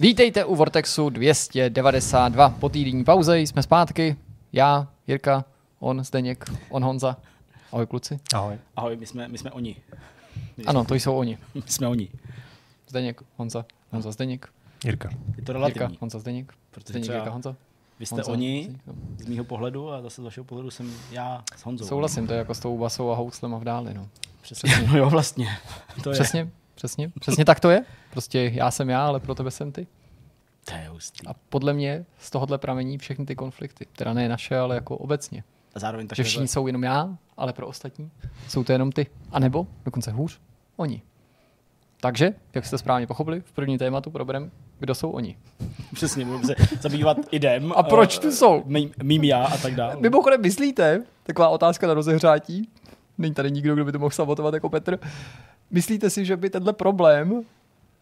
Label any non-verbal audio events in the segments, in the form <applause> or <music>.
Vítejte u Vortexu 292. Po týdenní pauze jsme zpátky. Já, Jirka, on, Zdeněk, on Honza. Ahoj kluci. Ahoj. Ahoj, my jsme, my jsme oni. My Ano, to jsou oni. <laughs> My jsme oni. Zdeněk, Honza, Honza, Zdeněk, Jirka. Je to Jirka, relativní. Honza, Zdeněk, Protože Zdeněk, třeba Jirka, Honza. vy jste Honza, oni Zdeněk, z mýho pohledu a zase z vašeho pohledu jsem já s Honzou. Souhlasím, to je jako s tou basou a houslem a v dáli. No. Přesně. <laughs> No jo, vlastně. <laughs> To je. Přesně, přesně, přesně tak to je. Prostě já jsem já, ale pro tebe jsem ty. To je hustý. A podle mě z tohohle pramení všechny ty konflikty. Teda ne naše, ale jako obecně. A zároveň že všichni jsou jenom já, ale pro ostatní jsou to jenom ty. A nebo, dokonce hůř, oni. Takže, jak jste správně pochopili, v první tématu probereme, kdo jsou oni. Přesně, budeme se zabývat idem. A proč tu jsou? Mým, mým já a tak dále. Mimochodem, myslíte, taková otázka na rozehřátí, není tady nikdo, kdo by to mohl sabotovat jako Petr, myslíte si, že by tenhle problém,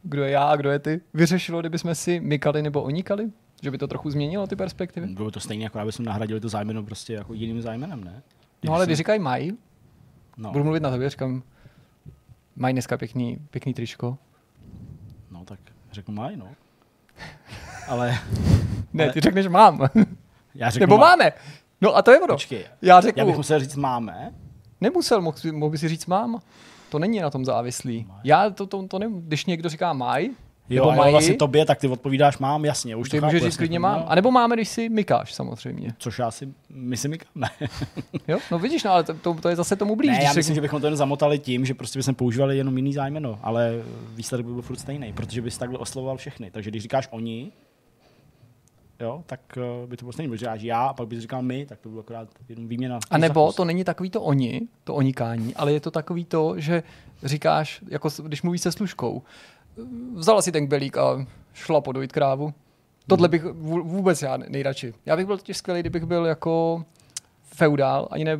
kdo je já a kdo je ty, vyřešilo, kdyby jsme si mykali nebo onikali? Že by to trochu změnilo ty perspektivy? Bylo to stejně, jako abychom nahradili to zájmeno prostě jako jiným zájmenem, ne? No ale když říkají mají, No, budu mluvit na tebe, říkám, mají dneska pěkný, pěkný tričko. no tak řeknu maj, no. Ale Ne, Ale- ty řekneš mám. já řeknu Nebo maj. máme. No a to je ono. Počkej, Já řeknu, já bych musel říct máme. nemusel, mohl, mohl by si říct mám. To není na tom závislý. Já to, to, to ne, když někdo říká maj, Jo, nebo mají, vlastně tobě, tak ty odpovídáš mám, jasně, už ty to chápu, můžeš říct klidně mám. A nebo máme, když si mykáš samozřejmě. Což já si, my si mykáme. <laughs> Jo? No vidíš, no ale to, to, to je zase tomu blíž. Ne, já myslím, že bychom to jen zamotali tím, že prostě bychom používali jenom jiný zájmeno, ale výsledek by byl furt stejný, protože bys takhle oslovoval všechny. Takže když říkáš oni, jo, tak uh, by to bylo stejné, protože říkáš já a pak bys říkal my, tak to bylo akorát jenom výměna. A nebo to není takový to oni, to onikání, ale je to takový to, že říkáš, jako když mluvíš se služkou, vzala si ten belík a šla podojit krávu. Tohle bych vů- vůbec já nejradši. Já bych byl totiž skvělý, kdybych byl jako feudál, ani ne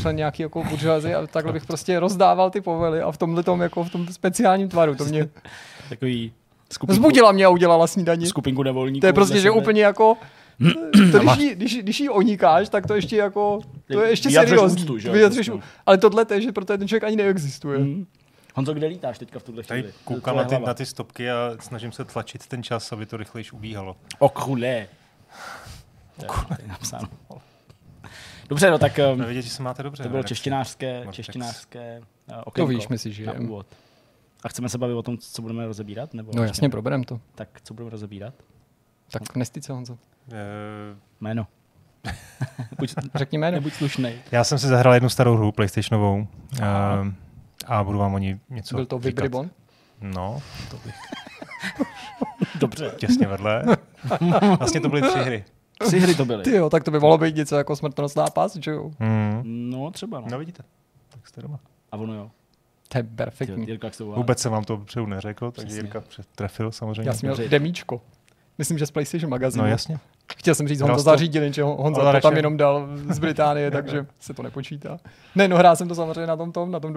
člen nějaký jako buržoazy, ale takhle bych prostě rozdával ty povely a v tomhle tom, jako v tom speciálním tvaru. To mě <laughs> Takový skupinku, zbudila mě a udělala snídaní. skupinku nevolníků. To je prostě, že úplně jako, <clears throat> to, když, jí, když, když jí onikáš, tak to ještě jako, to je ještě seriózní. úctu, že ú- Ale tohle to je, že pro ten člověk ani neexistuje. Hmm. Honzo, kde lítáš teďka v tuhle chvíli? Tady To je koukám na ty, na ty stopky a snažím se tlačit ten čas, aby to rychlejš ubíhalo. Okulé. To je- to je napsáno. Dobře, no tak um, vidět, že se máte dobře. to bylo češtinářské, češtinářské uh, To okénko víš, my si na žijeme. úvod. A chceme se bavit o tom, co budeme rozebírat? Nebo No ještě jasně, ne? proberem to. Tak co budeme rozebírat? Tak nestyď se, Honzo. Eh, Jméno. <laughs> Buď, Řekni jméno. nebuď slušnej. Já jsem si zahrál jednu starou hru PlayStationovou eh, a budu vám o ní něco Byl to. Vibribon? No, to bych <laughs> Dobře. těsně vedle. <laughs> Vlastně to byly tři hry. Tři hry to byly. Ty jo, tak to by mohlo být něco jako smrtonosná pás, že jo? Hmm. No třeba no. No vidíte, tak jste doma. A ono jo. To je Ty, perfektní. Jirka? Vůbec jsem vám to předu neřekl, takže Přesně. Jirka trefil samozřejmě. Já jsem měl demíčko. Myslím, že z PlayStation magazínu. No jasně. Chtěl jsem říct, Honza to? zařídil, jenže Honza to tam jenom dal z Británie, <laughs> takže se to nepočítá. Ne, no hrál jsem to samozřejmě na tom, tom na tom,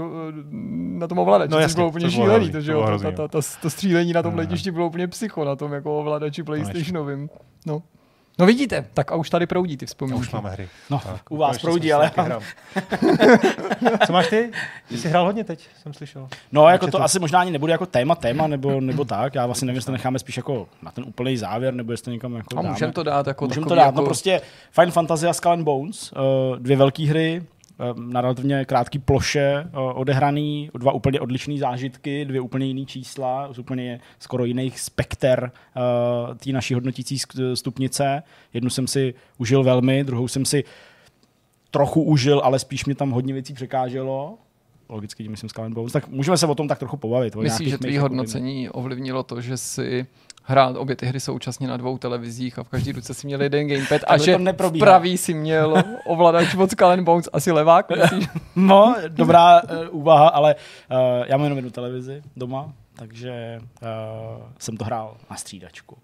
na tom ovladači, No což jasně, bylo úplně to bylo šílený, to, že to jo, to, to, to, to, střílení na tom Ne, ne. letišti bylo úplně psycho, na tom jako ovladači PlayStationovým. No. No vidíte, tak a už tady proudí ty vzpomínky. už máme hry. No, Tak, u vás proudí, ale... <laughs> Co máš ty? Ty jsi hrál hodně teď, jsem slyšel. No, jako to asi možná ani nebude jako téma, téma, nebo, nebo tak. Já vlastně nevím, jestli to necháme spíš jako na ten úplný závěr, nebo jestli to někam jako A dáme. můžeme to dát jako Můžeme to dát. jako... No prostě Final Fantasy a Skull and Bones, uh, dvě velké hry, na relativně krátký ploše uh, odehraný, dva úplně odlišné zážitky, dvě úplně jiný čísla, z úplně skoro jiných spekter uh, té naší hodnotící stupnice. Jednu jsem si užil velmi, druhou jsem si trochu užil, ale spíš mi tam hodně věcí překáželo. Logicky tím myslím Skull Bones. Tak můžeme se o tom tak trochu pobavit. nějakých že tvý hodnocení ovlivnilo to, že si hrál obě ty hry současně na dvou televizích a v každý ruce si měl jeden gamepad a že to pravý si měl ovladač od Skull Bones asi levák, <laughs> myslíš? No, dobrá uh, úvaha, ale uh, já mám jenom jednu televizi doma, takže uh, jsem to hrál na střídačku.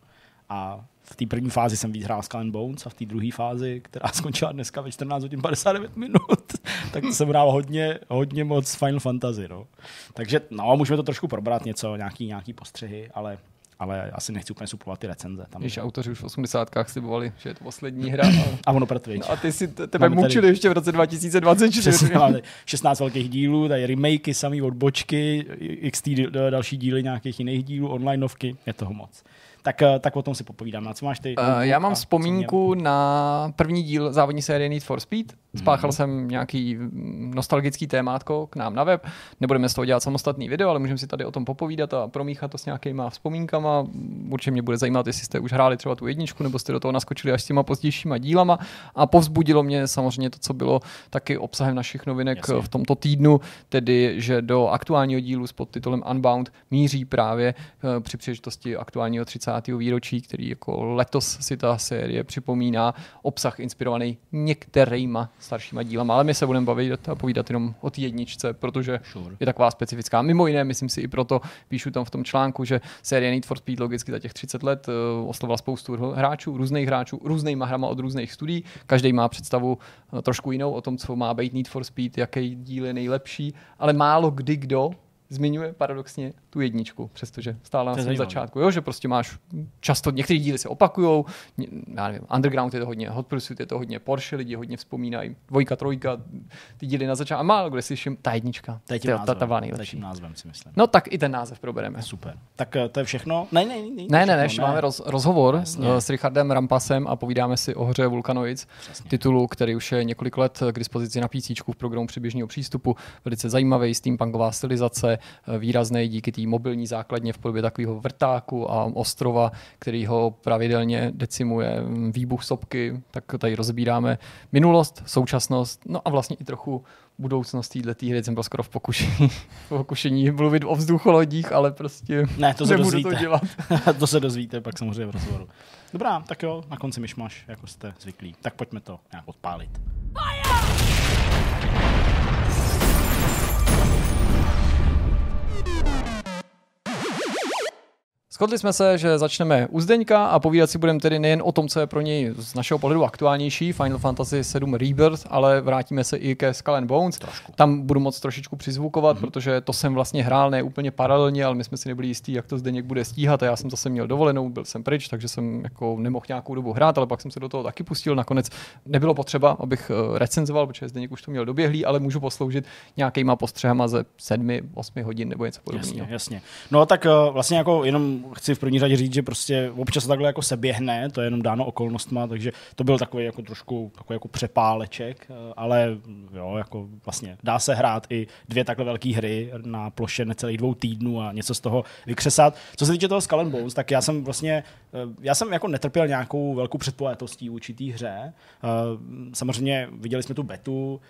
A v té první fázi jsem víc hrál Skull and Bones a v té druhé fázi, která <laughs> skončila dneska ve 14 hodin 59 minut, <laughs> tak jsem hrál hodně, hodně moc Final Fantasy. No. Takže no, můžeme to trošku probrat něco, nějaký, nějaký postřehy, ale ale asi nechci úplně suplovat ty recenze. Tam Když autoři už v 80. slibovali, že je to poslední hra. A, a ono Pertwitch. no a ty si te- tebe Máme tady- mučili ještě v roce 2024. Přesně, máme 16 velkých dílů, tady remakey, samý odbočky, XT další díly nějakých jiných dílů, onlineovky, je toho moc. Tak, eh, tak o tom si popovídám. Na co máš ty? Uh, já mám vzpomínku na první díl závodní série Need for Speed. Spáchal mm. jsem nějaký mm, nostalgický témátko k nám na web. Nebudeme z toho dělat samostatný video, ale můžeme si tady o tom popovídat a promíchat to s nějakýma vzpomínkama. Určitě mě bude zajímat, jestli jste už hráli třeba tu jedničku, nebo jste do toho naskočili až s těma pozdějšíma dílama. A povzbudilo mě samozřejmě to, co bylo taky obsahem našich novinek Jasně. v tomto týdnu, tedy, že do aktuálního dílu s podtitulem Unbound míří právě eh, při příležitosti aktuálního 30. výročí, který jako letos si ta série připomíná obsah inspirovaný některýma staršíma dílama, ale my se budeme bavit a povídat jenom o té jedničce, protože sure. je taková specifická. Mimo jiné, myslím si i proto, píšu tam v tom článku, že série Need for Speed logicky za těch 30 let uh, oslovila spoustu hráčů, různých hráčů, různýma hrama od různých studií. Každý má představu uh, trošku jinou o tom, co má být Need for Speed, jaký díl je nejlepší, ale málo kdy kdo zmiňuje paradoxně tu jedničku, přestože stále na svém začátku, jo, že prostě máš často, některé díly se opakují, já nevím, Underground je to hodně, Hot Pursuit je to hodně, Porsche lidi hodně vzpomínají, dvojka, trojka, ty díly na začátku, a málo kde slyším, ta jednička, ta, tím ta, ta, ta nejlepší. názvem si myslím. No tak i ten název probereme. Super. Tak eh, to je všechno? Ne, ne, ne. Ne, ne, ne, ne, máme roz, rozhovor Jasně. s Richardem Rampasem a povídáme si o hře Vulkanoids, Přesně. titulu, který už je několik let k dispozici na PC v programu přiběžného přístupu, velice zajímavý, steampunková stylizace, výrazný díky té mobilní základně v podobě takového vrtáku a ostrova, který ho pravidelně decimuje výbuch sopky, tak tady rozbíráme minulost, současnost, no a vlastně i trochu budoucnost této hry. Jsem byl skoro v pokušení, <laughs> v pokušení mluvit o vzducholodích, ale prostě ne, to se dozvíte. to dělat. <laughs> to se dozvíte pak samozřejmě v rozhovoru. Dobrá, tak jo, na konci myšmaš, jako jste zvyklí. Tak pojďme to nějak odpálit. Fire! Shodli jsme se, že začneme u Zdeňka a povídat si budeme tedy nejen o tom, co je pro něj z našeho pohledu aktuálnější, Final Fantasy 7 Rebirth, ale vrátíme se i ke Skull and Bones. Trošku. Tam budu moc trošičku přizvukovat, mm-hmm. protože to jsem vlastně hrál ne úplně paralelně, ale my jsme si nebyli jistí, jak to Zdeněk bude stíhat a já jsem zase měl dovolenou, byl jsem pryč, takže jsem jako nemohl nějakou dobu hrát, ale pak jsem se do toho taky pustil. Nakonec nebylo potřeba, abych eh, recenzoval, protože Zdeněk už to měl doběhlý, ale můžu posloužit nějakýma postřehama ze 7-8 hodin nebo něco podobného. Jasně, jasně. No tak eh, vlastně jako jenom chci v první řadě říct, že prostě občas takhle jako se běhne, to je jenom dáno okolnostma, takže to byl takový jako trošku takový jako přepáleček, eh, ale jo, jako vlastně dá se hrát i dvě takhle velké hry na ploše necelých dvou týdnů a něco z toho vykřesat. Co se týče toho Skull Bones, tak já jsem vlastně, eh, já jsem jako netrpěl nějakou velkou předpovědností v určitý hře. Eh, samozřejmě viděli jsme tu betu,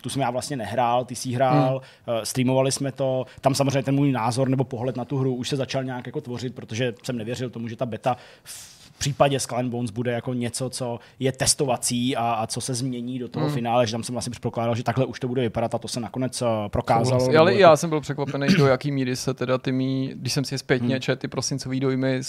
tu jsem já vlastně nehrál, ty jsi hrál, hmm. streamovali jsme to, tam samozřejmě ten můj názor nebo pohled na tu hru už se začal nějak jako tvořit, protože jsem nevěřil tomu, že ta beta v případě Skull Bones bude jako něco, co je testovací a, a co se změní do toho hmm. finále, že tam jsem vlastně předpokládal, že takhle už to bude vypadat a to se nakonec uh, prokázalo. Souhlas. Ale i já jsem byl překvapený, do jaký míry se teda ty mý, když jsem si zpětně hmm. čet, ty prosincový dojmy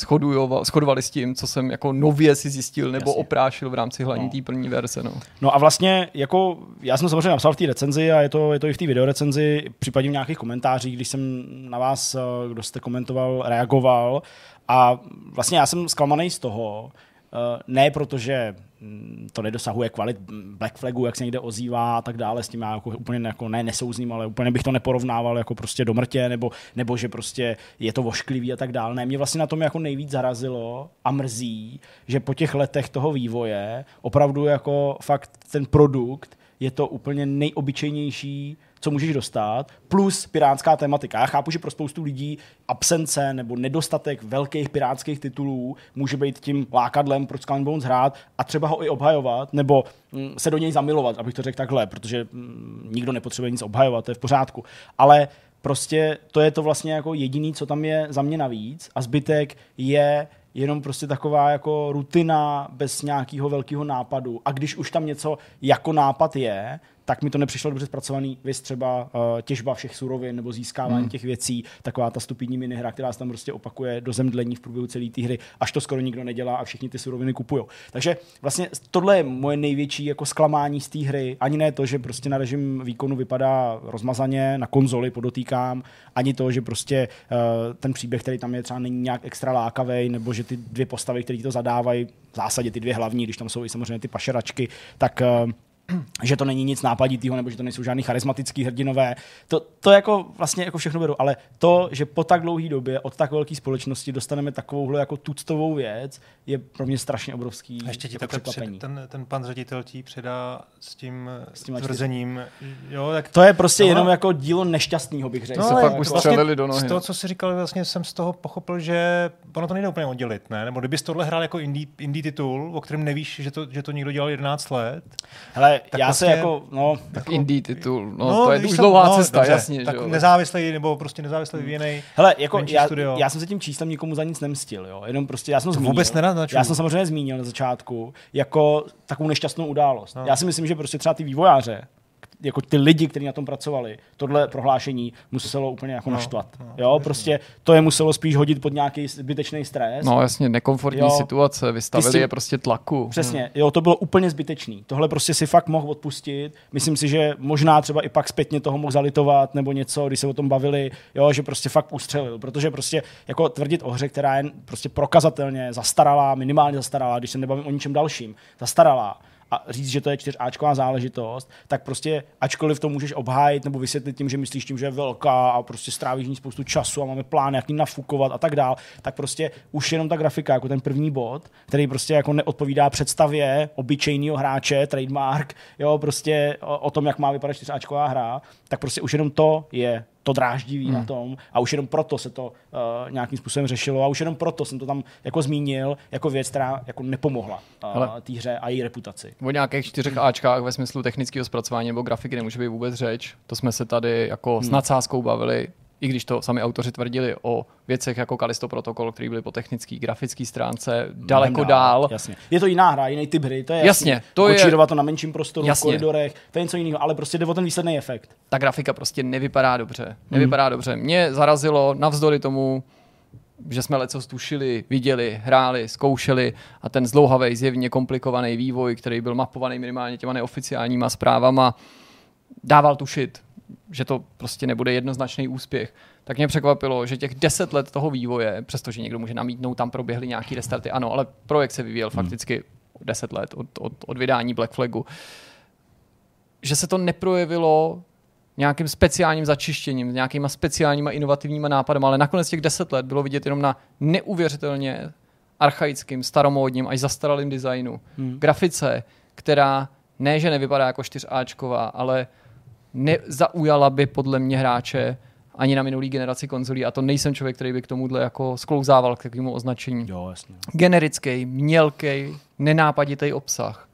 shodovali s tím, co jsem jako nově si zjistil nebo Jasně. oprášil v rámci hlavní no. té první verze. No. no a vlastně jako já jsem samozřejmě napsal v té recenzi a je to, je to i v té videorecenzi, případně v nějakých komentářích, když jsem na vás, eh, kdo jste komentoval, reagoval a vlastně já jsem zklamaný z toho, eh, ne protože mm, to nedosahuje kvalit Black Flagu, jak se někde ozývá a tak dále, s tím já jako úplně jako ne nesouzním, ale úplně bych to neporovnával jako prostě do mrtě, nebo, nebo že prostě je to vošklivý a tak dále. Ne, mě vlastně na tom jako nejvíc zarazilo a mrzí, že po těch letech toho vývoje opravdu jako fakt ten produkt je to úplně nejobyčejnější co můžeš dostat, plus pirátská tematika. Já chápu, že pro spoustu lidí absence nebo nedostatek velkých pirátských titulů může být tím lákadlem, proč Skull Bones hrát a třeba ho i obhajovat, nebo mm, se do něj zamilovat, abych to řekl takhle, protože mm, nikdo nepotřebuje nic obhajovat, to je v pořádku. Ale prostě to je to vlastně jako jediný, co tam je za mě navíc a zbytek je jenom prostě taková jako rutina bez nějakého velkého nápadu. A když už tam něco jako nápad je, tak mi to nepřišlo dobře zpracovaný. Vy třeba uh, těžba všech surovin nebo získávání hmm. těch věcí, taková ta stupidní minihra, která se tam prostě opakuje do zemdlení v průběhu celé té hry, až to skoro nikdo nedělá a všichni ty suroviny kupují. Takže vlastně tohle je moje největší jako zklamání z té hry. Ani ne to, že prostě na režim výkonu vypadá rozmazaně, na konzoli podotýkám, ani to, že prostě uh, ten příběh, který tam je, třeba není nějak extra lákavý, nebo že ty dvě postavy, které to zadávají, v zásadě ty dvě hlavní, když tam jsou i samozřejmě ty pašeračky, tak uh, <clears throat> že to není nic nápaditého, nebo že to nejsou žádný charismatický hrdinové. To, to jako vlastně jako všechno beru, ale to, že po tak dlouhé době od tak velké společnosti dostaneme takovouhle jako tuctovou věc, je pro mě strašně obrovský A ještě ti jako takhle překvapení. před, ten, ten pan ředitel ti předá s tím, S tím tvrzením. Jo, tak To je prostě No, jenom no. jako dílo nešťastného, bych řekl. No, se ale fakt jako, už střelili do nohy. Z toho, co jsi říkal, vlastně jsem z toho pochopil, že ono to nejde úplně oddělit, ne? Nebo kdybys tohle hrál jako indie, indie titul, o kterém nevíš, že to, že to někdo dělal 11 let, Hele, Tak já vlastně- se jako, no, Tak indie titul, no, to je už dlouhá no, cesta, dobře, jasně. Tak že jo. nezávislý nebo prostě nezávislý vyvíjený. hele, jako já, studio. já, jsem se tím číslem nikomu za nic nemstil, jo. Jenom prostě, já jsem to zmínil. vůbec nenaznačuju. Já jsem samozřejmě zmínil na začátku jako takovou nešťastnou událost. No. Já si myslím, že prostě třeba ty vývojáře, jako ty lidi, kteří na tom pracovali, tohle prohlášení muselo úplně jako No, naštvat. no, jo, prostě to je muselo spíš hodit pod nějaký zbytečný stres. No jasně, nekomfortní Jo. situace, vystavili jsi- je prostě tlaku. Přesně, jo, to bylo úplně zbytečný. Tohle prostě si fakt mohl odpustit. Myslím si, že možná třeba i pak zpětně toho mohl zalitovat nebo něco, když se o tom bavili, jo, že prostě fakt ustřelil. Protože prostě jako tvrdit o hře, která je prostě prokazatelně zastaralá, minimálně zastaralá, když se nebavím o ničem dalším, zastaralá, a říct, že to je čtyřáčková záležitost, tak prostě ačkoliv to můžeš obhájit nebo vysvětlit tím, že myslíš tím, že je velká a prostě strávíš ní spoustu času a máme plán, jak ji nafukovat a tak dál, tak prostě už jenom ta grafika, jako ten první bod, který prostě jako neodpovídá představě obyčejného hráče, trademark, jo, prostě o, o tom, jak má vypadat čtyřáčková hra, tak prostě už jenom to je to dráždivý hmm. na tom a už jenom proto se to uh, nějakým způsobem řešilo a už jenom proto jsem to tam jako zmínil jako věc, která jako nepomohla uh, té hře a její reputaci. O nějakých čtyřech Ačkách ve smyslu technického zpracování nebo grafiky nemůže být vůbec řeč. To jsme se tady jako Hmm. s nadsázkou bavili, i když to sami autoři tvrdili o věcech jako Kalisto Protocol, který byly po technické, grafické stránce daleko Mnohem dál. Jasně. Je to jiná hra, jiný typ hry, to je Jasně, jasný. to je- to na menším prostoru, Jasně. v koridorech, to je něco jiného, ale prostě jde o ten výsledný efekt. Ta grafika prostě nevypadá dobře. Hmm. Nevypadá dobře. Mě zarazilo navzdory tomu, že jsme leco tušili, viděli, hráli, zkoušeli a ten zdlouhavý, zjevně komplikovaný vývoj, který byl mapovaný minimálně těma neoficiálníma zprávama, dával tušit, že to prostě nebude jednoznačný úspěch. Tak mě překvapilo, že těch deset let toho vývoje, přestože někdo může namítnout, tam proběhly nějaký restarty, ano, ale projekt se vyvíjel fakticky 10 let od, od, od vydání Black Flagu, že se to neprojevilo nějakým speciálním začištěním, nějakýma speciálníma inovativníma nápadem, ale nakonec těch deset let bylo vidět jenom na neuvěřitelně archaickým, staromódním až zastaralým designu. Hmm. Grafice, která ne, že nevypadá jako 4Ačková, ale nezaujala by podle mě hráče ani na minulý generaci konzolí a to nejsem člověk, který by k tomuhle jako sklouzával k takovému označení. Jo, jasně. Generický, mělký, nenápaditý obsah.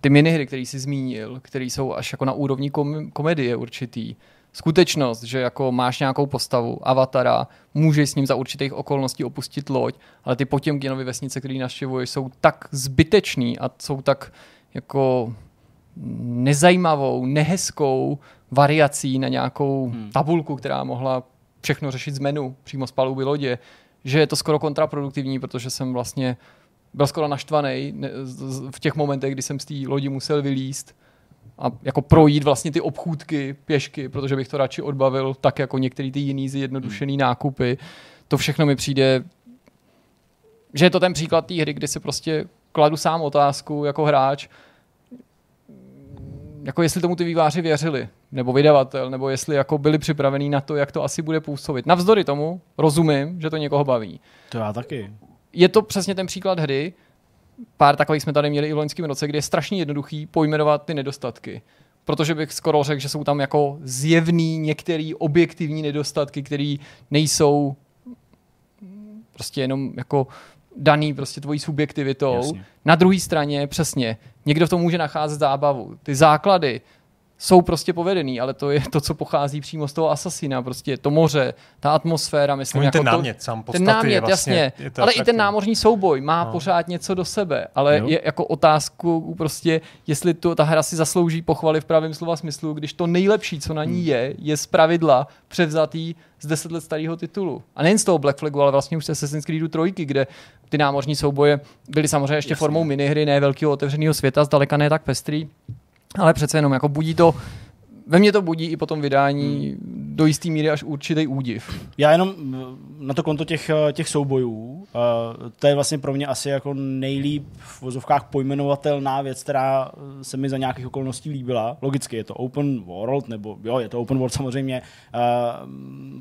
Ty minihry, které jsi zmínil, které jsou až jako na úrovni kom- komedie určitý, skutečnost, že jako máš nějakou postavu, avatara, můžeš s ním za určitých okolností opustit loď, ale ty Potěmkinovy vesnice, které navštěvuješ, jsou tak zbytečný a jsou tak jako nezajímavou, nehezkou variací na nějakou hmm. tabulku, která mohla všechno řešit z menu přímo z paluby lodě, že je to skoro kontraproduktivní, protože jsem vlastně byl skoro naštvaný v těch momentech, kdy jsem z té lodi musel vylíst a jako projít vlastně ty obchůdky pěšky, protože bych to radši odbavil tak jako některý ty jiný zjednodušený nákupy. To všechno mi přijde, že je to ten příklad té hry, kdy si prostě kladu sám otázku jako hráč, jako jestli tomu ty výváři věřili, nebo vydavatel, nebo jestli jako byli připravení na to, jak to asi bude působit. Navzdory tomu rozumím, že to někoho baví. To já taky. Je to přesně ten příklad hry, pár takových jsme tady měli i v loňském roce, kde je strašně jednoduchý pojmenovat ty nedostatky. Protože bych skoro řekl, že jsou tam jako zjevný některé objektivní nedostatky, které nejsou prostě jenom jako daný prostě tvojí subjektivitou. Jasně. Na druhé straně přesně, někdo v tom může nacházet zábavu. Ty základy jsou prostě povedený, ale to je to, co pochází přímo z toho Asasina, prostě to moře, ta atmosféra, myslím, Oni jako ten to, námět sám ten námět, je vlastně, jasně, je to ale i ten atraktivní. námořní souboj má No. pořád něco do sebe, ale Jo. je jako otázku prostě, jestli to, ta hra si zaslouží pochvaly v pravém slova smyslu, když to nejlepší, co na ní Hmm. je, je z pravidla převzatý z deset let starého titulu. A nejen z toho Black Flagu, ale vlastně už z Assassin's Creedu 3, kde ty námořní souboje byly samozřejmě ještě Jasně. formou minihry, ne velkého otevřeného světa, zdaleka ne tak pestrý, ale přece jenom jako budí to ve mně to budí i po tom vydání hmm. do jisté míry až určitý údiv. Já jenom na to konto těch, eh, těch soubojů, uh, to je vlastně pro mě asi jako nejlíp v vozovkách pojmenovatelná věc, která se mi za nějakých okolností líbila. Logicky je to open world, nebo jo, je to open world samozřejmě.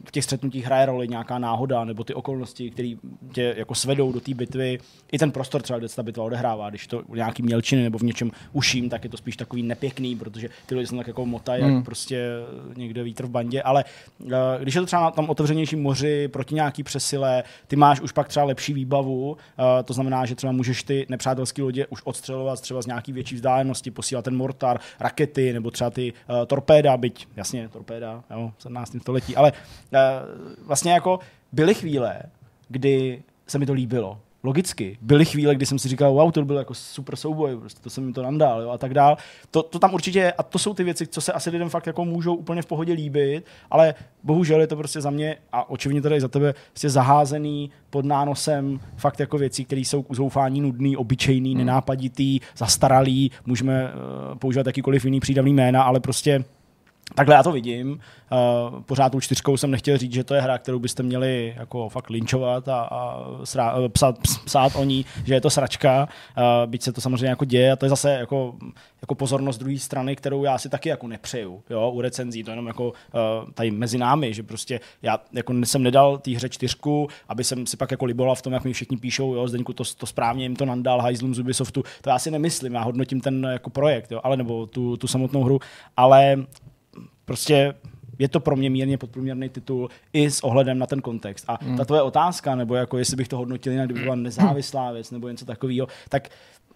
V těch střetnutích hraje roli nějaká náhoda, nebo ty okolnosti, které tě jako svedou do té bitvy. I ten prostor třeba, kde se ta bitva odehrává, když to nějaký mělčiny nebo v něčem uším, tak je to spíš takový nepěkný, protože ty lidi jsou tak jako motají, hmm. prostě někde vítr v bandě, ale uh, když je to třeba na tam otevřenějším moři, proti nějaký přesile, ty máš už pak třeba lepší výbavu, uh, to znamená, že třeba můžeš ty nepřátelské lodě už odstřelovat třeba z nějaký větší vzdálenosti, posílat ten mortar, rakety nebo třeba ty uh, torpéda, byť jasně torpéda, jo, 17. století, ale vlastně jako byly chvíle, kdy se mi to líbilo logicky. Byly chvíle, kdy jsem si říkal, wow, to byl jako super souboj, prostě to jsem mi to nandál jo, a tak dál. To, to tam určitě je, a to jsou ty věci, co se asi lidem fakt jako můžou úplně v pohodě líbit, ale bohužel je to prostě za mě a očividně tady za tebe prostě zaházený pod nánosem fakt jako věcí, které jsou k zoufání nudný, obyčejný, hmm. nenápaditý, zastaralý, můžeme uh, používat jakýkoliv jiný přídavný jména, ale prostě Takhle já to vidím. Uh, pořád tou čtyřkou jsem nechtěl říct, že to je hra, kterou byste měli jako fakt linčovat a, a srá, psát, psát o ní, že je to sračka, uh, byť se to samozřejmě jako děje a to je zase jako, jako pozornost druhé strany, kterou já si taky jako nepřeju jo, u recenzí, to jenom jako uh, tady mezi námi, že prostě já jako jsem nedal té hře čtyřku, aby jsem si pak jako liboval v tom, jak mi všichni píšou, jo, Zdeňku to, to správně jim to nandal, hajzlům z Ubisoftu, to já si nemyslím, já hodnotím ten jako projekt, jo, ale nebo tu, tu samotnou hru, ale Prostě je to pro mě mírně podprůměrný titul i s ohledem na ten kontext. A mm. ta tvoje otázka, nebo jako jestli bych to hodnotil jinak, kdyby byla nezávislá věc nebo něco takového, tak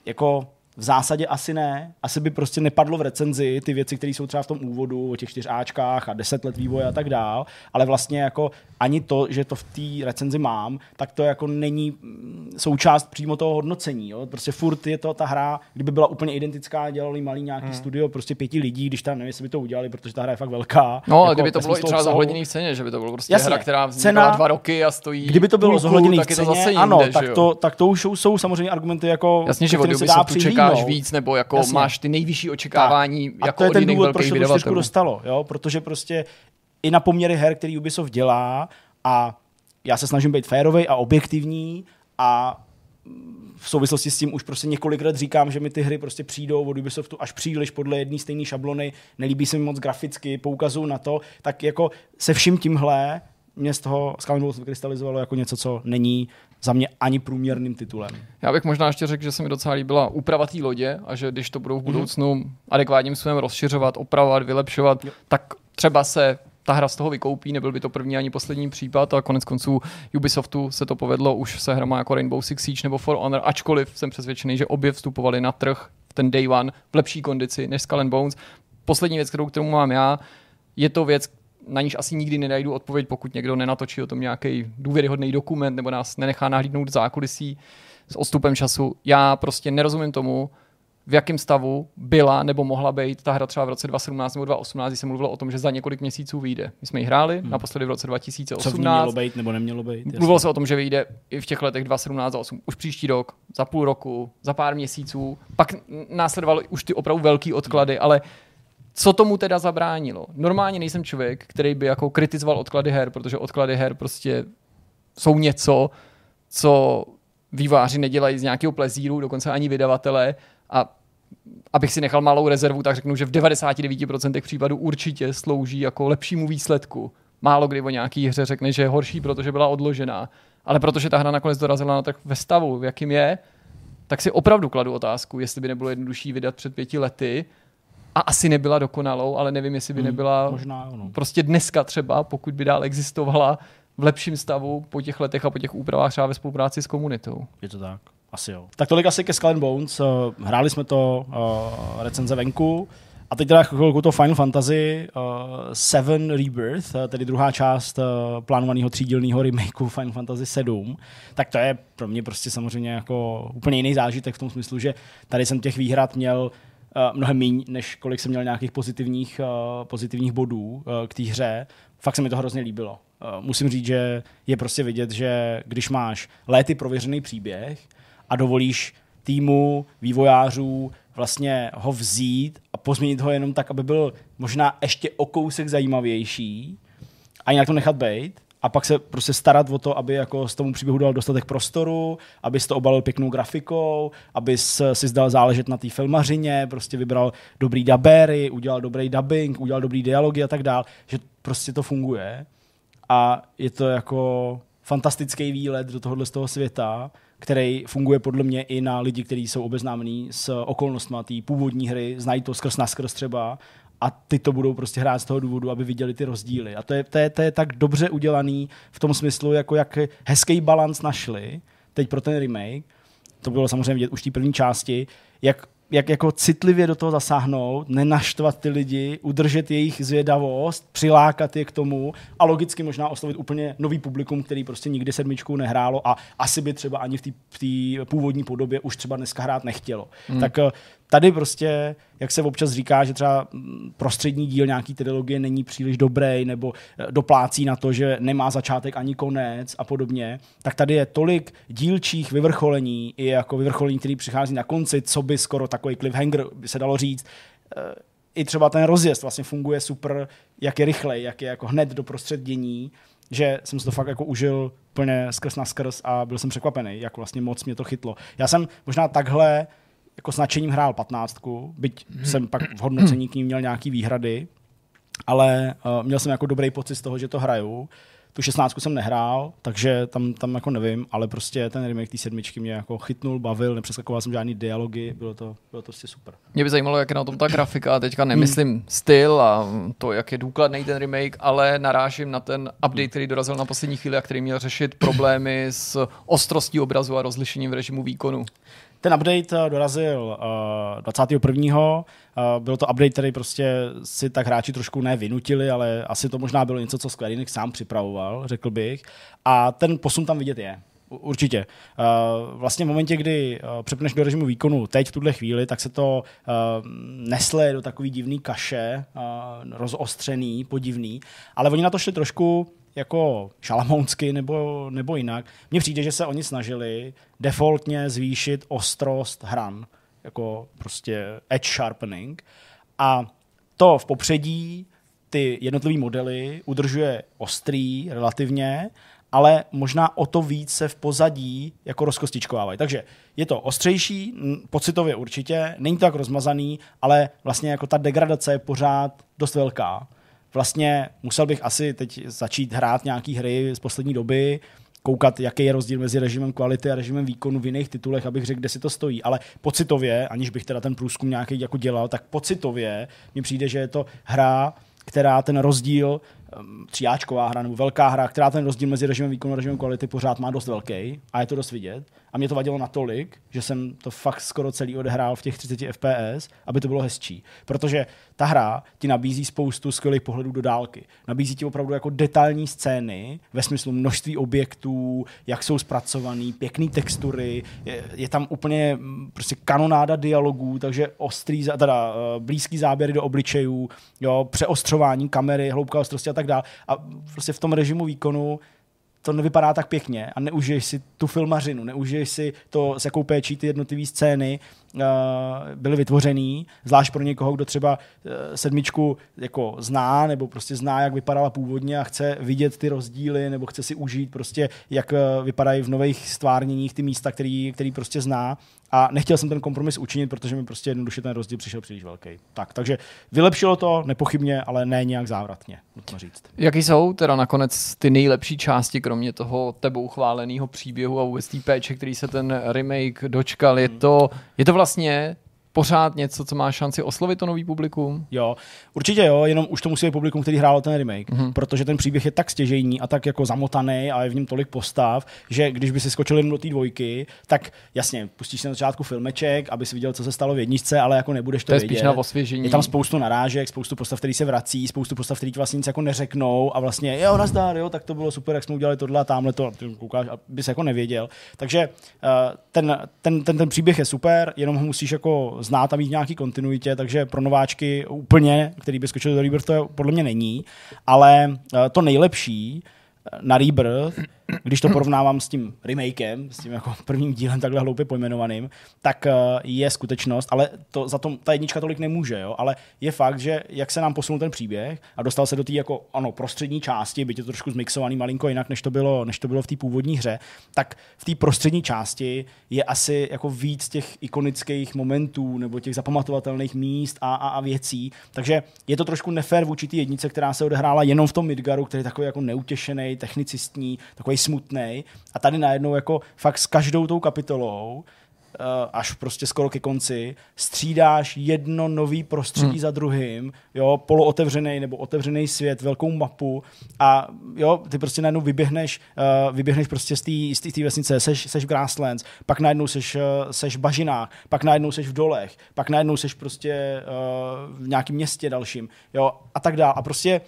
jako v zásadě asi ne. Asi by prostě nepadlo v recenzi ty věci, které jsou třeba v tom úvodu o těch čtyřáčkách a deset let vývoje a tak dál, ale vlastně jako ani to, že to v té recenzi mám, tak to jako není mm, součást přímo toho hodnocení. Jo? Prostě furt je to ta hra, kdyby byla úplně identická, dělali malý nějaký hmm. studio, prostě pěti lidí, když tam nevím, jestli by to udělali, protože ta hra je fakt velká. No, jako, kdyby to bylo i třeba zohledněný v ceně, že by to bylo prostě Jasně, hra, která cena, dva roky a stojí. Kdyby to bylo zohledněný v ceně, to zase jinde, ano, tak to, tak to už jsou samozřejmě argumenty jako. Jasně, že se čekáš víc, nebo jako Jasně. máš ty nejvyšší očekávání. Tak. Jako a to je ten důvod, proč to dostalo, jo? protože prostě i na poměry her, který Ubisoft dělá, a já se snažím být férový a objektivní a v souvislosti s tím už prostě několik let říkám, že mi ty hry prostě přijdou od Ubisoftu až příliš podle jedné stejné šablony, nelíbí se mi moc graficky, poukazuju na to, tak jako se vším tímhle mě z toho Skull vykrystalizovalo jako něco, co není za mě ani průměrným titulem. Já bych možná ještě řekl, že se mi docela líbila úprava té lodě a že když to budou v mhm. budoucnu mm-hmm. adekvátním způsobem rozšiřovat, opravovat, vylepšovat, jo. tak třeba se ta hra z toho vykoupí, nebyl by to první ani poslední případ a konec konců Ubisoftu se to povedlo už se hrama jako Rainbow Six Siege nebo For Honor, ačkoliv jsem přesvědčený, že obě vstupovali na trh v ten day one v lepší kondici než Skull and Bones. Poslední věc, kterou k tomu mám já, je to věc, na níž asi nikdy nenajdu odpověď, pokud někdo nenatočí o tom nějaký důvěryhodný dokument nebo nás nenechá nahlídnout zákulisí s odstupem času. Já prostě nerozumím tomu, v jakém stavu byla nebo mohla být ta hra třeba v roce 2017 nebo 2018, kdy se mluvilo o tom, že za několik měsíců vyjde. My jsme ji hráli hmm. naposledy v roce 2018. Co v ní mělo být nebo nemělo být? Jasný. Mluvilo se o tom, že vyjde i v těch letech 2017 a 8, už příští rok, za půl roku, za pár měsíců. Pak následovaly už ty opravdu velký odklady, hmm. ale co tomu teda zabránilo? Normálně nejsem člověk, který by jako kritizoval odklady her, protože odklady her prostě jsou něco, co výváři nedělají z nějakého plezíru, dokonce ani vydavatelé a abych si nechal malou rezervu, tak řeknu, že v 99% případů určitě slouží jako lepšímu výsledku. Málo kdy o nějaký hře řekne, že je horší, protože byla odložená. Ale protože ta hra nakonec dorazila na trh ve stavu, v jakým je, tak si opravdu kladu otázku, jestli by nebylo jednodušší vydat před pěti lety a asi nebyla dokonalou, ale nevím, jestli by hmm, nebyla možná, no. prostě dneska třeba, pokud by dál existovala v lepším stavu po těch letech a po těch úpravách třeba ve spolupráci s komunitou. Je to tak. Asi jo. Tak tolik asi ke Skull and Bones. Uh, hráli jsme to uh, recenze venku. A teď teda chvilku to Final Fantasy uh, Seven Rebirth, uh, tedy druhá část uh, plánovaného třídílného remakeu Final Fantasy 7, tak to je pro mě prostě samozřejmě jako úplně jiný zážitek v tom smyslu, že tady jsem těch výhrad měl mnohem méně, než kolik jsem měl nějakých pozitivních, uh, pozitivních bodů uh, k té hře. Fakt se mi to hrozně líbilo. Musím říct, že je prostě vidět, že když máš léty prověřený příběh, a dovolíš týmu vývojářů vlastně ho vzít a pozměnit ho jenom tak, aby byl možná ještě o kousek zajímavější a jinak to nechat být a pak se prostě starat o to, aby jako z tomu příběhu dal dostatek prostoru, aby to obalil pěknou grafikou, aby si zdal záležet na té filmařině, prostě vybral dobrý dabery, udělal dobrý dubbing, udělal dobrý dialogy a tak dál, že prostě to funguje. A je to jako fantastický výlet do tohohle z toho světa, který funguje podle mě i na lidi, kteří jsou obeznámení s okolnostmi té původní hry, znají to skrz naskrz třeba a ty to budou prostě hrát z toho důvodu, aby viděli ty rozdíly. A to je, to je, to je tak dobře udělaný v tom smyslu, jako jak hezký balans našli teď pro ten remake, to bylo samozřejmě vidět už v té první části, jak jak jako citlivě do toho zasáhnout, nenaštvat ty lidi, udržet jejich zvědavost, přilákat je k tomu a logicky možná oslovit úplně nový publikum, který prostě nikdy sedmičku nehrálo a asi by třeba ani v té původní podobě už třeba dneska hrát nechtělo. Hmm. Tak tady prostě, jak se občas říká, že třeba prostřední díl nějaký trilogie není příliš dobrý nebo eh, doplácí na to, že nemá začátek ani konec a podobně, tak tady je tolik dílčích vyvrcholení i jako vyvrcholení, který přichází na konci, co by skoro takový cliffhanger by se dalo říct. Eh, I třeba ten rozjezd vlastně funguje super, jak je rychlej, jak je jako hned do prostřed dění, že jsem si to fakt jako užil plně skrz na skrz a byl jsem překvapený, jak vlastně moc mě to chytlo. Já jsem možná takhle jako s nadšením hrál patnáctku, byť hmm. jsem pak v hodnocení k ní měl nějaký výhrady, ale uh, měl jsem jako dobrý pocit z toho, že to hraju. Tu šestnáctku jsem nehrál, takže tam, tam jako nevím, ale prostě ten remake té sedmičky mě jako chytnul, bavil, nepřeskakoval jsem žádný dialogy, bylo to, bylo to prostě super. Mě by zajímalo, jak je na tom ta grafika, a teďka nemyslím hmm. styl a to, jak je důkladný ten remake, ale narážím na ten update, který dorazil na poslední chvíli a který měl řešit problémy s ostrostí obrazu a rozlišením v režimu výkonu. Ten update eh, dorazil uh, 21. Uh, byl to update, který prostě si tak hráči trošku nevynutili, ale asi to možná bylo něco, co Square Enix sám připravoval, řekl bych. A ten posun tam vidět je. Určitě. Uh, vlastně v momentě, kdy uh, přepneš do režimu výkonu teď v tuhle chvíli, tak se to nesle do takový divný kaše, rozostřený, podivný, ale oni na to šli trošku jako šalamounsky nebo, nebo jinak. Mně přijde, že se oni snažili defaultně zvýšit ostrost hran, jako prostě edge sharpening. A to v popředí ty jednotlivé modely udržuje ostrý relativně, ale možná o to víc se v pozadí jako rozkostičkovávají. Takže je to ostřejší, pocitově určitě, není to tak rozmazaný, ale vlastně jako ta degradace je pořád dost velká vlastně musel bych asi teď začít hrát nějaký hry z poslední doby, koukat, jaký je rozdíl mezi režimem kvality a režimem výkonu v jiných titulech, abych řekl, kde si to stojí. Ale pocitově, aniž bych teda ten průzkum nějaký jako dělal, tak pocitově mi přijde, že je to hra, která ten rozdíl tříáčková hra nebo velká hra, která ten rozdíl mezi režimem výkonu a režimem kvality pořád má dost velký a je to dost vidět. A mě to vadilo natolik, že jsem to fakt skoro celý odehrál v těch 30 FPS, aby to bylo hezčí. Protože ta hra ti nabízí spoustu skvělých pohledů do dálky. Nabízí ti opravdu jako detailní scény ve smyslu množství objektů, jak jsou zpracovaný, pěkné textury, je, je, tam úplně mm, prostě kanonáda dialogů, takže ostrý, teda uh, blízký záběry do obličejů, jo, přeostřování kamery, hloubka ostrosti a tak dále. A prostě v tom režimu výkonu to nevypadá tak pěkně a neužiješ si tu filmařinu, neužiješ si to, s jakou péčí ty jednotlivé scény byly vytvořený, zvlášť pro někoho, kdo třeba uh, sedmičku jako zná, nebo prostě zná, jak vypadala původně a chce vidět ty rozdíly, nebo chce si užít prostě, jak uh, vypadají v nových stvárněních ty místa, který, který prostě zná a nechtěl jsem ten kompromis učinit, protože mi prostě jednoduše ten rozdíl přišel příliš velký. Tak, takže vylepšilo to nepochybně, ale ne nějak závratně, nutno říct. Jaký jsou teda nakonec ty nejlepší části, kromě toho tebou chváleného příběhu a vůbec té péče, který se ten remake dočkal? Je to, je to vlastně vlastně pořád něco, co má šanci oslovit to nový publikum? Jo, určitě jo, jenom už to musí být publikum, který hrál ten remake, mm-hmm. protože ten příběh je tak stěžejní a tak jako zamotaný a je v něm tolik postav, že když by si skočil jen do té dvojky, tak jasně, pustíš si na začátku filmeček, aby si viděl, co se stalo v jedničce, ale jako nebudeš to, to je vědět. spíš na osvěžení. Je tam spoustu narážek, spoustu postav, který se vrací, spoustu postav, který ti vlastně nic jako neřeknou a vlastně, jo, nazdar, jo, tak to bylo super, jak jsme udělali tohle a tamhle to, ty koukáš, abys jako nevěděl. Takže uh, ten, ten, ten, ten, příběh je super, jenom ho musíš jako znát a mít nějaký kontinuitě, takže pro nováčky úplně, který by skočil do Rebirth, to podle mě není. Ale eh, to nejlepší eh, na Rebirth když to porovnávám s tím remakem, s tím jako prvním dílem takhle hloupě pojmenovaným, tak uh, je skutečnost, ale to, za to ta jednička tolik nemůže, jo? ale je fakt, že jak se nám posunul ten příběh a dostal se do té jako ano, prostřední části, byť je to trošku zmixovaný malinko jinak, než to bylo, než to bylo v té původní hře, tak v té prostřední části je asi jako víc těch ikonických momentů nebo těch zapamatovatelných míst a, a, a věcí, takže je to trošku nefér vůči té jednice, která se odehrála jenom v tom Midgaru, který je takový jako neutěšený, technicistní, takový smutný. A tady najednou jako fakt s každou tou kapitolou Eh, až prostě skoro ke konci, střídáš jedno nový prostředí hmm. za druhým, jo, polootevřený nebo otevřený svět, velkou mapu a jo, ty prostě najednou vyběhneš, uh, vyběhneš prostě z té vesnice, seš, seš v Grasslands, pak najednou seš, uh, seš v bažinách, pak najednou seš v dolech, pak najednou seš prostě uh, v nějakém městě dalším, jo, a tak dále. A prostě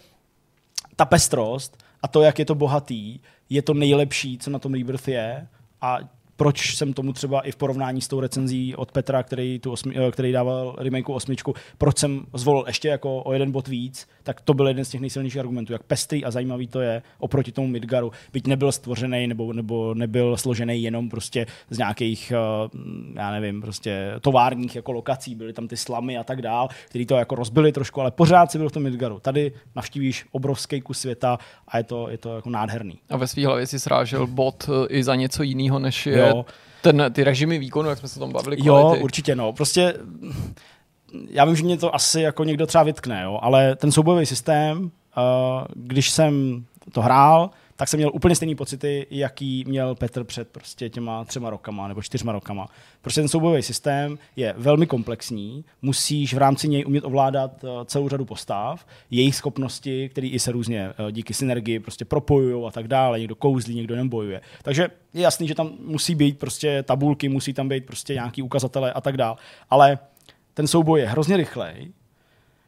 ta pestrost a to, jak je to bohatý, je to nejlepší, co na tom Rebirth je. A proč jsem tomu třeba i v porovnání s tou recenzí od Petra, který, tu osmi, eh, který dával remakeu osmičku, proč jsem zvolil ještě jako o jeden bod víc, tak to byl jeden z těch nejsilnějších argumentů, jak pestrý a zajímavý to je oproti tomu Midgaru. Byť nebyl stvořený nebo, nebo nebyl složený jenom prostě z nějakých, eh, já nevím, prostě továrních jako lokací, byly tam ty slamy a tak dál, který to jako rozbili trošku, ale pořád si byl v tom Midgaru. Tady navštívíš obrovský kus světa a je to, je to jako nádherný. A ve svý hlavě si srážel bod eh, i za něco jiného, než je jo. Ten, ty režimy výkonu, jak jsme se o tom bavili. Jo, určitě, no. Prostě já vím, že mě to asi jako někdo třeba vytkne, jo, ale ten soubojový systém, uh, když jsem to hrál, tak jsem měl úplně stejný pocity, jaký měl Petr před prostě těma třema rokama nebo čtyřma rokama. Prostě ten soubojový systém je velmi komplexní, musíš v rámci něj umět ovládat uh, celou řadu postav, jejich schopnosti, které i se různě uh, díky synergii prostě propojují a tak dále, někdo kouzlí, někdo nem bojuje. Takže je jasný, že tam musí být prostě tabulky, musí tam být prostě nějaký ukazatele a tak dále. Ale ten souboj je hrozně rychlej,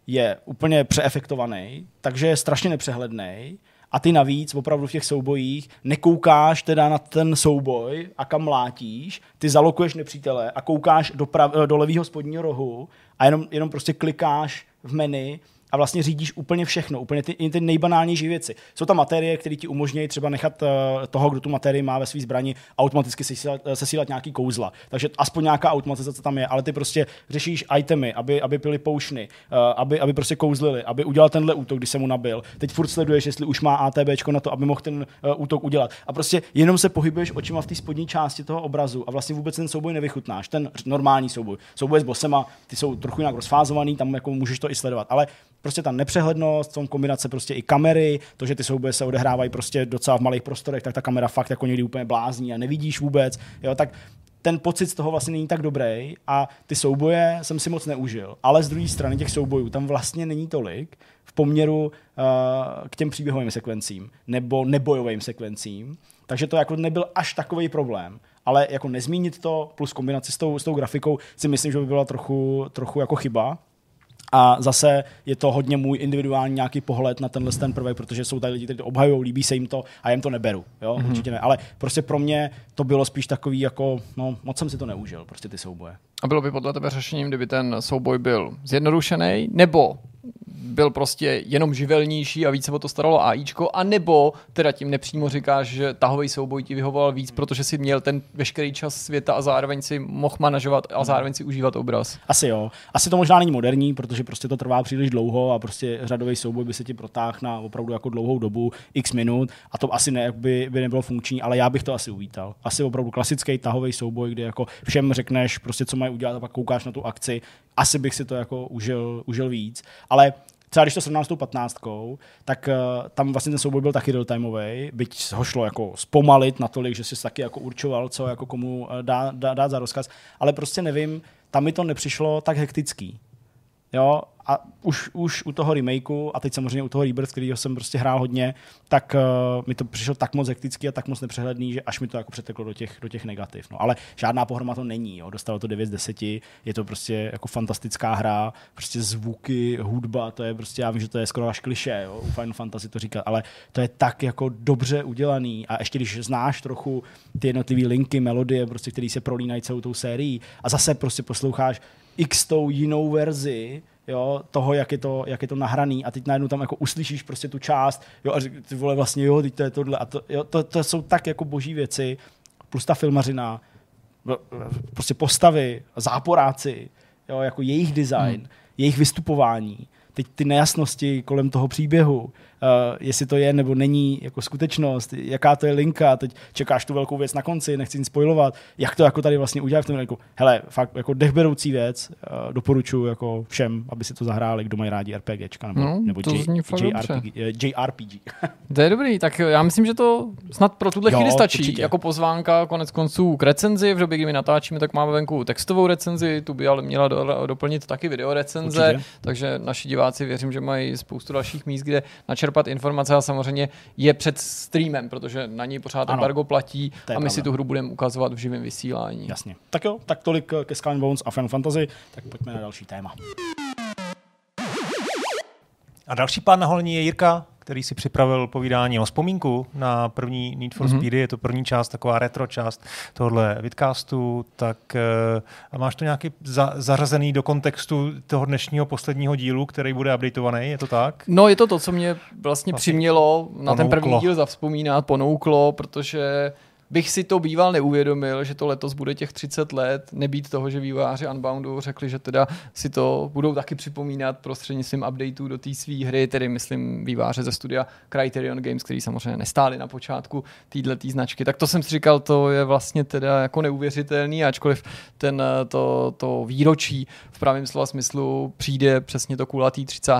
je úplně přeefektovaný, takže je strašně nepřehledný a ty navíc opravdu v těch soubojích nekoukáš teda na ten souboj a kam mlátíš, ty zalokuješ nepřítele a koukáš do, prav, do levého spodního rohu a jenom, jenom prostě klikáš v menu a vlastně řídíš úplně všechno, úplně ty, ty nejbanálnější věci. Jsou tam materie, které ti umožňují třeba nechat uh, toho, kdo tu materii má ve své zbrani, automaticky sesílat, uh, sesílat nějaký kouzla. Takže aspoň nějaká automatizace tam je, ale ty prostě řešíš itemy, aby, aby pili poušny, uh, aby, aby prostě kouzlili, aby udělal tenhle útok, když se mu nabil. Teď furt sleduješ, jestli už má ATB na to, aby mohl ten útok udělat. A prostě jenom se pohybuješ očima v té spodní části toho obrazu a vlastně vůbec ten souboj nevychutnáš, ten normální souboj. Souboj s bosema, ty jsou trochu nějak rozfázovaný, tam jako můžeš to i sledovat, ale prostě ta nepřehlednost, tom kombinace prostě i kamery, to, že ty souboje se odehrávají prostě docela v malých prostorech, tak ta kamera fakt jako někdy úplně blázní a nevidíš vůbec, jo, tak ten pocit z toho vlastně není tak dobrý a ty souboje jsem si moc neužil. Ale z druhé strany těch soubojů tam vlastně není tolik v poměru uh, k těm příběhovým sekvencím nebo nebojovým sekvencím. Takže to jako nebyl až takový problém. Ale jako nezmínit to plus kombinaci s tou, s tou grafikou si myslím, že by byla trochu, trochu jako chyba. A zase je to hodně můj individuální nějaký pohled na tenhle ten prvek, protože jsou tady lidi, kteří to obhajují, líbí se jim to a jim to neberu. Jo? Mm-hmm. Určitě ne. Ale prostě pro mě to bylo spíš takový, jako, no, moc jsem si to neužil, prostě ty souboje. A bylo by podle tebe řešením, kdyby ten souboj byl zjednodušený, nebo byl prostě jenom živelnější a více se o to staralo AIčko, a nebo teda tím nepřímo říkáš, že tahový souboj ti vyhovoval víc, protože si měl ten veškerý čas světa a zároveň si mohl manažovat a zároveň si užívat obraz. Asi jo. Asi to možná není moderní, protože prostě to trvá příliš dlouho a prostě řadový souboj by se ti protáhl na opravdu jako dlouhou dobu, x minut a to asi ne, by, by nebylo funkční, ale já bych to asi uvítal. Asi opravdu klasický tahový souboj, kde jako všem řekneš prostě, co mají udělat a pak koukáš na tu akci. Asi bych si to jako užil, užil víc. Ale třeba když to srovnám s tou patnáctkou, tak uh, tam vlastně ten souboj byl taky real-timeový, byť ho šlo jako zpomalit natolik, že si taky jako určoval, co jako komu uh, dá, dá, dát za rozkaz, ale prostě nevím, tam mi to nepřišlo tak hektický. Jo, a už, už u toho remakeu a teď samozřejmě u toho Rebirth, kterýho jsem prostě hrál hodně, tak uh, mi to přišlo tak moc hektický a tak moc nepřehledný, že až mi to jako přeteklo do těch, do těch negativ. No, ale žádná pohroma to není. Jo. Dostalo to 9 z 10, je to prostě jako fantastická hra, prostě zvuky, hudba, to je prostě, já vím, že to je skoro až kliše, jo, u Final Fantasy to říkat, ale to je tak jako dobře udělaný a ještě když znáš trochu ty jednotlivé linky, melodie, prostě, které se prolínají celou tou sérií a zase prostě posloucháš x tou jinou verzi, jo, toho, jak je, to, jak je to nahraný. A teď najednou tam jako uslyšíš prostě tu část, jo, a ty vole vlastně, jo, teď to je tohle. A to, jo, to, to jsou tak jako boží věci, plus ta filmařina, prostě postavy, záporáci, jo, jako jejich design, hmm. jejich vystupování, teď ty nejasnosti kolem toho příběhu, jestli to je nebo není jako skutečnost, jaká to je linka, teď čekáš tu velkou věc na konci, nechci nic spojovat, jak to jako tady vlastně udělat v tom jako, hele, fakt jako dechberoucí věc, uh, doporučuji jako všem, aby si to zahráli, kdo mají rádi RPGčka nebo, No, nebo to J, zní fakt JRPG, eh, JRPG. <laughs> To je dobrý, tak já myslím, že to snad pro tuhle chvíli stačí. určitě. Jako pozvánka konec konců k recenzi. V době, kdy my natáčíme, tak máme venku textovou recenzi, tu by ale měla do, doplnit taky video recenze, Určitě. takže naši diváci věřím, že mají spoustu dalších míst, kde načerpat informace a samozřejmě je před streamem, protože na něj pořád Ano. embargo platí a my pravda. si tu hru budeme ukazovat v živém vysílání. Jasně. Tak jo, tak tolik ke Skull Bones a Final Fantasy, tak pojďme na další téma. A další pán na holení je Jirka, který si připravil povídání o vzpomínku na první Need for Mhm. Speedy. Je to první část, taková retro část tohohle vidcastu. Tak a máš to nějaký za, zařazený do kontextu toho dnešního posledního dílu, který bude updateovaný, je to tak? No je to to, co mě vlastně Vlastně přimělo na ten první ponouklo. díl zavzpomínat, ponouklo, protože bych si to býval neuvědomil, že to letos bude těch 30 let, nebýt toho, že vývojáři Unboundu řekli, že teda si to budou taky připomínat prostřednictvím updateů do té své hry, tedy myslím výváře ze studia Criterion Games, který samozřejmě nestáli na počátku této značky. Tak to jsem si říkal, to je vlastně teda jako neuvěřitelný, ačkoliv ten, to, to výročí v pravém slova smyslu přijde přesně to kulatý 30.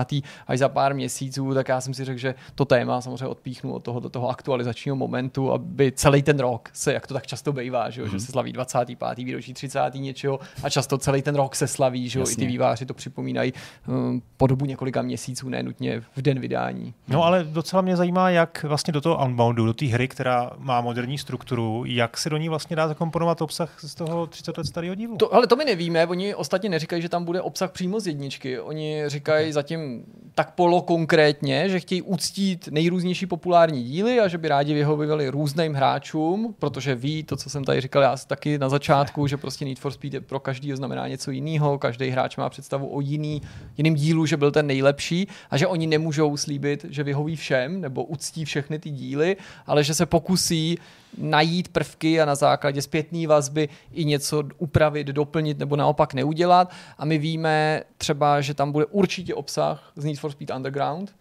až za pár měsíců, tak já jsem si řekl, že to téma samozřejmě odpíchnu od toho, do toho aktualizačního momentu, aby celý ten rok se, jak to tak často bývá, že, jo, že se slaví 25. výročí 30. něčeho a často celý ten rok se slaví, že jo, i ty výváři to připomínají um, po dobu několika měsíců, ne nutně v den vydání. No ale docela mě zajímá, jak vlastně do toho Unboundu, do té hry, která má moderní strukturu, jak se do ní vlastně dá zakomponovat obsah z toho 30 let starého dílu. To, ale to my nevíme, oni ostatně neříkají, že tam bude obsah přímo z jedničky. Oni říkají zatím tak polo konkrétně, že chtějí uctít nejrůznější populární díly a že by rádi vyhovovali různým hráčům, protože ví to, co jsem tady říkal já taky na začátku, že prostě Need for Speed je pro každýho znamená něco jiného, každý hráč má představu o jiný, jiným dílu, že byl ten nejlepší a že oni nemůžou slíbit, že vyhoví všem nebo uctí všechny ty díly, ale že se pokusí najít prvky a na základě zpětné vazby i něco upravit, doplnit nebo naopak neudělat. A my víme třeba, že tam bude určitě obsah z Need for Speed Underground,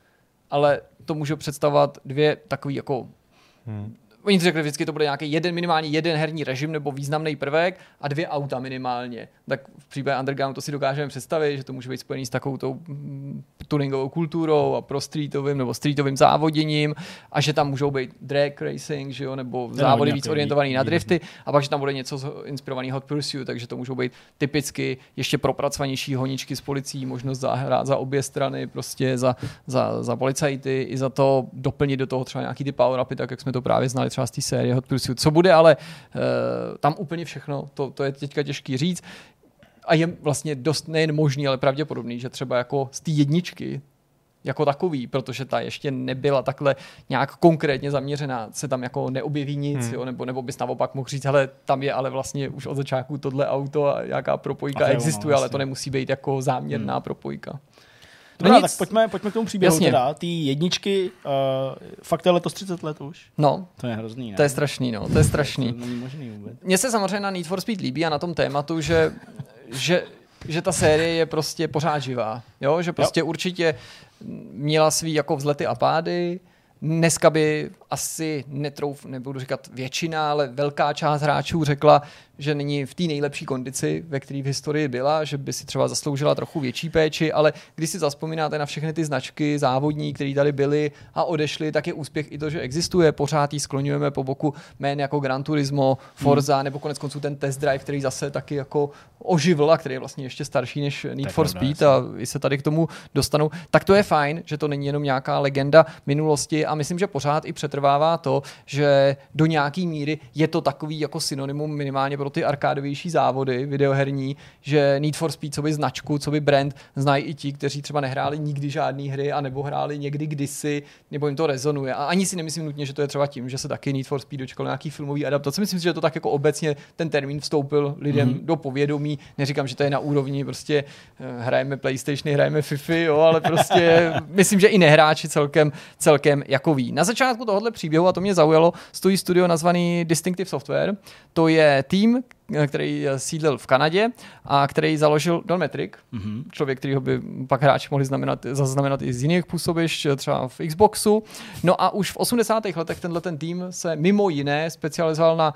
ale to může představovat dvě takový jako Hmm. Oni řekli vždycky, to bude nějaký jeden, minimálně jeden herní režim nebo významný prvek a dvě auta minimálně. Tak v případě Underground to si dokážeme představit, že to může být spojený s takovou tou mm, tuningovou kulturou a pro streetovým nebo streetovým závoděním a že tam můžou být drag racing, že jo, nebo závody víc orientovaný na drifty a pak, že tam bude něco inspirovaný Hot Pursuit, takže to můžou být typicky ještě propracovanější honičky s policií, možnost zahrát za obě strany, prostě za, za, za policajty, i za to doplnit do toho třeba nějaký ty power upy, tak jak jsme to právě znali třeba z té série Hot Pursuit. Co bude, ale uh, tam úplně všechno, to, to je teďka těžký říct. A je vlastně dost nejen možný, ale pravděpodobný, že třeba jako z té jedničky jako takový, protože ta ještě nebyla takhle nějak konkrétně zaměřená, se tam jako neobjeví nic, Hmm. jo, nebo, nebo bys naopak mohl říct, hele, tam je ale vlastně už od začátku tohle auto a jaká propojka A to je ono, existuje, ale to nemusí být jako záměrná Hmm. propojka. Dobrá, nic. tak pojďme, pojďme k tomu příběhu Jasně. teda. Ty jedničky, uh, fakt je letos 30 let už. No, To je hrozný, ne? to je strašný, no, to je strašný. To není možný vůbec. Mně se samozřejmě na Need for Speed líbí a na tom tématu, že, že, že ta série je prostě pořád živá. Jo? Že prostě jo. určitě měla svý jako vzlety a pády. Dneska by asi netrouf, nebudu říkat většina, ale velká část hráčů řekla, že není v té nejlepší kondici, ve které v historii byla, že by si třeba zasloužila trochu větší péči, ale když si zaspomínáte na všechny ty značky závodní, které tady byly a odešly, tak je úspěch i to, že existuje. Pořád jí skloňujeme po boku jmén jako Gran Turismo, Forza, hmm. nebo konec konců ten test drive, který zase taky jako oživil a který je vlastně ještě starší než Need je for pravda, Speed a i se tady k tomu dostanou. Tak to je fajn, že to není jenom nějaká legenda minulosti a myslím, že pořád i přetrvává to, že do nějaký míry je to takový jako synonymum minimálně pro ty arkádovější závody videoherní, že Need for Speed, co by značku, co by brand, znají i ti, kteří třeba nehráli nikdy žádné hry a nebo hráli někdy kdysi, nebo jim to rezonuje. A ani si nemyslím nutně, že to je třeba tím, že se taky Need for Speed dočkal nějaký filmový adaptace. Myslím si, že to tak jako obecně ten termín vstoupil lidem mm-hmm. do povědomí. Neříkám, že to je na úrovni prostě eh, hrajeme PlayStation, hrajeme FIFA, jo, ale prostě <laughs> myslím, že i nehráči celkem, celkem jako ví. Na začátku tohohle příběhu, a to mě zaujalo, stojí studio nazvaný Distinctive Software. To je tým, který sídlil v Kanadě a který založil Don Metric, mm-hmm. člověk, kterýho by pak hráči mohli znamenat, zaznamenat i z jiných působišť, třeba v Xboxu. No a už v 80. letech tenhle ten tým se mimo jiné specializoval na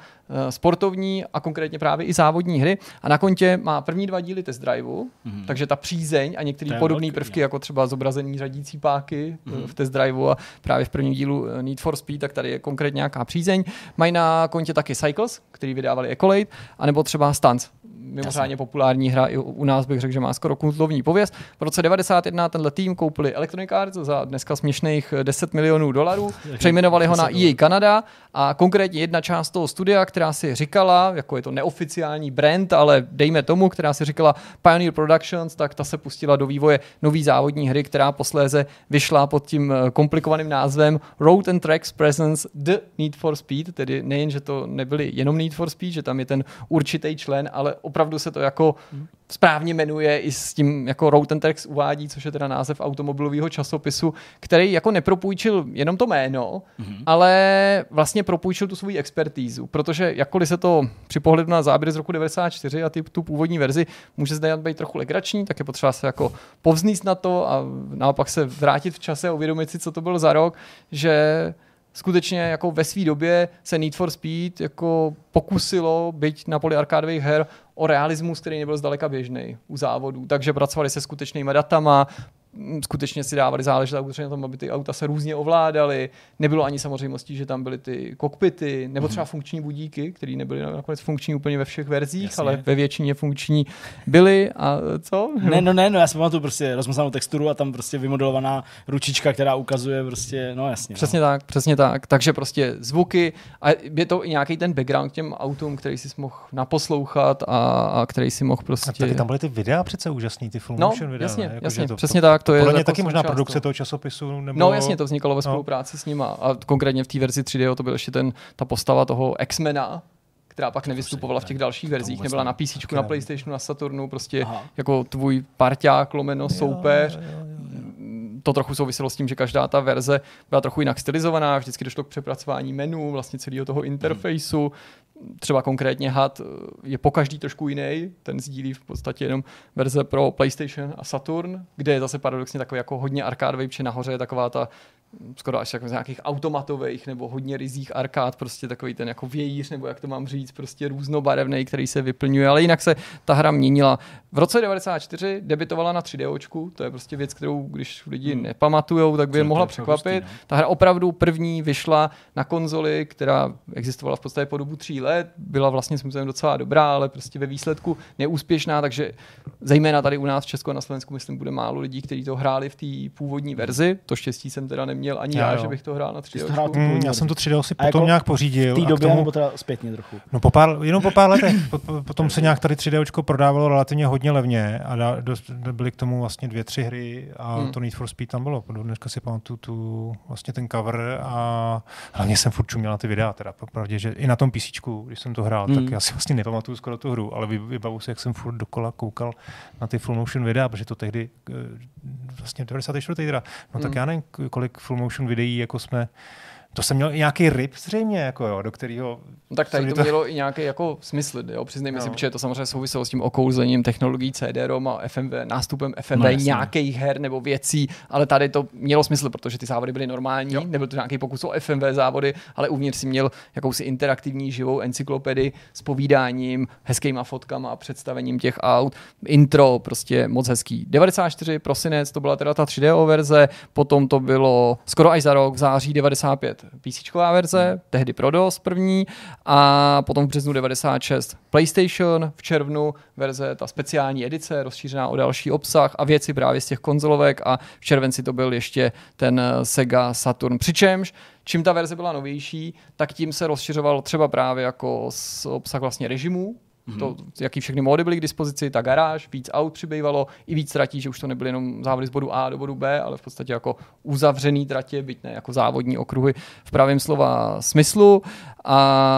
sportovní a konkrétně právě i závodní hry a na kontě má první dva díly test driveu, mm-hmm. takže ta přízeň a některé podobné prvky, jako třeba zobrazení řadící páky mm-hmm. v test driveu a právě v prvním dílu eh, Need for Speed, tak tady je konkrétně nějaká přízeň. Mají na kontě taky Cycles, který vydávali Ecolate anebo třeba Stance, mimořádně populární hra, i u nás bych řekl, že má skoro kultovní pověst. V roce 91 tenhle tým koupili Electronic Arts za dneska směšných 10 milionů dolarů, <laughs> přejmenovali ho na EA Canada a konkrétně jedna část toho studia, která si říkala, jako je to neoficiální brand, ale dejme tomu, která si říkala Pioneer Productions, tak ta se pustila do vývoje nový závodní hry, která posléze vyšla pod tím eh, komplikovaným názvem Road and Tracks Presence The Need for Speed, tedy nejen, že to nebyly jenom Need for Speed, že tam je ten určitý člen, ale opravdu se to jako správně jmenuje i s tím jako Road and Tracks uvádí, což je teda název automobilového časopisu, který jako nepropůjčil jenom to jméno, mm-hmm. ale vlastně propůjčil tu svou expertízu, protože jakkoliv se to při pohledu na záběry z roku 94 a ty, tu původní verzi může zde být trochu legrační, tak je potřeba se jako povzníst na to a naopak se vrátit v čase a uvědomit si, co to bylo za rok, že skutečně jako ve své době se Need for Speed jako pokusilo, byť na poli arkádových her, o realismus, který nebyl zdaleka běžný u závodů. Takže pracovali se skutečnými datama, skutečně si dávali záležet na tom, aby ty auta se různě ovládaly. Nebylo ani samozřejmostí, že tam byly ty kokpity, nebo třeba funkční budíky, které nebyly nakonec funkční úplně ve všech verzích, jasně. ale ve většině funkční byly. A co? Ne, no ne, no já si pamatuju prostě rozmazanou texturu a tam prostě vymodelovaná ručička, která ukazuje prostě, no jasně. Přesně no. tak, přesně tak. Takže prostě zvuky a je to i nějaký ten background k těm autům, který si mohl naposlouchat a, a který si mohl prostě... A taky tam byly ty videa přece úžasný, ty full no, videa. Jasně, jako, jasně, to, přesně tak to je. Podle mě taky možná produkce toho časopisu. Nebo... No jasně, to vznikalo ve no. spolupráci no. s nima. A konkrétně v té verzi 3D to byl ještě ten, ta postava toho X-mena, která pak nevystupovala v těch dalších verzích, nebyla na PC, na PlayStationu, na Saturnu, prostě Aha. jako tvůj parťák, lomeno, soupeř. Jo, jo, jo. To trochu souviselo s tím, že každá ta verze byla trochu jinak stylizovaná, vždycky došlo k přepracování menu, vlastně celého toho interfejsu třeba konkrétně HUD je po každý trošku jiný, ten sdílí v podstatě jenom verze pro PlayStation a Saturn, kde je zase paradoxně takový jako hodně arkádový, protože nahoře je taková ta skoro až jako z nějakých automatových nebo hodně rizích arkád, prostě takový ten jako vějíř, nebo jak to mám říct, prostě různobarevný, který se vyplňuje, ale jinak se ta hra měnila. V roce 94 debitovala na 3D, to je prostě věc, kterou když lidi hmm. nepamatujou, tak by je mohla překvapit. Hustý, ta hra opravdu první vyšla na konzoli, která existovala v podstatě po dobu tří let, byla vlastně samozřejmě docela dobrá, ale prostě ve výsledku neúspěšná, takže zejména tady u nás v Česku a na Slovensku, myslím, bude málo lidí, kteří to hráli v té původní verzi. To štěstí jsem teda neměl neměl ani já, já že bych to hrál na 3D. Mm, já jsem to 3D si potom jako nějak pořídil. V té době tomu, nebo teda zpětně trochu? No po pár, jenom po pár letech. <laughs> Potom se nějak tady 3D prodávalo relativně hodně levně a dá, dost, byly k tomu vlastně dvě, tři hry a hmm. to Need for Speed tam bylo. Dneska si pamatuju tu, vlastně ten cover a hlavně jsem furt čuměl na ty videa, teda popravdě, že i na tom PC, když jsem to hrál, hmm. tak já si vlastně nepamatuju skoro tu hru, ale vybavu si, jak jsem furt dokola koukal na ty full motion videa, protože to tehdy eh, vlastně 94. teda, no tak hmm. já nevím, kolik full motion videí jako jsme to jsem měl nějaký ryb zřejmě, jako jo, do kterého... No tak tady to, to mělo i nějaký jako smysl, jo, přiznejme no. si, protože to samozřejmě souviselo s tím okouzlením technologií CD-ROM a FMV, nástupem FMV no, nějakých her nebo věcí, ale tady to mělo smysl, protože ty závody byly normální, jo. nebyl to nějaký pokus o FMV závody, ale uvnitř si měl jakousi interaktivní živou encyklopedii s povídáním, hezkýma fotkama a představením těch aut, intro, prostě moc hezký. 94 prosinec, to byla teda ta 3D verze, potom to bylo skoro až za rok, v září 95 PC verze, hmm. tehdy pro DOS první a potom v březnu 96 PlayStation, v červnu verze ta speciální edice, rozšířená o další obsah a věci právě z těch konzolovek a v červenci to byl ještě ten Sega Saturn. Přičemž čím ta verze byla novější, tak tím se rozšiřoval třeba právě jako obsah vlastně režimů, Mm-hmm. To, jaký všechny módy byly k dispozici, ta garáž, víc aut přibývalo, i víc tratí, že už to nebyly jenom závody z bodu A do bodu B, ale v podstatě jako uzavřený tratě, byť ne jako závodní okruhy v pravém slova smyslu. A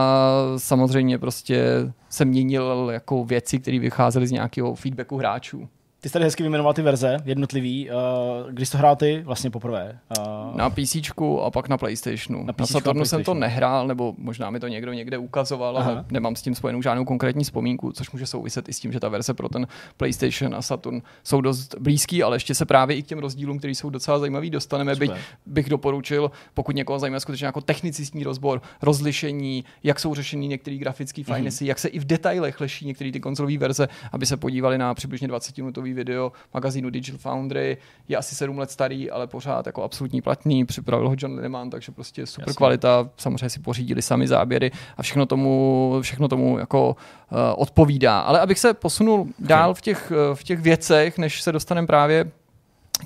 samozřejmě prostě se měnil jako věci, které vycházely z nějakého feedbacku hráčů. Ty jsi tady hezky vyjmenoval ty verze, jednotlivý. Uh, když to hrál ty vlastně poprvé? Uh, na PC a pak na PlayStationu. Na, na Saturnu jsem to nehrál, nebo možná mi to někdo někde ukazoval, Aha. ale nemám s tím spojenou žádnou konkrétní vzpomínku, což může souviset i s tím, že ta verze pro ten PlayStation a Saturn jsou dost blízký, ale ještě se právě i k těm rozdílům, které jsou docela zajímavý, dostaneme. Byť bych doporučil, pokud někoho zajímá skutečně jako technicistní rozbor, rozlišení, jak jsou řešeny některé grafické mm-hmm. jak se i v detailech leší některé ty konzolové verze, aby se podívali na přibližně 20 minutový video magazínu Digital Foundry. Je asi sedm let starý, ale pořád jako absolutní platný. Připravil ho John Lineman, takže prostě super Jasně. kvalita. Samozřejmě si pořídili sami záběry a všechno tomu, všechno tomu jako uh, odpovídá. Ale abych se posunul dál v těch, v těch věcech, než se dostaneme právě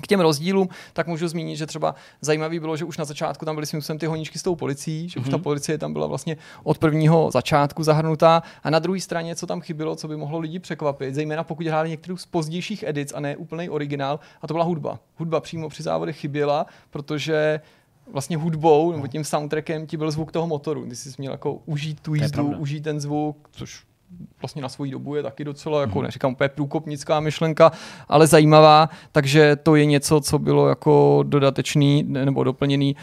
k těm rozdílům, tak můžu zmínit, že třeba zajímavý bylo, že už na začátku tam byly svým ty honíčky s tou policií, že mm-hmm. už ta mhm. policie tam byla vlastně od prvního začátku zahrnutá. A na druhé straně, co tam chybilo, co by mohlo lidi překvapit, zejména pokud hráli některou z pozdějších edic a ne úplný originál, a to byla hudba. Hudba přímo při závodech chyběla, protože vlastně hudbou nebo tím soundtrackem ti byl zvuk toho motoru. Ty jsi měl jako užít tu jízdu, užít ten zvuk, což vlastně na svoji dobu je taky docela, jako mhm. neříkám úplně průkopnická myšlenka, ale zajímavá, takže to je něco, co bylo jako dodatečný nebo doplněný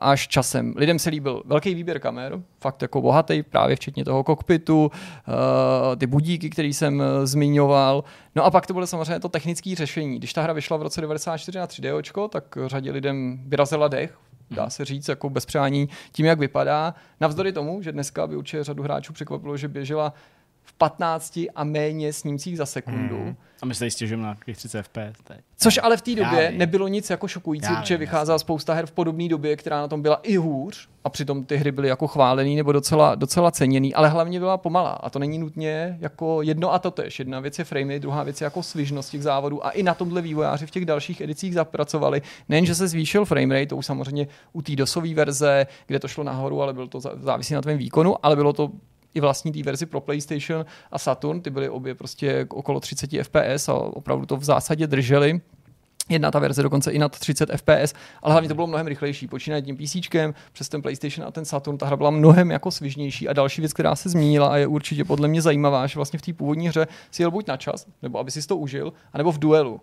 až časem. Lidem se líbil velký výběr kamer, fakt jako bohatý, právě včetně toho kokpitu, ty budíky, který jsem e, zmiňoval. No a pak to bylo samozřejmě to technické řešení. Když ta hra vyšla v roce 94 na 3D, tak řadě lidem vyrazila dech, dá se říct, jako bez přání tím, jak vypadá. Navzdory tomu, že dneska by určitě řadu hráčů překvapilo, že běžela v 15 a méně snímcích za sekundu. Hmm. A my se stěžujeme na 30 FPS. Teď. Což ale v té době nebylo nic jako šokující, protože vycházela spousta her v podobné době, která na tom byla i hůř a přitom ty hry byly jako chválený nebo docela, docela ceněný, ale hlavně byla pomalá a to není nutně jako jedno a to tež. Jedna věc je frame druhá věc je jako svižnost těch závodů a i na tomhle vývojáři v těch dalších edicích zapracovali. Nejen, že se zvýšil frame rate, to už samozřejmě u té dosové verze, kde to šlo nahoru, ale bylo to závisí na tvém výkonu, ale bylo to i vlastní té verzi pro PlayStation a Saturn, ty byly obě prostě okolo 30 FPS a opravdu to v zásadě drželi. Jedna ta verze dokonce i nad 30 FPS, ale hlavně to bylo mnohem rychlejší. Počínaje tím PC přes ten PlayStation a ten Saturn, ta hra byla mnohem jako svižnější. A další věc, která se zmínila a je určitě podle mě zajímavá, že vlastně v té původní hře si jel buď na čas, nebo aby si to užil, anebo v duelu.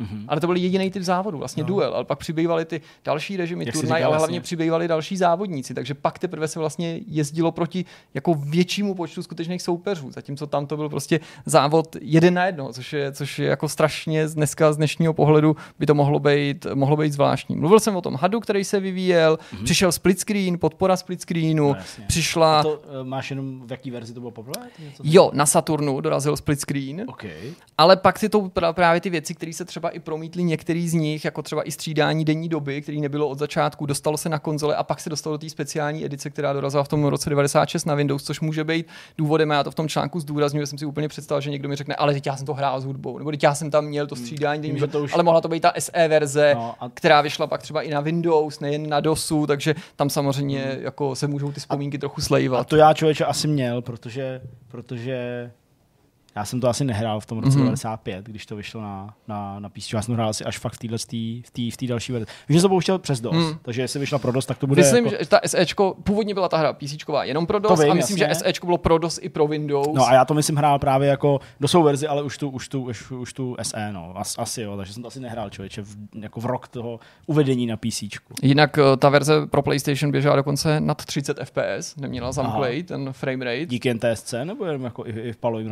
Mm-hmm. Ale to byl jediný typ závodu, vlastně no. duel. Ale pak přibývaly ty další režimy, Jak turnaj, ale vlastně. hlavně přibývali další závodníci. Takže pak teprve se vlastně jezdilo proti jako většímu počtu skutečných soupeřů. Zatímco tam to byl prostě závod jeden na jedno, což je, což je jako strašně dneska z dnešního pohledu by to mohlo být, mohlo být zvláštní. Mluvil jsem o tom hadu, který se vyvíjel, mm-hmm. přišel split screen, podpora split screenu, no, přišla. A to uh, máš jenom v jaký verzi to bylo poprvé? Jo, na Saturnu dorazil split screen. Okay. Ale pak si to právě ty věci, které se třeba třeba i promítli některý z nich, jako třeba i střídání denní doby, který nebylo od začátku, dostalo se na konzole a pak se dostalo do té speciální edice, která dorazila v tom roce 96 na Windows, což může být důvodem, já to v tom článku zdůrazňuji, jsem si úplně představil, že někdo mi řekne, ale teď já jsem to hrál s hudbou, nebo teď já jsem tam měl to hmm. střídání denní doby, už... ale mohla to být ta SE verze, no, a... která vyšla pak třeba i na Windows, nejen na DOSu, takže tam samozřejmě hmm. jako se můžou ty vzpomínky a... trochu slejvat. A to já člověče asi měl, protože, protože já jsem to asi nehrál v tom roce mm-hmm. 95, když to vyšlo na, na, na PC. Já jsem to hrál asi až fakt v téhle v v té další verzi. Víš, že to pouštěl přes DOS, mm. takže jestli vyšla pro DOS, tak to bude. Myslím, jako... že ta SEčko, původně byla ta hra PC jenom pro DOS vím, a myslím, jasně. že SEčko bylo pro DOS i pro Windows. No a já to myslím hrál právě jako DOSovou verzi, ale už tu, už tu, už, už tu SE, no. As, asi jo, takže jsem to asi nehrál člověče v, jako v rok toho uvedení na PC. Jinak eh, ta verze pro PlayStation běžela dokonce nad 30 FPS, neměla zamplay, ten frame rate. Díky NTSC nebo jenom jako i, i v palovém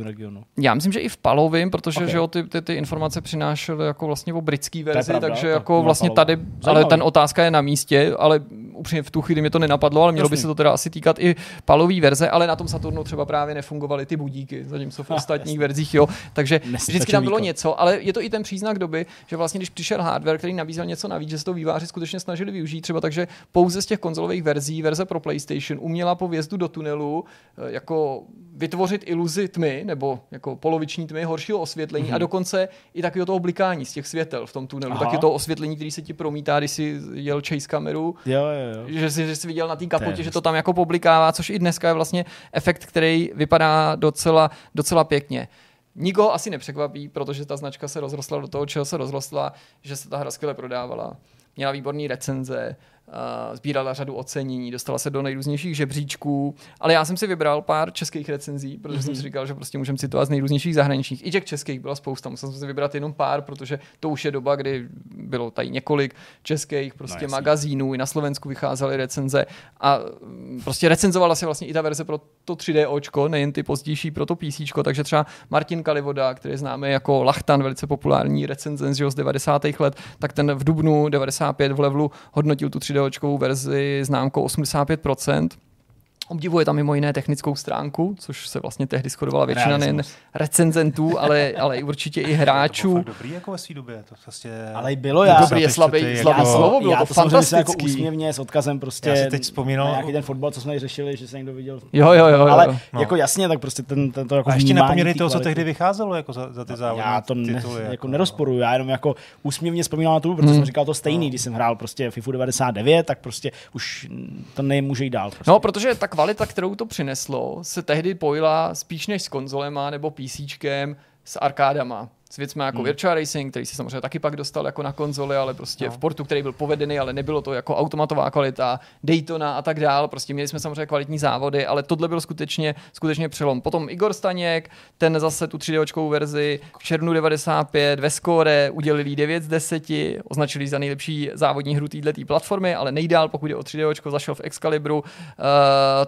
eh, regionu? Já myslím, že i v palovým, protože okay. že jo, ty, ty, ty, informace přinášely jako vlastně o britský verzi, pravda, takže jako vlastně tady, Zajímavý. ale ten otázka je na místě, ale upřímně v tu chvíli mě to nenapadlo, ale mělo by se to teda asi týkat i palové verze, ale na tom Saturnu třeba právě nefungovaly ty budíky, zatímco v <laughs> ostatních verzích jo. Takže vždycky tam bylo něco, ale je to i ten příznak doby, že vlastně když přišel hardware, který nabízel něco navíc, že se to výváři skutečně snažili využít, třeba takže pouze z těch konzolových verzí, verze pro PlayStation, uměla po vjezdu do tunelu eh, jako vytvořit iluzi tmy, nebo jako poloviční tmy, horšího osvětlení mm-hmm. a mhm. dokonce i takového toho blikání z těch světel v tom tunelu, taky to osvětlení, který se ti promítá, když si jel chase kameru, jo, jo, jo. Že, si, že jsi viděl na té kapotě, že to tam jako poblikává, což i dneska je vlastně efekt, který vypadá docela, docela pěkně. Nikoho asi nepřekvapí, protože ta značka se rozrostla do toho, čeho se rozrostla, že se ta hra skvěle prodávala. Měla výborné recenze, sbírala řadu ocenění, dostala se do nejrůznějších žebříčků, ale já jsem si vybral pár českých recenzí, protože mm-hmm. jsem si mhm. říkal, že prostě můžeme citovat z nejrůznějších zahraničních. I těch českých byla spousta, musel jsem si vybrat jenom pár, protože to už je doba, kdy bylo tady několik českých prostě no, magazínů, i na Slovensku vycházely recenze a mm, prostě recenzovala se vlastně i ta verze pro to 3D očko, nejen ty pozdější pro to PC, takže třeba Martin Kalivoda, který je známý jako Lachtan, velice populární recenzent z 90. let, tak ten v Dubnu 95 v levelu hodnotil tu 3D DLčkovou verzi známkou 85%. Obdivuje tam mimo jiné technickou stránku, což se vlastně tehdy shodovala většina nejen recenzentů, ale, ale určitě i <laughs> hráčů. To dobrý jako ve své době. To vlastně... Ale i bylo já. Dobrý je slabý, slabý jako, slovo, bylo já to, to fantastický. jako úsměvně s odkazem prostě já si teď vzpomínal... na nějaký ten fotbal, co jsme řešili, že se někdo viděl. Jo, jo, jo. Ale no. jako jasně, tak prostě ten, ten to jako A ještě nepoměrně toho, co tehdy vycházelo jako za, za ty závody. Já to ne, tituly, jako, jako nerozporuju, já jenom jako úsměvně vzpomínám na tu, protože hmm. jsem říkal to stejný, no. když jsem hrál prostě FIFA 99, tak prostě už to nemůže jít dál. Prostě. No, protože ta kvalita, kterou to přineslo, se tehdy pojila spíš než s konzolema nebo PCčkem s arkádama s věcmi jako hmm. Virtua Racing, který si samozřejmě taky pak dostal jako na konzoli, ale prostě no. v portu, který byl povedený, ale nebylo to jako automatová kvalita, Daytona a tak dál. Prostě měli jsme samozřejmě kvalitní závody, ale tohle byl skutečně, skutečně přelom. Potom Igor Staněk, ten zase tu 3D verzi v červnu 95 ve skóre udělili 9 z 10, označili za nejlepší závodní hru této platformy, ale nejdál, pokud je o 3D, zašel v Excalibru uh,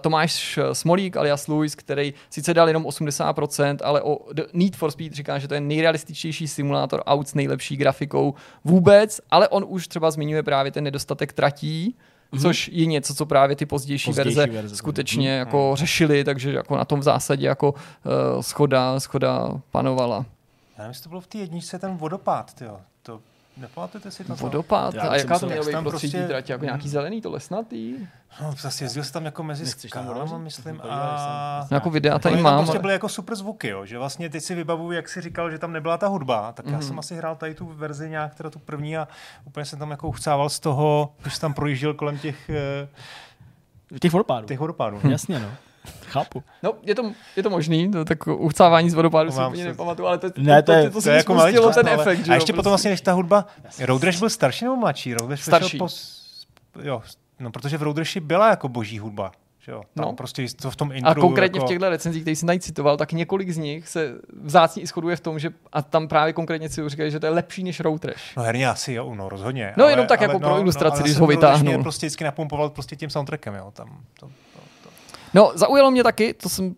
Tomáš Smolík alias Luis, který sice dal jenom 80%, ale o Need for Speed říká, že to je nejrealističnější nejrealističtější simulátor aut s nejlepší grafikou vůbec, ale on už třeba zmiňuje právě ten nedostatek tratí, Mm-hmm. což je něco, co právě ty pozdější, pozdější verze, verze skutečně mm-hmm. jako řešili, takže jako na tom v zásadě jako uh, schoda, schoda panovala. Já nevím, jestli to bylo v té jedničce ten vodopád, tyjo. Nepamatujete si to? Vodopád? A jaká to měla být prostředí prostě... trať? Jako nějaký zelený, to lesnatý? No, zase jezdil jsi tam jako mezi skálama, myslím, a... No, jako videa tady mám. Tam prostě byly jako super zvuky, jo, že vlastně teď si vybavuju, jak si říkal, že tam nebyla ta hudba, tak mm-hmm. já mhm. jsem asi hrál tady tu verzi nějak, teda tu první a úplně jsem tam jako uchcával z toho, když jsem tam projížděl kolem těch... Eh, těch vodopádů. Těch vodopádů. No. Jasně, no. Chápu. No, je to, je to možný, to tak uchcávání z vodopádu si úplně nepamatuju, ale to, ne, to, je, to, to, to, je jako maličko, ten ale, efekt. A ještě potom vlastně, než ta hudba, Road Rash byl starší nebo mladší? Road Rash starší. Po, jo, no, protože v Road Rashi byla jako boží hudba. Jo, tam no. prostě to v tom intru, A konkrétně jako... v těchto recenzích, který jsem tady citoval, tak několik z nich se vzácně i shoduje v tom, že a tam právě konkrétně si říkají, že to je lepší než Road Rash. No herně asi jo, no rozhodně. No ale, jenom tak ale, jako no, pro ilustraci, no, když ho vytáhnu. prostě vždycky napumpoval prostě tím soundtrackem, jo, tam to, No, zaujalo mě taky, to jsem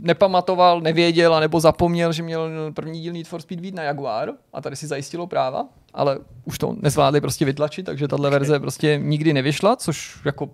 nepamatoval, nevěděl, nebo zapomněl, že měl první díl Need for Speed být na Jaguar a tady si zajistilo práva, ale už to nezvládli prostě vytlačit, takže tahle verze prostě nikdy nevyšla, což jako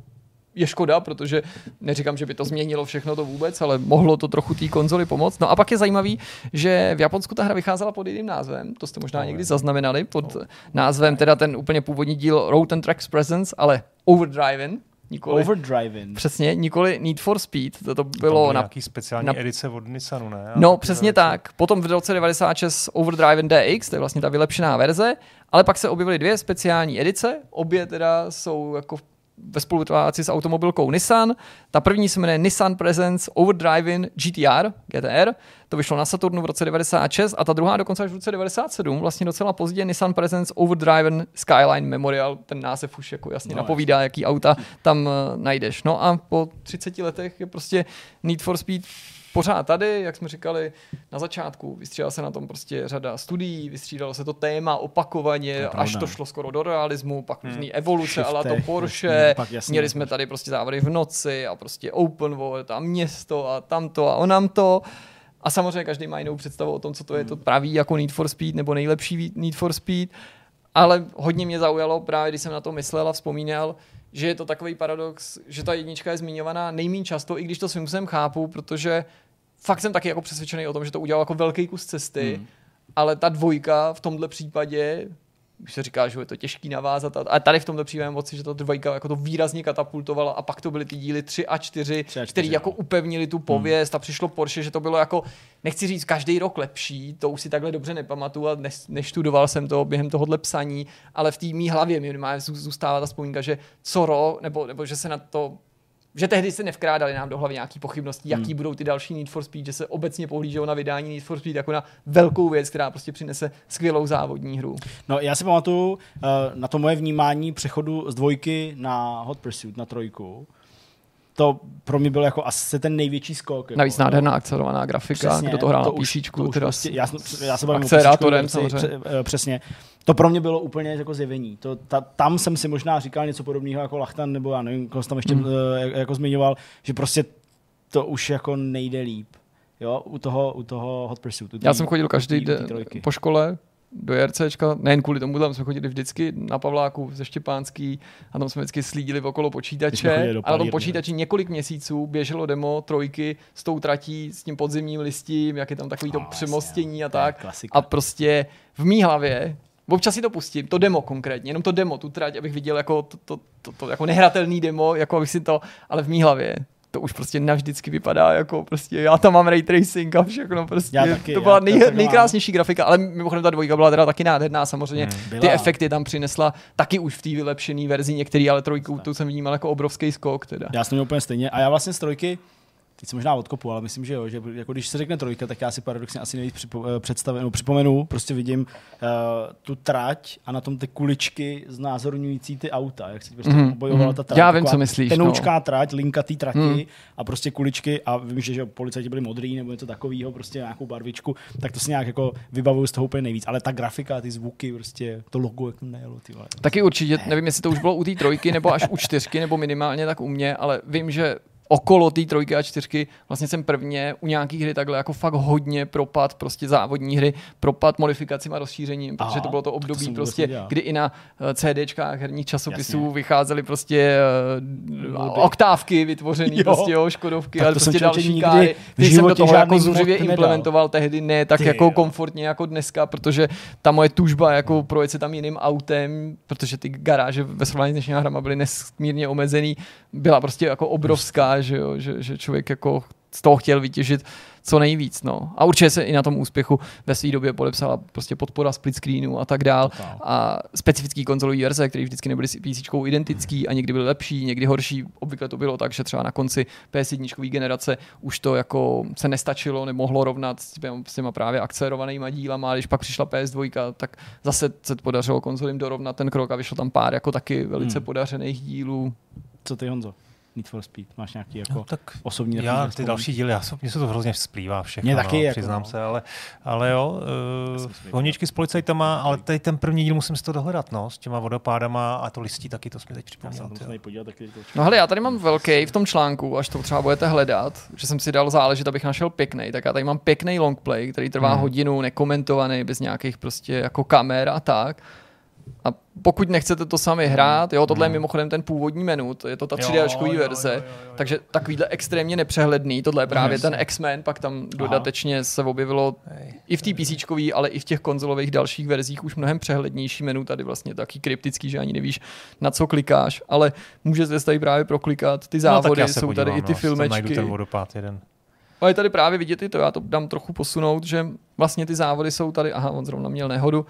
je škoda, protože neříkám, že by to změnilo všechno to vůbec, ale mohlo to trochu té konzoli pomoct. No a pak je zajímavý, že v Japonsku ta hra vycházela pod jiným názvem, to jste možná někdy zaznamenali, pod názvem teda ten úplně původní díl Road and Tracks Presence, ale Overdriven, Nikoli, Overdriving. Přesně, nikoli Need for Speed. To, to bylo na nějaký speciální na, edice od Nissanu, ne? no, přesně tak. Potom v roce 96 Overdriving DX, to je vlastně ta vylepšená verze, ale pak se objevily dvě speciální edice, obě teda jsou jako ve spolupráci s automobilkou Nissan. Ta první se jmenuje Nissan Presence Overdriving GTR, GTR. To vyšlo na Saturnu v roce 96 a ta druhá dokonce až v roce 97, vlastně docela pozdě Nissan Presence Overdriving Skyline Memorial. Ten název už jako jasně no, napovídá, jaký auta tam uh, najdeš. No a po 30 letech je prostě Need for Speed pořád tady, jak jsme říkali na začátku, vystřídala se na tom prostě řada studií, vystřídalo se to téma opakovaně, to až to šlo skoro do realismu, pak hmm. různý evoluce, ale to Porsche, jasný, jasný, měli jsme tady prostě závody v noci a prostě open world a město a tamto a onam to. A samozřejmě každý má jinou představu o tom, co to je to hmm. pravý jako Need for Speed nebo nejlepší Need for Speed. Ale hodně mě zaujalo právě, když jsem na to myslel a vzpomínal, že je to takový paradox, že ta jednička je zmiňovaná nejméně často, i když to svým způsobem chápu, protože fakt jsem taky jako přesvědčený o tom, že to udělal jako velký kus cesty, hmm. ale ta dvojka v tomhle případě už se říká, že je to těžký navázat. A tady v tomto případě moci, že to dvojka jako to výrazně katapultovalo a pak to byly ty díly 3 a 4, 3 a 4 který no. jako upevnili tu pověst hmm. a přišlo Porsche, že to bylo jako, nechci říct každý rok lepší, to už si takhle dobře nepamatuju a neštudoval jsem to během tohohle psaní, ale v té mý hlavě minimálně zůstává ta vzpomínka, že co rok, nebo, nebo že se na to že tehdy se nevkrádali nám do hlavy nějaký pochybnosti, jaký hmm. budou ty další Need for Speed, že se obecně pohlíželo na vydání Need for Speed jako na velkou věc, která prostě přinese skvělou závodní hru. No já si pamatuju uh, na to moje vnímání přechodu z dvojky na Hot Pursuit, na trojku, to pro mě byl jako asi ten největší skok. Jako, Navíc nádherná akcelerovaná grafika, přesně, kdo to hrál to na PC, teda prostě, já, já se bavím akcerátorem samozřejmě. Eh, přesně. To pro mě bylo úplně jako zjevení. To, ta, tam jsem si možná říkal něco podobného jako Lachtan, nebo já nevím, koho tam ještě mm. uh, jako zmiňoval, že prostě to už jako nejde líp. Jo, u toho, u toho Hot Pursuit. Já jsem chodil každý den po škole, do JRCčka, nejen kvůli tomu, tam jsme chodili vždycky na Pavláku ze Štěpánský a tam jsme vždycky slídili okolo počítače. a na tom počítači několik měsíců běželo demo trojky s tou tratí, s tím podzimním listím, jak je tam takový to oh, přemostění a tak. A prostě v mý hlavě Občas si to pustím, to demo konkrétně, jenom to demo, tu trať, abych viděl jako to, to, to, to jako nehratelný demo, jako abych si to, ale v mý hlavě to už prostě navždycky vypadá jako prostě, já tam mám ray tracing a všechno prostě. Já taky, to byla nej, nejkrásnější grafika, ale mimochodem ta dvojka byla teda taky nádherná samozřejmě. Hmm, ty efekty tam přinesla taky už v té vylepšené verzi některý, ale trojku tu jsem vnímal jako obrovský skok teda. Já jsem úplně stejně a já vlastně z trojky teď se možná odkopu, ale myslím, že jo, že jako když se řekne trojka, tak já si paradoxně asi nejvíc připo, eh, představím, no, připomenu, prostě vidím uh, tu trať a na tom ty kuličky znázorňující ty auta, jak se prostě mm, obojovala mm, ta trať. Já vím, co myslíš. Tenoučká no. trať, linka té trati mm. a prostě kuličky a vím, že, že policajti byli modrý nebo něco takového, prostě nějakou barvičku, tak to si nějak jako vybavuju z toho úplně nejvíc. Ale ta grafika, ty zvuky, prostě to logo, jak to nejelo. Ty vole. Taky určitě, nevím, jestli to už bylo u té trojky nebo až u čtyřky, nebo minimálně tak u mě, ale vím, že okolo té trojky a čtyřky vlastně jsem prvně u nějakých hry takhle jako fakt hodně propad prostě závodní hry, propad modifikacím a rozšířením, protože Aha, to bylo to období to prostě, kdy i na uh, CDčkách herních časopisů Jasně. vycházely prostě uh, oktávky vytvořené <laughs> prostě jo, Škodovky a prostě další káry. Ty jsem do toho jako zuřivě implementoval tehdy, ne tak Ty, jako jo. komfortně jako dneska, protože ta moje tužba jako projet se tam jiným autem, protože ty garáže ve srovnání s dnešními hrama byly nesmírně omezený, byla prostě jako obrovská že, jo, že, že člověk jako z toho chtěl vytěžit co nejvíc. No. A určitě se i na tom úspěchu ve své době podepsala prostě podpora split screenu a tak dál. A specifický konzolový verze, které vždycky nebyly s PC identický a někdy byly lepší, někdy horší. Obvykle to bylo tak, že třeba na konci PS1 generace už to jako se nestačilo, nemohlo rovnat s těma, s těma právě akcelerovanýma dílama, a když pak přišla PS2, tak zase se podařilo konzolím dorovnat ten krok a vyšlo tam pár jako taky velice hmm. podařených dílů. Co ty Honzo? Need for Speed? Máš nějaký jako no, tak osobní Já ty další díly, já mně se to hrozně splývá všechno, Mě taky, no, jako, přiznám no. se, ale, ale jo, uh, honičky s policajtama, ale tady ten první díl musím si to dohledat, no, s těma vodopádama a to listí taky, to jsme teď připomněl. No hele, já tady mám velký v tom článku, až to třeba budete hledat, že jsem si dal záležit, abych našel pěkný, tak já tady mám pěkný longplay, který trvá hmm. hodinu, nekomentovaný, bez nějakých prostě jako kamer a tak. A pokud nechcete to sami hrát, jo, tohle je mimochodem ten původní menu, to je to ta 3D verze, jo, jo, jo, jo. takže takovýhle extrémně nepřehledný, tohle je právě ten X-Men, pak tam dodatečně se objevilo Hej. i v té PC, ale i v těch konzolových dalších verzích už mnohem přehlednější menu, tady vlastně taky kryptický, že ani nevíš, na co klikáš, ale můžete tady právě proklikat, ty závody, no, jsou tady i ty no, filmečky. Najdu ten vodopád jeden. Ale tady právě vidět i to, já to dám trochu posunout, že vlastně ty závody jsou tady, aha, on zrovna měl nehodu,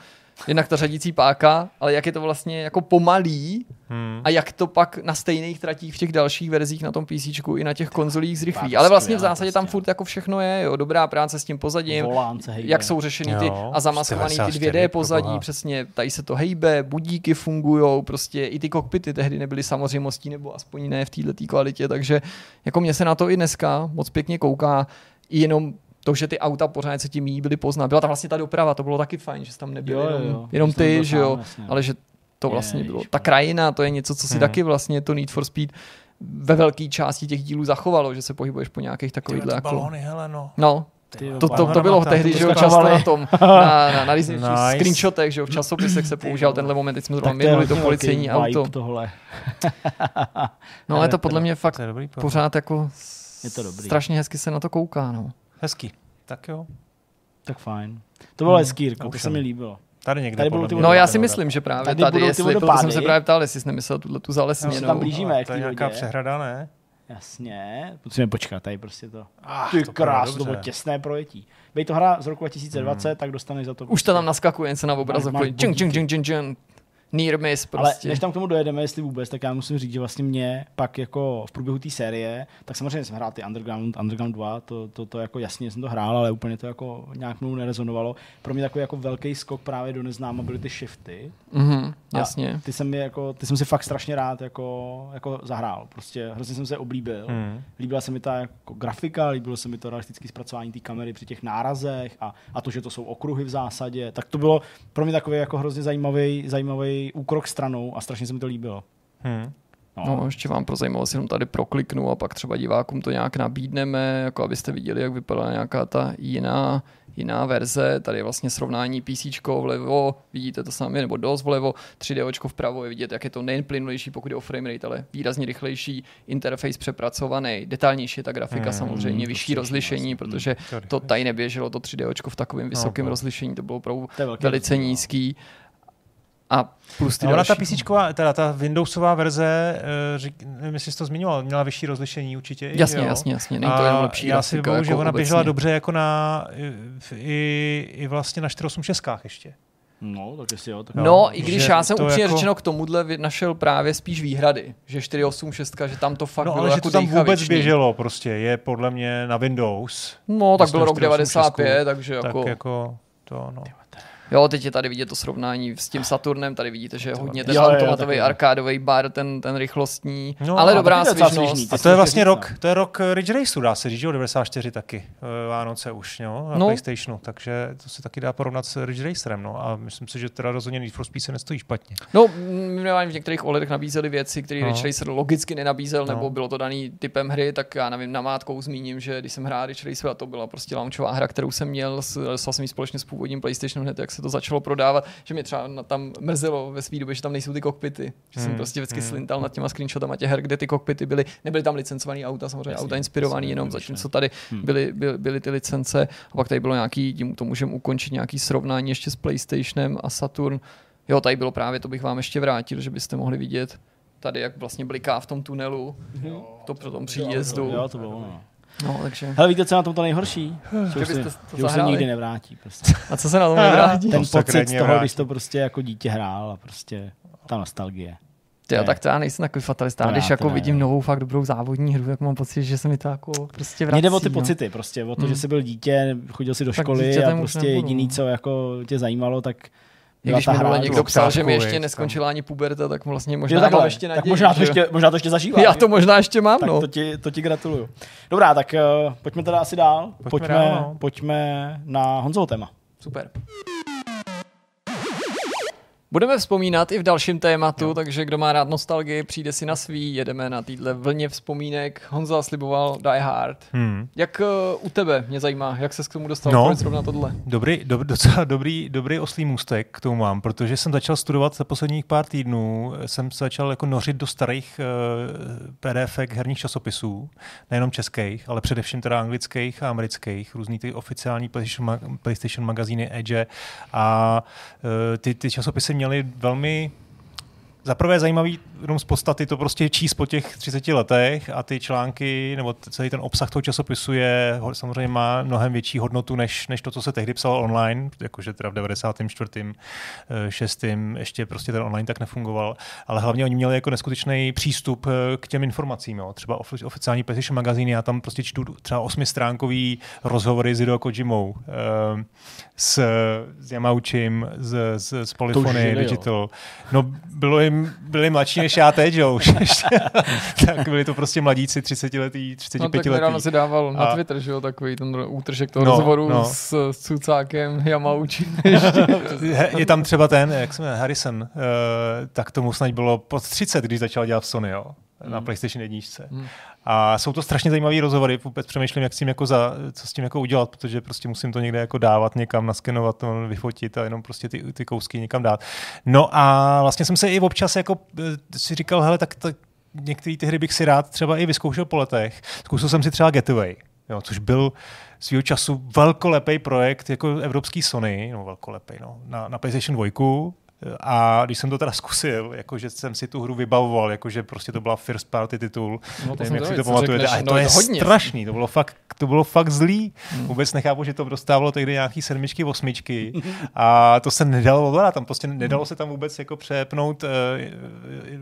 jednak ta řadící páka, ale jak je to vlastně jako pomalý hmm. a jak to pak na stejných tratích v těch dalších verzích na tom PC i na těch konzolích zrychlí. Ale vlastně v zásadě tam furt jako všechno je, jo, dobrá práce s tím pozadím, Volánce, jak jsou řešeny ty jo, a zamaskovaný ty 2D pozadí, přesně, tady se to hejbe, budíky fungují, prostě i ty kokpity tehdy nebyly samozřejmostí, nebo aspoň ne v této kvalitě, takže jako mě se na to i dneska moc pěkně kouká, jenom to, že ty auta pořád se tím jí byly poznat. Byla tam vlastně ta doprava, to bylo taky fajn, že tam nebyly jo, jenom, jo, jenom ty, že jo, vlastně. ale že to vlastně je, bylo. Ta krajina, to je něco, co si hmm. taky vlastně to Need for Speed ve velké části těch dílů zachovalo, že se pohybuješ po nějakých takových jako... balony, hele no. No, Ty jo, To, to, to bylo tak tehdy, to že jo, často na tom, <laughs> na, na, na různých Nice. screenshotech, že jo, v časopisech se používal tenhle moment, teď jsme zrovna Tak to je minuli to hodně policejní auto. Tohle. <laughs> No ale to podle mě fakt je pořád jako Je to dobrý. strašně hezky se na to kouká, no. Hezký. Tak jo. Tak fajn. To bylo hezký, Jirko, to se mi líbilo. Tady někde Tady budou podle ty mě. No já si no, myslím, že právě Tady tady, jestli, proto jsem se právě ptal, jestli jsi nemyslel tuhle tu Já se zalesněnou. tam blížíme, jak to je nějaká přehrada, ne? Jasně, musíme počkat, tady prostě to. Ah, Ty to krás, to bylo těsné projetí. Bej to hra z roku 2020, tak dostaneš za to. Už to tam naskakuje, jen se na obrazovku. džing, bodíky. džing, džing, džing. Near miss Ale prostě. než tam k tomu dojedeme, jestli vůbec, tak já musím říct, že vlastně mě pak jako v průběhu té série, tak samozřejmě jsem hrál ty Underground, Underground 2, to, to, to jako jasně jsem to hrál, ale úplně to jako nějak mnou nerezonovalo. Pro mě takový jako velký skok právě do neznáma byly ty shifty. Mhm, A jasně. Ty jsem, mi jako, ty jsem si fakt strašně rád jako, jako zahrál. Prostě hrozně jsem se oblíbil. Hmm. Líbila se mi ta jako grafika, líbilo se mi to realistické zpracování té kamery při těch nárazech a, a to, že to jsou okruhy v zásadě. Tak to bylo pro mě takový jako hrozně zajímavý, zajímavý úkrok stranou a strašně se mi to líbilo. Hmm. No, ještě vám pro zajímavost jenom tady prokliknu a pak třeba divákům to nějak nabídneme, jako abyste viděli, jak vypadá nějaká ta jiná, jiná verze. Tady je vlastně srovnání PC vlevo, vidíte to sami, nebo dost vlevo, 3D vpravo je vidět, jak je to nejen plynulejší, pokud je o frame rate, ale výrazně rychlejší, interface přepracovaný, detailnější je ta grafika Hmm, samozřejmě, vyšší to rozlišení, slyším, protože To to tady neběželo, to 3D v takovém vysokém no. rozlišení, to bylo opravdu To velice rozdíl, no. A plus ty No, ona další. ta PC, teda ta Windowsová verze, eh, řík, nevím, jestli jsi to zmiňoval, měla vyšší rozlišení určitě. Jasně, jo? jasně, jasně. Není to jenom lepší já si vybavu, že jako ona běžela obecně. dobře jako na i, i vlastně na 486 ještě. No, tak jestli jo. Tak... Jo, No, i když že já jsem upřímně jako- řečeno k tomuhle našel právě spíš výhrady, že 486, že tam to fakt No, bylo ale že jako to tam vůbec dejchavičný. běželo prostě, je podle mě na Windows. No, tak byl rok 486, 95, takže jako... Tak jako to, no. Jo, teď je tady vidět to srovnání s tím Saturnem, tady vidíte, že je hodně ten Jo, automatový arkádový bar, ten, ten rychlostní, No, ale a dobrá svižnost. A to je vlastně rok, to je rok eh, Ridge Raceu, dá se říct, že jo, 94 taky, eh, Vánoce už, jo, na No. PlayStationu, takže to se taky dá porovnat s Ridge Racerem, no, a myslím si, že teda rozhodně Need for Speed se nestojí špatně. No, minimálně v některých OLEDech nabízeli věci, které No. Ridge Racer logicky nenabízel, No. nebo bylo to daný typem hry, tak já nevím, namátkou zmíním, že když jsem hrál Ridge Racer a to byla prostě launchová hra, kterou jsem měl, s- dostal jsem ji společně s původním PlayStationem hned, jak se to začalo prodávat, že mě třeba tam mrzelo ve své době, že tam nejsou ty kokpity, že jsem Hmm, prostě vždycky hmm. slintal nad těma screenshotama těch her, kde ty kokpity byly, nebyly tam licencované auta, samozřejmě Jasně, auta inspirované jenom, zatímco tady Hmm. byly, byly, byly ty licence a pak tady bylo nějaký, tím to můžeme ukončit, nějaký srovnání ještě s PlayStationem a Saturn. Jo, tady bylo právě, to bych vám ještě vrátil, že byste mohli vidět tady, jak vlastně bliká v tom tunelu, to pro tom příjezdu. Jo, to bylo ono. No, takže. Hele, víte, co je na tom to nejhorší? Že, Že byste to že už se nikdy nevrátí. Prostě. A co se na tom <laughs> nevrátí? Ten To pocit z toho, vrátí. když to prostě jako dítě hrál a prostě ta nostalgie. Ty, Ne. tak to já nejsem takový fatalista. To když já, to jako ne. vidím novou fakt dobrou závodní hru, jak mám pocit, že se mi to jako prostě vrací. Mně jde o ty no. pocity prostě, o to, Hmm. že jsi byl dítě, chodil si do Tak školy a prostě jediný, co jako tě zajímalo, tak I když minule hra. někdo psal, že mi ještě neskončila ani puberta, tak vlastně Jo, možná takhle, mám ještě tak naději. možná to ještě, možná to ještě zažíváš. Já to možná ještě mám, tak no. to, ti, to ti gratuluju. Dobrá, tak uh, pojďme teda asi dál. Pojďme Pojďme, dál, no. pojďme na Honzovo téma. Super. Budeme vzpomínat i v dalším tématu, takže kdo má rád nostalgii, přijde si na svý, jedeme na téhle vlně vzpomínek. Honza sliboval Die Hard. Hmm. Jak uh, u tebe, mě zajímá, jak se k tomu dostal, No. no. proč zrovna tohle? Dobrý, do, <laughs> docela dobrý, dobrý oslý můstek k tomu mám, protože jsem začal studovat za posledních pár týdnů, jsem se začal jako nořit do starých uh, PDF herních časopisů, nejenom českých, ale především teda anglických a amerických, různý ty oficiální PlayStation, PlayStation magazíny Edge a uh, ty, ty časopisy měly velmi za prvé zajímavý jenom z podstaty to prostě číst po těch 30 letech a ty články nebo celý ten obsah toho časopisu je samozřejmě má mnohem větší hodnotu než, než to, co se tehdy psalo online, jakože teda v 94. 6. ještě prostě ten online tak nefungoval, ale hlavně oni měli jako neskutečný přístup eh, k těm informacím, jo. třeba ofi- oficiální PlayStation magazíny, já tam prostě čtu třeba osmistránkový rozhovory s Hideo Kojimou, eh, s, s Yamauchim, z, z, z Polyphony. Digital. No, bylo jim, byli mladší než já teď, jo, už ještě. <laughs> tak byli to prostě mladíci, 30 letý, 35 No tak letý. nedávno si dával na A- Twitter, že jo, takový ten útržek toho No, rozhovoru no. s, s Cucákem, Yamauchi. <laughs> Je tam třeba ten, jak se jmenuje, Harrison, uh, tak tomu snad bylo pod 30, když začal dělat v Sony, jo. Hmm. na PlayStation 1. Hmm. A jsou to strašně zajímavé rozhovory, vůbec přemýšlím, jak s tím jako za, co s tím jako udělat, protože prostě musím to někde jako dávat někam, naskenovat, to, vyfotit a jenom prostě ty, ty kousky někam dát. No a vlastně jsem se i občas jako eh, si říkal, hele, tak, tak některé ty hry bych si rád třeba i vyzkoušel po letech. Zkusil jsem si třeba Getaway, jo, což byl svého času velkolepý projekt jako evropský Sony, no velkolepý, no, na, na PlayStation 2, a když jsem to teda zkusil, jakože jsem si tu hru vybavoval, jakože prostě to byla first party titul, no, to nevím, jak si to pamatujete, a to no, je hodně. strašný, to bylo fakt, to bylo fakt zlý. Hmm. Vůbec nechápu, že to dostávalo tehdy nějaký sedmičky, osmičky a to se nedalo ovládat, tam prostě nedalo se tam vůbec jako přepnout, eh,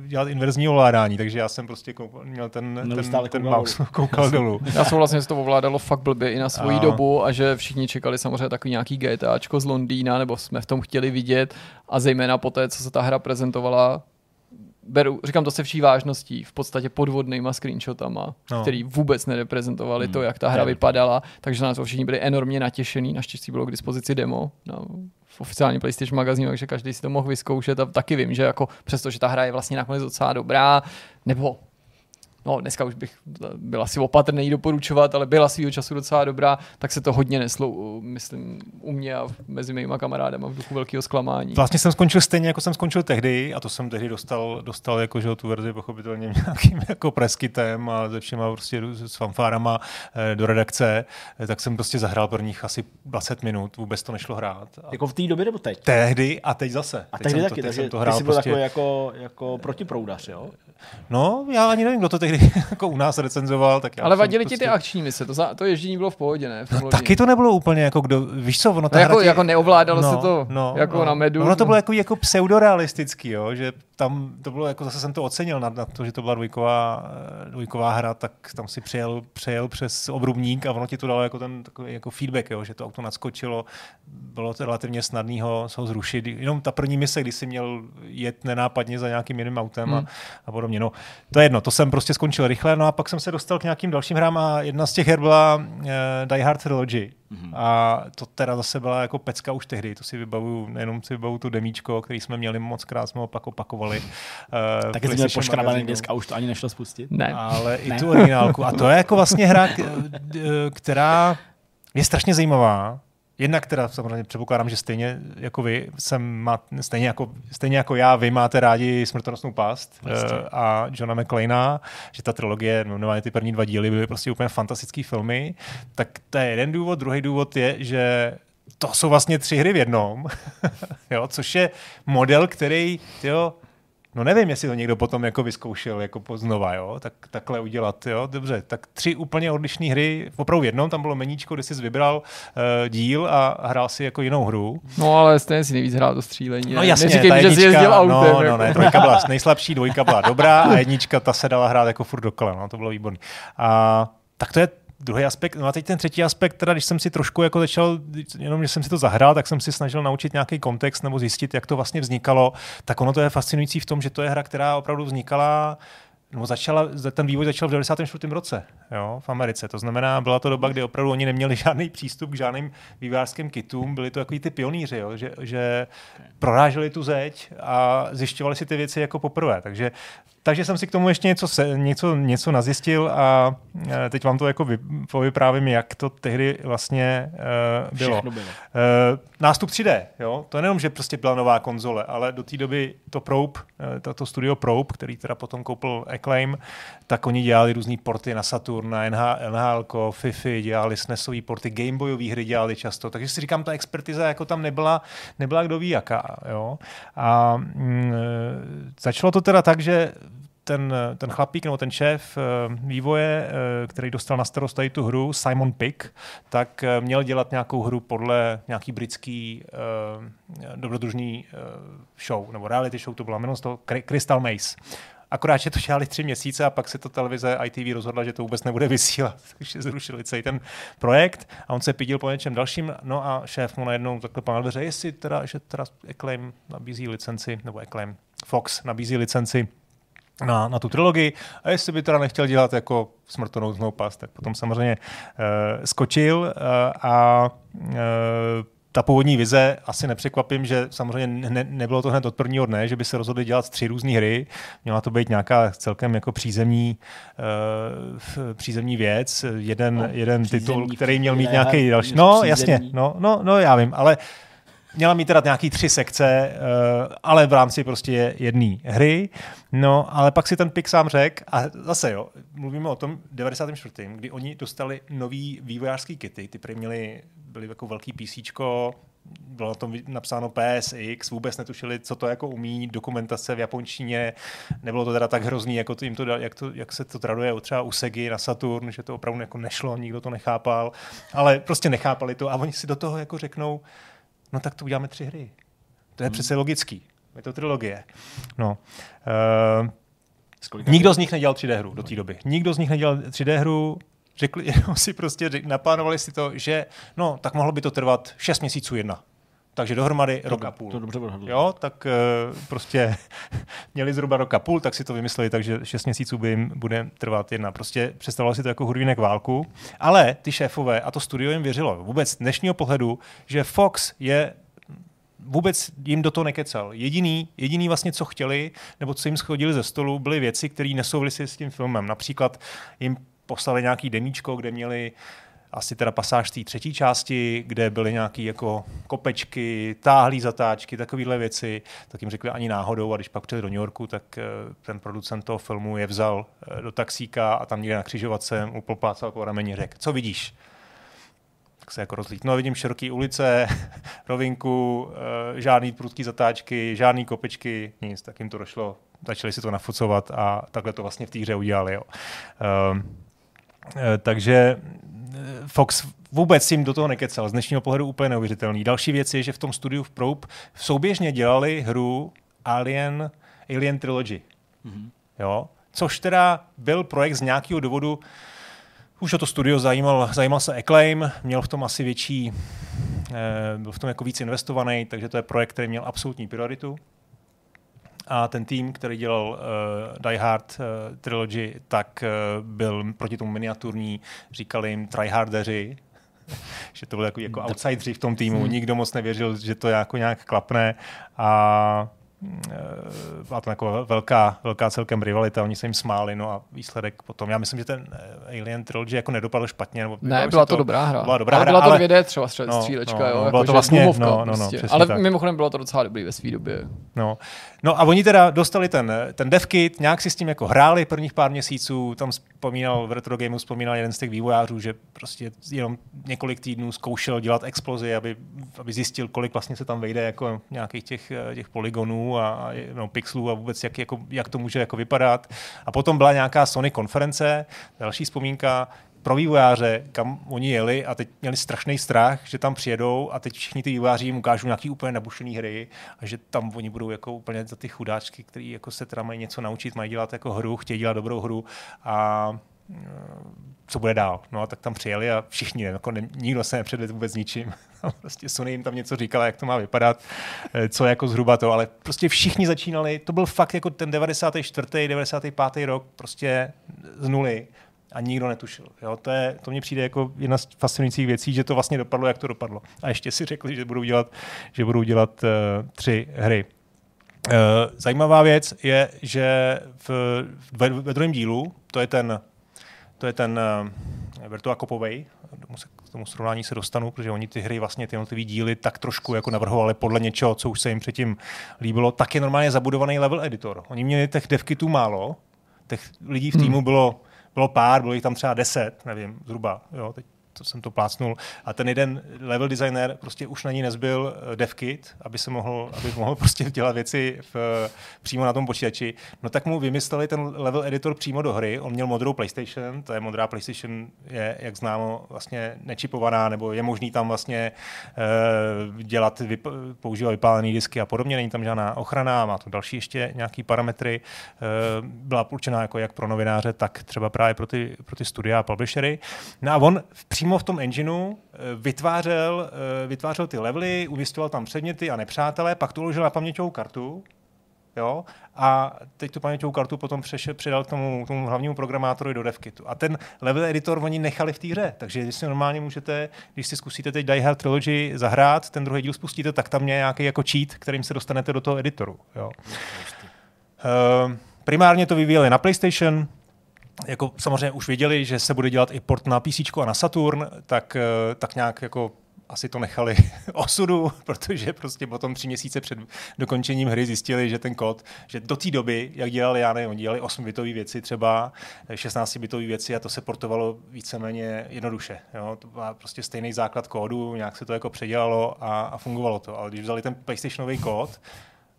dělat inverzní ovládání, takže já jsem prostě koukal, měl ten, ten, ten mouse, <laughs> koukal dolů. Já jsem vlastně, že to ovládalo fakt blbě i na svoji a... dobu a že všichni čekali samozřejmě takový nějaký GTAčko z Londýna, nebo jsme v tom chtěli vidět a zejména po té, co se ta hra prezentovala, beru, říkám to se vší vážností, v podstatě podvodnýma screenshotama, no. který vůbec nereprezentovali hmm. to, jak ta hra vypadala, takže to všichni byli enormně natěšení, naštěstí bylo k dispozici demo na, v oficiální PlayStation magazínu, takže každý si to mohl vyzkoušet a taky vím, že jako přesto, že ta hra je vlastně nakonec docela dobrá, nebo no dneska už bych byl asi opatrný doporučovat, ale byla svýho času docela dobrá, tak se to hodně neslo, myslím, u mě a mezi mýma kamarádama v duchu velkého zklamání. Vlastně jsem skončil stejně, jako jsem skončil tehdy, a to jsem tehdy dostal, dostal jako, že tu verzi pochopitelně <laughs> nějakým jako preskytem a ze všema prostě s fanfárama eh, do redakce, eh, tak jsem prostě zahrál pro nich asi 20 minut, vůbec to nešlo hrát. A jako v té době nebo teď? Tehdy a teď zase. A teď tehdy taky, to, takže jsem to hrál ty jsi byl prostě... jako, jako protiproudař, jo? No, já ani nevím, kdo to tehdy <laughs> jako u nás recenzoval. Tak já Ale vadili prostě... ti ty akční mise, to, za, to ježdění bylo v pohodě, ne? V no, taky to nebylo úplně jako kdo, víš co, ono no, jako, tě... jako neovládalo no, se to no, jako no. na medu. Ono to bylo jako, jako pseudorealistický, jo, že tam to bylo, jako zase jsem to ocenil na, na to, že to byla dvojková, eh, dvojková hra, tak tam si přejel, přejel přes obrubník a ono ti to dalo jako ten takový jako feedback, jo, že to auto nadskočilo, bylo to relativně snadný ho, ho zrušit. Jenom ta první mise, kdy si měl jet nenápadně za nějakým jiným autem hmm. a, a podobně. No, to je jedno, to jsem prostě skončil rychle, no a pak jsem se dostal k nějakým dalším hrám a jedna z těch her byla uh, Die Hard Trilogy. Mm-hmm. A to teda zase byla jako pecka už tehdy, to si vybavuju, nejenom si vybavuju tu demíčko, který jsme měli moc krát, jsme opak opakovali. Uh, Taky jsme měli poškrabaný disk a už to ani nešlo spustit. Ne. Ale ne. i tu originálku. A to je jako vlastně hra, která je strašně zajímavá, Jednak teda samozřejmě předpokládám, že stejně jako vy, jsem má, stejně, jako, stejně jako já, vy máte rádi Smrtonosnou past uh, a Johna McClaina, že ta trilogie, no, ty první dva díly byly prostě úplně fantastické filmy, tak to je jeden důvod. Druhý důvod je, že to jsou vlastně tři hry v jednom, <laughs> jo, což je model, který jo, No nevím, jestli to někdo potom jako vyzkoušel jako poznova, jo, tak takhle udělat, jo, dobře, tak tři úplně odlišné hry, opravdu jednou, tam bylo meníčko, kde jsi vybral uh, díl a hrál si jako jinou hru. No ale stejně si nejvíc hrál to střílení. No jasně, Neříkej, ta jednička, že jsi autem. No, no jako. ne, trojka byla nejslabší, dvojka byla dobrá a <laughs> jednička ta se dala hrát jako furt dokola, no, to bylo výborné. A tak to je druhý aspekt, no a teď ten třetí aspekt, teda když jsem si trošku jako začal, jenom že jsem si to zahrál, tak jsem si snažil naučit nějaký kontext nebo zjistit, jak to vlastně vznikalo, tak ono to je fascinující v tom, že to je hra, která opravdu vznikala No, začala, ten vývoj začal v 94. roce jo, v Americe. To znamená, byla to doba, kdy opravdu oni neměli <laughs> žádný přístup k žádným vývářským kitům. Byli to takový ty pionýři, jo, že, že proráželi tu zeď a zjišťovali si ty věci jako poprvé. Takže takže jsem si k tomu ještě něco, se, něco, něco nazjistil a e, teď vám to jako vy, povyprávím, jak to tehdy vlastně uh, bylo. bylo. Uh, nástup 3D, jo? to nejenom, že prostě byla nová konzole, ale do té doby to Probe, to, to studio Probe, který teda potom koupil Acclaim, tak oni dělali různé porty na Saturn, na NHL, NHL FIFI, dělali SNESové porty, Gameboyové hry dělali často, takže si říkám, ta expertiza jako tam nebyla, nebyla kdo ví jaká. Jo? A mm, začalo to teda tak, že ten, ten chlapík nebo ten šéf eh, vývoje, eh, který dostal na starost tady tu hru, Simon Pick, tak eh, měl dělat nějakou hru podle nějaký britský dobrodružný uh, show, nebo reality show to bylo, jmenovalo to Crystal Maze. Akorát, že to dělali tři měsíce a pak se to televize ITV rozhodla, že to vůbec nebude vysílat, <laughs> takže zrušili celý ten projekt a on se pídil po něčem dalším, no a šéf mu najednou takhle pan dveře, jestli teda, že teda Acclaim nabízí licenci, nebo Acclaim Fox nabízí licenci na, na tu trilogii a jestli by teda nechtěl dělat jako smrtonouznou past, tak potom samozřejmě uh, skočil uh, a uh, ta původní vize, asi nepřekvapím, že samozřejmě ne, nebylo to hned od prvního dne, že by se rozhodli dělat tři různé hry. Měla to být nějaká celkem jako přízemní, uh, přízemní věc, jeden, no, jeden titul, který měl mít nějaký další. No, jasně, no, no, no, já vím, ale měla mít teda nějaký tři sekce, uh, ale v rámci prostě jedné hry. No, ale pak si ten Pik sám řekl, a zase jo, mluvíme o tom 94., kdy oni dostali nový vývojářský kity, ty prý měli, byly jako velký PC, bylo na tom napsáno PSX, vůbec netušili, co to jako umí, dokumentace v japonštině, nebylo to teda tak hrozný, jako to jim to, jak, to, jak se to traduje třeba u Segy na Saturn, že to opravdu jako nešlo, nikdo to nechápal, ale prostě nechápali to a oni si do toho jako řeknou, no tak to uděláme tři hry. To je hmm. přece logický. Je to trilogie. No. Uh, nikdo z nich nedělal 3D hru do té doby. Nikdo z nich nedělal 3D hru, řekli, <laughs> jenom si prostě řek, naplánovali si to, že no, tak mohlo by to trvat 6 měsíců jedna. Takže dohromady to, rok a půl. To dobře odhadl. Jo, tak uh, prostě <laughs> měli zhruba rok a půl, tak si to vymysleli, takže 6 měsíců by jim bude trvat jedna. Prostě představovali si to jako hudvínek válku, ale ty šéfové a to studio jim věřilo. Vůbec dnešního pohledu, že Fox je vůbec jim do toho nekecal. Jediný, jediný vlastně, co chtěli, nebo co jim schodili ze stolu, byly věci, které nesouvisly s tím filmem. Například jim poslali nějaký demíčko, kde měli asi teda pasáž té třetí části, kde byly nějaké jako kopečky, táhlé zatáčky, takovéhle věci, tak jim řekli ani náhodou a když pak přijeli do New Yorku, tak eh, ten producent toho filmu je vzal eh, do taxíka a tam někde na křižovatce upoplácal po rameni řekl, co vidíš? tak se jako rozlít. No vidím široké ulice, <laughs> rovinku, e, žádný prudký zatáčky, žádný kopečky, nic, tak jim to došlo. Začali si to nafucovat a takhle to vlastně v té hře udělali. Jo. E, e, takže Fox vůbec jim do toho nekecal. Z dnešního pohledu úplně neuvěřitelný. Další věc je, že v tom studiu v Probe souběžně dělali hru Alien, Alien Trilogy. Mm-hmm. Jo? Což teda byl projekt z nějakého důvodu, už o to studio zajímal, zajímal se Acclaim, měl v tom asi větší, eh, byl v tom jako víc investovaný, takže to je projekt, který měl absolutní prioritu. A ten tým, který dělal uh, Die Hard uh, Trilogy, tak uh, byl proti tomu miniaturní, říkali jim tryhardeři, <laughs> že to byly jako, jako outsideri v tom týmu. Hmm. Nikdo moc nevěřil, že to jako nějak klapne a byla to jako velká, velká celkem rivalita, oni se jim smáli, no a výsledek potom. Já myslím, že ten eh, Alien Trilogy jako nedopadl špatně. Nebo ne, byla to, to dobrá hra. Byla dobrá ale hra, byla to ale... 2D třeba střílečka, no, jo. No, jako, to vlastně, no, no, no, prostě. Ale tak. mimochodem bylo to docela dobrý ve své době. No. no a oni teda dostali ten, ten devkit, nějak si s tím jako hráli prvních pár měsíců, tam vzpomínal, v Retro Gameu vzpomínal jeden z těch vývojářů, že prostě jenom několik týdnů zkoušel dělat explozi, aby, aby zjistil, kolik vlastně se tam vejde jako nějakých těch, těch polygonů a no, pixelů a vůbec jak, jako, jak to může jako vypadat. A potom byla nějaká Sony konference, další vzpomínka, pro vývojáře, kam oni jeli a teď měli strašný strach, že tam přijedou a teď všichni ty vývojáři jim ukážou nějaký úplně nabušený hry a že tam oni budou jako úplně za ty chudáčky, kteří jako se teda mají něco naučit, mají dělat jako hru, chtějí dělat dobrou hru a co bude dál. No a tak tam přijeli a všichni, jako ne, nikdo se nepředvedl vůbec ničím. <laughs> prostě Sony jim tam něco říkala, jak to má vypadat, eh, co jako zhruba to, ale prostě všichni začínali, to byl fakt jako ten 94. 95. rok, prostě z nuly a nikdo netušil. Jo? To, je, to mně přijde jako jedna z fascinujících věcí, že to vlastně dopadlo, jak to dopadlo. A ještě si řekli, že budou dělat, že budou dělat uh, tři hry. Uh, zajímavá věc je, že v, ve, ve druhém dílu, to je ten to je ten uh, Virtua Copovej, k tomu srovnání se dostanu, protože oni ty hry, vlastně ty jednotlivé díly tak trošku jako navrhovali podle něčeho, co už se jim předtím líbilo, tak je normálně zabudovaný level editor. Oni měli těch devkitů málo, těch lidí v týmu hmm. bylo, bylo pár, bylo jich tam třeba deset, nevím, zhruba, jo, teď to jsem to plácnul. A ten jeden level designer prostě už na ní nezbyl eh, devkit, aby se mohl, aby mohl <laughs> prostě dělat věci v, přímo na tom počítači. No tak mu vymysleli ten level editor přímo do hry. On měl modrou PlayStation, to je modrá PlayStation, je, jak známo, vlastně nečipovaná, nebo je možný tam vlastně uh, dělat, vyp- používat vypálené disky a podobně. Není tam žádná ochrana, má to další ještě nějaký parametry. Uh, byla určená jako jak pro novináře, tak třeba právě pro ty, pro ty studia a publishery. No a on v přímo v tom engineu eh, vytvářel, eh, vytvářel ty levely, umistoval tam předměty a nepřátelé, pak to uložil na paměťovou kartu jo, a teď tu paměťovou kartu potom přešel, přidal k tomu, k tomu hlavnímu programátorovi do DevKitu. A ten level editor oni nechali v té hře, takže když si normálně můžete, když si zkusíte teď Die Hard Trilogy zahrát, ten druhý díl spustíte, tak tam je nějaký jako cheat, kterým se dostanete do toho editoru. Jo. Uh, primárně to vyvíjeli na PlayStation, jako samozřejmě už věděli, že se bude dělat i port na PC a na Saturn, tak, eh, tak nějak jako asi to nechali <laughs> osudu, protože prostě potom tři měsíce před dokončením hry zjistili, že ten kód, že do té doby, jak dělali, já nevím, dělali 8 bitové věci třeba, 16 bitové věci a to se portovalo víceméně jednoduše. Jo? To byl prostě stejný základ kódu, nějak se to jako předělalo a, a fungovalo to. Ale když vzali ten PlayStationový kód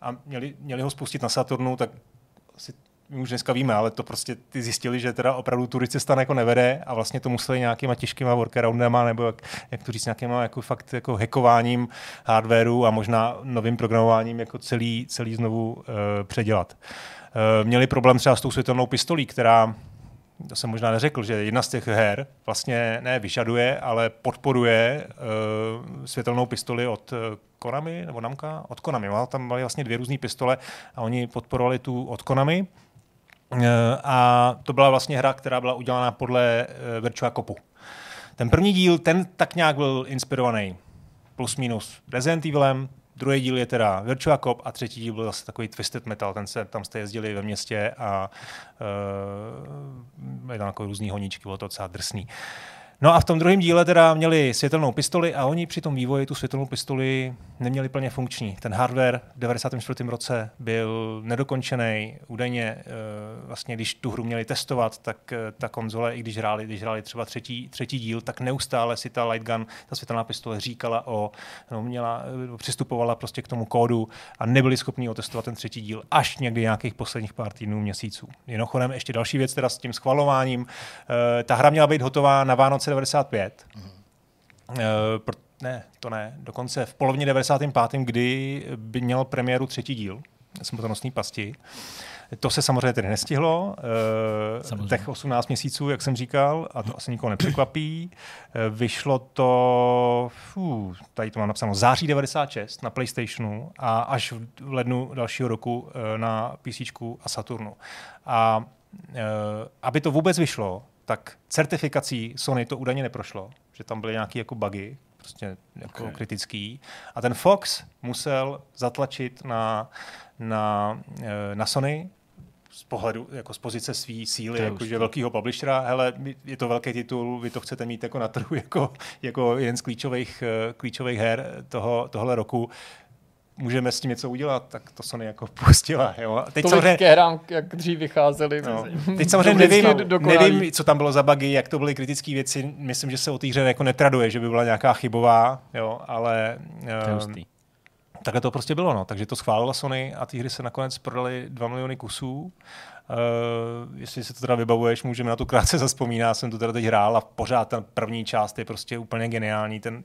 a měli, měli ho spustit na Saturnu, tak asi my už dneska víme, ale to prostě ty zjistili, že teda opravdu tudy cesta jako nevede a vlastně to museli nějakýma těžkýma workaroundama nebo jak, jak to říct, nějakýma jako fakt jako hackováním hardwareu a možná novým programováním jako celý, celý znovu uh, předělat. Uh, měli problém třeba s tou světelnou pistolí, která to jsem možná neřekl, že jedna z těch her vlastně ne vyžaduje, ale podporuje uh, světelnou pistoli od Konami nebo Namka? Od Konami. Tam byly vlastně dvě různé pistole a oni podporovali tu od Konami a to byla vlastně hra, která byla udělána podle eh, Virtua Copu. Ten první díl, ten tak nějak byl inspirovaný plus minus Resident Evilem, druhý díl je teda Virtua Cop a třetí díl byl zase takový Twisted Metal, ten se, tam jste jezdili ve městě a uh, je tam jako různý honíčky, bylo to docela drsný. Uh, No a v tom druhém díle teda měli světelnou pistoli a oni při tom vývoji tu světelnou pistoli neměli plně funkční. Ten hardware v 94. roce byl nedokončený. Údajně eh, vlastně, když tu hru měli testovat, tak eh, ta konzole, i když hráli, když hráli třeba třetí, třetí díl, tak neustále si ta light gun, ta světelná pistole říkala o, no, měla, eh, přistupovala prostě k tomu kódu a nebyli schopni otestovat ten třetí díl až někdy nějakých posledních pár týdnů, měsíců. Mimochodem ještě další věc teda s tím schvalováním. Ta hra měla být hotová na Vánoce 95. Mm-hmm. Uh, ne, to ne. Dokonce v polovině 95. kdy by měl premiéru třetí díl smrtonosný pasti. To se samozřejmě tedy nestihlo. Eh, samozřejmě. Těch 18 měsíců, jak jsem říkal, a to asi nikoho nepřekvapí. Eh, vyšlo to, fů, tady to mám napsáno, září 96 na PlayStationu a až v lednu dalšího roku na PC a Saturnu. A aby to vůbec vyšlo, tak certifikací Sony to údajně neprošlo, že tam byly nějaké jako bugy, prostě jako okay. kritický. A ten Fox musel zatlačit na, na, eh, na Sony z pohledu, jako z pozice své síly, jakože velkého publishera, hele, je to velký titul, vy to chcete mít jako na trhu <laughs> jako, jako jeden z klíčových, eh, klíčových her toho, tohle roku, můžeme s tím něco udělat, tak to Sony jako <laughs> pustila. Jo? A teď Tolik samozřejmě, hrám, jak dřív vycházely. No. Teď samozřejmě nevím, nevím, co tam bylo za bugy, jak to byly kritické věci. Myslím, že se o té hře jako netraduje, že by byla nějaká chybová, jo? ale uh, takhle to prostě bylo. No. Takže to schválila Sony a ty hry se nakonec prodaly 2 miliony kusů. Uh, jestli se to teda vybavuješ, můžeme na to krátce <laughs> zaspomínat. Jsem to teda teď hrál a pořád ta první část je prostě úplně geniální. Ten,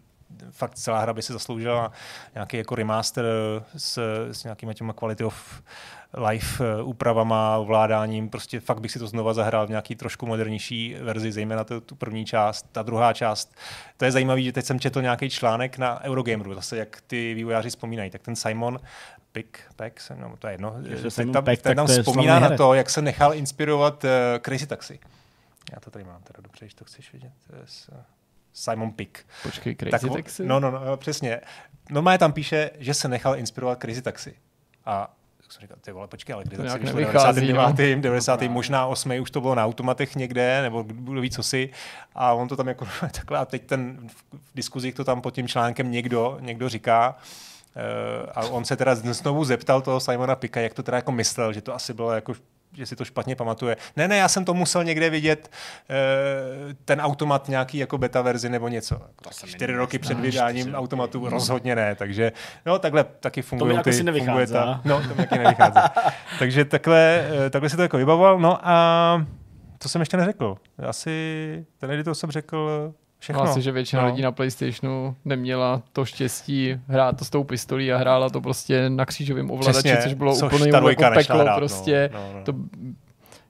fakt celá hra by si zasloužila nějaký jako remaster s, s nějakýma těma quality of live eh, úpravama, ovládáním, prostě fakt bych si to znova zahrál v nějaký trošku modernější verzi, zejména tu, tu první část, ta druhá část. To je zajímavé, že teď jsem četl nějaký článek na Eurogameru, zase jak ty vývojáři vzpomínají, tak ten Simon Pick, Peck, no, to je jedno, ten tam, Peck, ten tam vzpomíná na to, jak se nechal inspirovat uh, Crazy Taxi. Já to tady mám teda dobře, když to chceš vidět. To je Simon Pick. Počkej, Crazy tak, Taxi? No, no, no, přesně. Normálně tam píše, že se nechal inspirovat Crazy Taxi. A jsem říkal, ty vole, počkej, ale kdy to tak 99. 90. možná 8. už to bylo na automatech někde, nebo kdo ví co si. A on to tam jako <laughs> takhle, a teď ten v diskuzích to tam pod tím článkem někdo, někdo říká, Uh, a on se teda znovu zeptal toho Simona Pika, jak to teda jako myslel, že to asi bylo jako že si to špatně pamatuje. Ne, ne, já jsem to musel někde vidět, uh, ten automat nějaký jako beta verzi nebo něco. To Čtyři roky před vydáním automatu no. rozhodně ne, takže no takhle taky funguje. To mi ty, funguje ta, No, to mi taky nevychází. <laughs> takže takhle, uh, takhle si to jako vybavoval. No a to jsem ještě neřekl. Asi ten editor jsem řekl Všechno. Asi, že většina no. lidí na PlayStationu neměla to štěstí hrát to s tou pistolí a hrála to prostě na křížovém ovladači, což bylo úplně jako peklo. Hrát, prostě. No, no, no. To,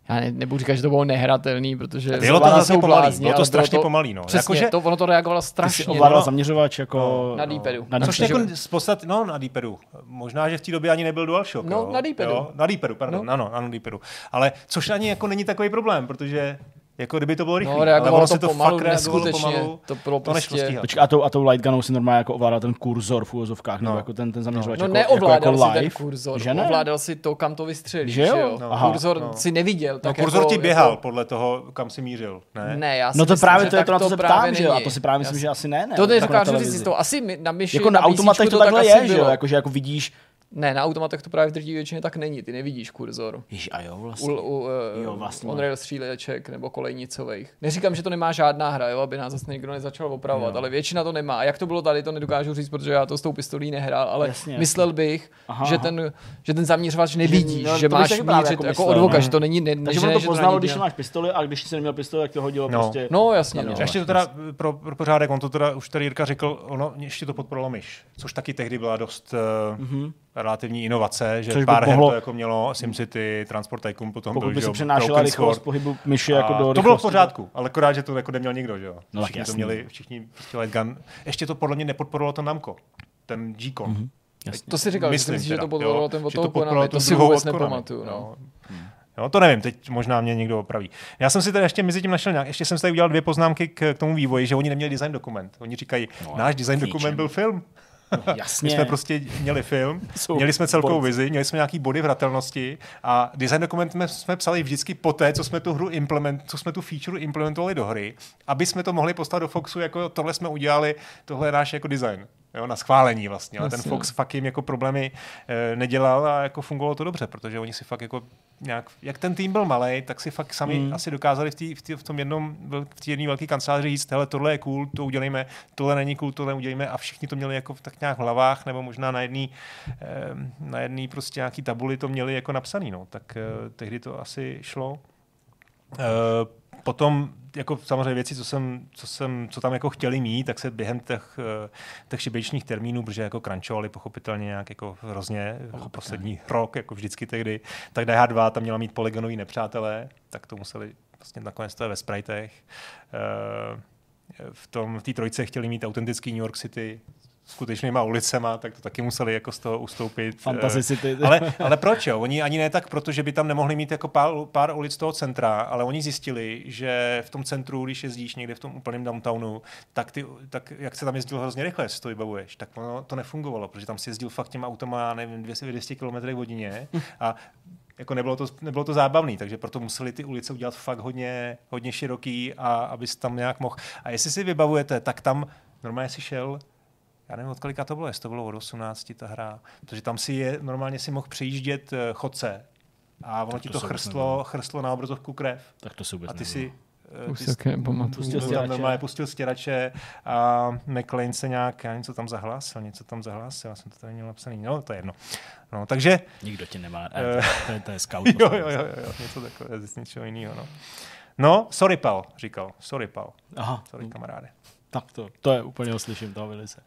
já ne, nebudu říkat, že to bylo nehratelný, protože Bylo to zase pomalý, blázni, bylo to strašně pomalý, no. Přesně, Jakože- to, ono to reagovalo Ty strašně. ovládal no. zaměřovač jako... Na D-padu. Na Což jako z podstaty, no na D-padu. Možná, že v té době ani nebyl DualShock. No, jo? na D-padu. Jo, Na D-padu, pardon, No. no. ano, ano, D-padu. Ale což ani jako není takový problém, protože jako kdyby to bylo rychlé. No, reagovalo to, se to pomalu, fakt neskutečně. pomalu. To bylo To nešlo prostě... stíhat. Počkej, a tou, a tou light gunou si normálně jako ovládal ten kurzor v úvozovkách, nebo No. jako ten, ten zaměřovač No jako, neovládal jako, jako si ten live. kurzor, že ne? ovládal si to, kam to vystřelíš, Že jo? že jo? No. Aha, kurzor no. si neviděl. No, Tak kurzor jako, ti běhal Jako, podle toho, kam si mířil, ne? ne, já si No to myslím, právě že to je to, na co se ptám, že jo? A to si právě myslím, že asi ne, ne? To Jako nedokážu televizi. říct, to asi mi- na myši, Jako na automatech to tak takhle je, že jo? jako vidíš, Ne, na automatech to právě v drtivé většině tak není, ty nevidíš kurzor. Jež, a jo, U, vlastně. u Jo, uh, vlastně. on-rail stříleček nebo kolejnicových. Neříkám, že to nemá žádná hra, jo, aby nás zase někdo nezačal opravovat, Jo. ale většina to nemá. A jak to bylo tady, to nedokážu říct, protože já to s tou pistolí nehrál, ale Jasně, myslel bych, Aha, že, aha. ten, že ten zaměřovač nevidíš, no, že máš mířit jako jako, myslel, od voka, no. že to není, ne, Takže že ne, to že poznalo, když dělá- máš pistoli a když jsi neměl pistoli, tak to hodilo No. prostě. No jasně, no. Ještě to teda pro, pro pořádek, on to teda už tady Jirka řekl, ono ještě to podporovalo myš, což taky tehdy byla dost uh, Mhm. Relativní inovace, že Což pár her mohlo- to jako mělo, SimCity, Transport Tycoon potom Pokud byl, by se přenášela rychlost pohybu myši jako do to bylo v pořádku, ale akorát, že to jako neměl nikdo, že jo. No, tak všichni to jasný. měli, všichni prostě light gun. Ještě to podle mě nepodporovalo to Namco, ten G-Con. Mhm. Jasně. To si říkal, že si Myslím že to podporovalo ten od toho podporovalo Konami, to si vůbec Konami, nepamatuju. No. jo. Jo, to nevím, teď možná mě někdo opraví. Já jsem si tady ještě mezi tím našel nějak, ještě jsem si tady udělal dvě poznámky k, k tomu vývoji, že oni neměli design dokument. Oni říkají, No, náš design dokument byl film. No, <laughs> jasně. My jsme prostě měli film, <laughs> Jsou měli jsme celkovou borci. vizi, měli jsme nějaký body vratelnosti a design dokument jsme, jsme psali vždycky poté, co jsme tu hru implement, co jsme tu feature implementovali do hry, aby jsme to mohli postavit do Foxu, jako tohle jsme udělali, tohle je náš jako design. Jo, na schválení vlastně, ale ten. Fox fakt jim jako problémy e, nedělal a jako fungovalo to dobře, protože oni si fakt jako nějak, jak ten tým byl malý, tak si fakt sami Mm. asi dokázali v, tý, v, tý, v tom jednom, v té jedné velké kanceláři říct, hele, tohle je cool, to udělejme, tohle není cool, tohle udělejme a všichni to měli jako tak nějak v hlavách, nebo možná na jedné na jedný prostě nějaký tabuli to měli jako napsaný, no, tak eh, tehdy to asi šlo. Eh, Potom jako samozřejmě věci, co, jsem, co, jsem, co tam jako chtěli mít, tak se během těch, eh, těch šibeničních termínů, protože jako crunchovali pochopitelně nějak jako hrozně poslední rok, jako vždycky tehdy, tak DH2 tam měla mít polygonový nepřátelé, tak to museli vlastně nakonec to je ve spritech. Eh, V tom, v té trojce chtěli mít autentický New York City, skutečnýma ulicema, tak to taky museli jako z toho ustoupit. Fantasy Eh, City. ale, <laughs> ale proč jo? Oni ani ne tak, protože by tam nemohli mít jako pár, pár ulic toho centra, ale oni zjistili, že v tom centru, když jezdíš někde v tom úplném downtownu, tak, ty, tak jak se tam jezdil hrozně rychle, jestli to vybavuješ, tak ono to nefungovalo, protože tam si jezdil fakt těma automa, já nevím, 200, 200 km hodině a jako nebylo to, nebylo to zábavný, takže proto museli ty ulice udělat fakt hodně, hodně široký, a abys tam nějak mohl. A jestli si vybavujete, tak tam normálně si šel já nevím, od kolika to bylo, jestli to bylo od 18 ta hra, protože tam si je, normálně si mohl přejíždět eh, chodce a ono Tak ti to to chrstlo, chrstlo na obrazovku krev Tak to se vůbec a ty nebylo. si eh, Už se. Pustil tam stěrače. normálně pustil stěrače a McLean se nějak, já něco tam zahlásil, něco tam zahlásil, já jsem to tady měl napsaný, no to je jedno. No, takže, Nikdo tě nemá. Eh. To, je, to je scout. <laughs> jo, jo, jo, jo, něco takové, z něčeho jiného, no. No, sorry pal, říkal, sorry pal, Aha, sorry kamaráde. tak to, to je úplně slyším toho Vilice.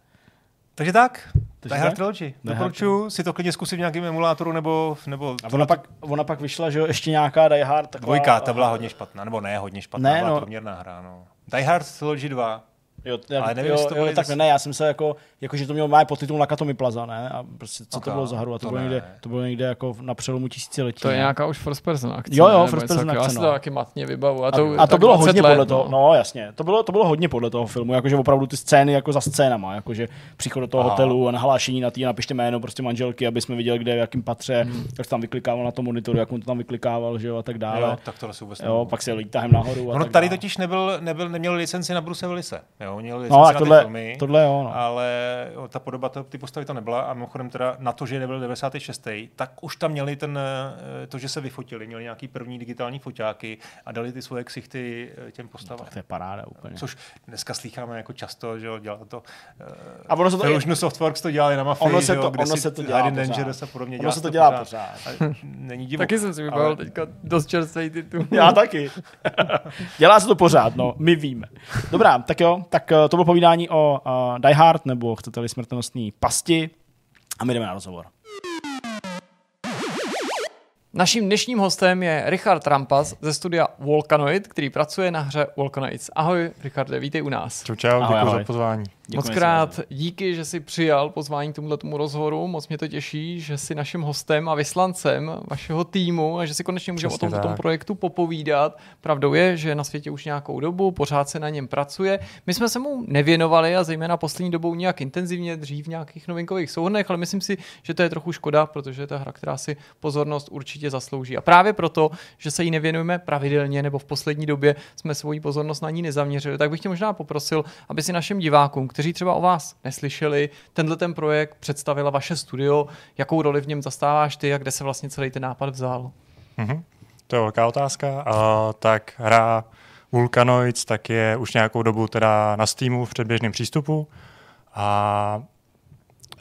Takže tak, Takže Die Hard? Trilogy. Doporučuji si to klidně zkusit v nějakém emulátoru nebo, nebo A ona pak, ona pak vyšla, že jo, ještě nějaká Die Hard. Taková, dvojka, ta byla hodně špatná, nebo ne hodně špatná, Ne, byla no. průměrná hra. No. Die Hard Trilogy 2. Jo, já, Ale nevím, jo, jestli to jo, tak zase- ne, já jsem se jako, jako že to mělo má podtitul Nakatomi Plaza, ne? A prostě co Ok, to bylo za hru? A to, to bylo ne. někde, to bylo někde jako na přelomu tisíciletí. To je ne? nějaká už first person akce. Jo, jo, ne? First person akce, Já si no. to taky matně vybavu. A A, to, a to tak bylo 20 hodně let, podle toho, no jasně, to bylo, to bylo hodně podle toho filmu, jakože opravdu ty scény jako za scénama, jakože příchod do toho Aha. hotelu a nahlášení na tý, napište jméno prostě manželky, aby jsme viděli, kde, v jakém patře, hmm. tak tam vyklikával na tom monitoru, jak on to tam vyklikával, že jo, a tak dále. Jo, tak to vůbec jo pak se lítahem nahoru a Ono tak tady totiž nebyl, nebyl, neměl licenci na Bruce Willise. Jo, měl licenci No, na tak ty tohle, filmy, tohle jo, no. ale jo, ta podoba to, ty postavy tam nebyla a mimochodem teda na to, že nebyl 96. tak už tam měli ten, eh, to, že se vyfotili, měli nějaký první digitální foťáky a dali ty svoje ksichty eh, těm postavám. Tak to je paráda úplně. Což dneska slýcháme jako často, že jo, dělá to. Uh, A ono se to- Illusion Softworks to dělali na Mafii, Ono se že to- jo, ono se to dělá. Dangerous a podobně. Ono dělá se to to dělá pořád. pořád. A Není divu. Taky jsem si vybavil Ale- teďka dost čerstvý titul. Já taky. Dělá se to pořád, no, my víme. Dobrá, tak jo, tak eh, to bylo povídání o uh, Die Hard, nebo chcete-li smrtonosný pasti. A my jdeme na rozhovor. Naším dnešním hostem je Richard Trampas ze studia Volcanoid, který pracuje na hře Volcanoids. Ahoj, Richarde, vítej u nás. Čau, čau, děkuji za pozvání. Moc krát díky, že jsi přijal pozvání k tomuto rozhovoru. Moc mě to těší, že jsi naším hostem a vyslancem vašeho týmu a že si konečně můžeme o tomto tom projektu popovídat. Pravdou je, že na světě už nějakou dobu, pořád se na něm pracuje. My jsme se mu nevěnovali a zejména poslední dobou nějak intenzivně, dřív v nějakých novinkových souhrnech, ale myslím si, že to je trochu škoda, protože je to hra, která si pozornost určitě zaslouží. A právě proto, že se jí nevěnujeme pravidelně nebo v poslední době jsme svoji pozornost na ní nezaměřili, tak bych tě možná poprosil, aby si našim divákům, kteří třeba o vás neslyšeli, tenhle ten projekt představila vaše studio, jakou roli v něm zastáváš ty a kde se vlastně celý ten nápad vzal? Mm-hmm. To je velká otázka. Uh, tak hra Vulcanoids tak je už nějakou dobu teda na Steamu v předběžném přístupu a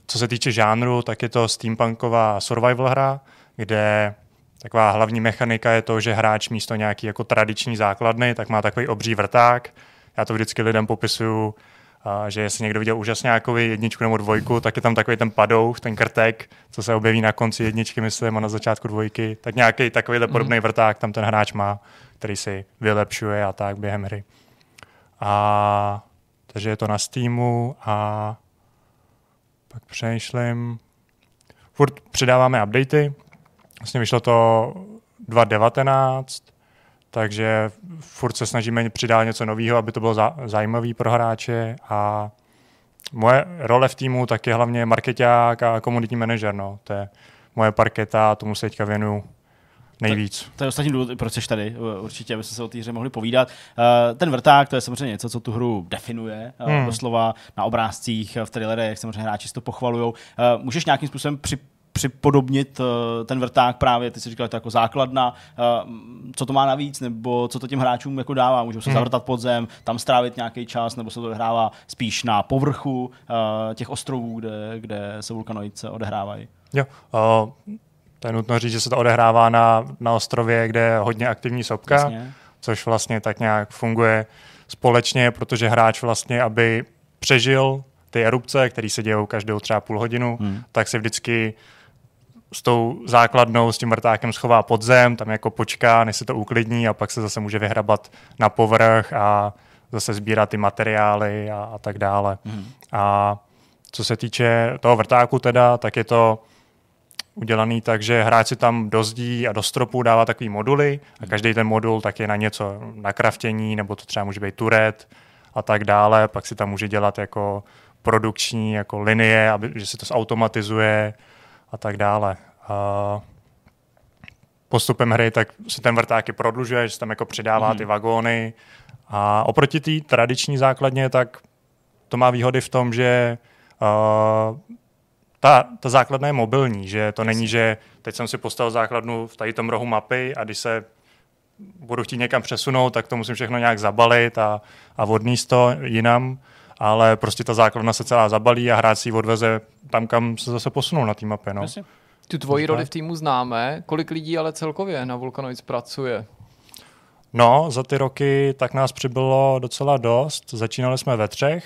co se týče žánru, tak je to steampunková survival hra, kde taková hlavní mechanika je to, že hráč místo nějaký jako tradiční základny, tak má takový obří vrták. Já to vždycky lidem popisuju a že jestli někdo viděl úžasně nějakou jedničku nebo dvojku, tak je tam takový ten padouch, ten krtek, co se objeví na konci jedničky, myslím, a na začátku dvojky. Tak nějaký takovýhle mm. podobný vrták tam ten hráč má, který si vylepšuje a tak během hry. A takže je to na Steamu a pak přemýšlím. Furt přidáváme updaty. Vlastně vyšlo to 2.19, takže furt se snažíme přidat něco nového, aby to bylo zajímavé pro hráče a moje role v týmu tak je hlavně marketák a komunitní manažer. No. To je moje parketa a tomu se teďka věnuju nejvíc. To, to je ostatní důvod, proč jsi tady, určitě, abyste se o té hře mohli povídat. Uh, ten vrták, to je samozřejmě něco, co tu hru definuje, uh, hmm. doslova na obrázcích, v trailerech, samozřejmě hráči to pochvalují. Můžeš nějakým způsobem při, připodobnit uh, ten vrták právě, ty jsi říkal, to jako základna, uh, co to má navíc, nebo co to těm hráčům jako dává, můžou se hmm. zavrtat pod zem, tam strávit nějaký čas, nebo se to odehrává spíš na povrchu uh, těch ostrovů, kde, kde se vulkanoice odehrávají. Jo, uh, to je nutno říct, že se to odehrává na, na ostrově, kde je hodně aktivní sopka, Jasně. což vlastně tak nějak funguje společně, protože hráč vlastně, aby přežil ty erupce, které se dějou každou třeba půl hodinu, hmm. tak se vždycky s tou základnou, s tím vrtákem schová pod zem, tam jako počká, než se to uklidní a pak se zase může vyhrabat na povrch a zase sbírat ty materiály a, a tak dále. Mm. A co se týče toho vrtáku teda, tak je to udělaný tak, že hráč si tam do zdí a do stropu dává takový moduly a každý ten modul tak je na něco, na kraftění, nebo to třeba může být turet a tak dále, pak si tam může dělat jako produkční jako linie, aby, že se to zautomatizuje, a tak dále. A postupem hry tak se ten vrták prodlužuje, že se tam jako přidává mm-hmm. ty vagóny a oproti té tradiční základně, tak to má výhody v tom, že uh, ta, ta základna je mobilní, že to není, že teď jsem si postavil základnu v tady tom rohu mapy a když se budu chtít někam přesunout, tak to musím všechno nějak zabalit a, a odníst to jinam ale prostě ta základna se celá zabalí a hráč si ji odveze tam, kam se zase posunou na té mapě. No. Tu tvoji roli v týmu známe. Kolik lidí ale celkově na Vulcanoids pracuje? No, za ty roky tak nás přibylo docela dost. Začínali jsme ve třech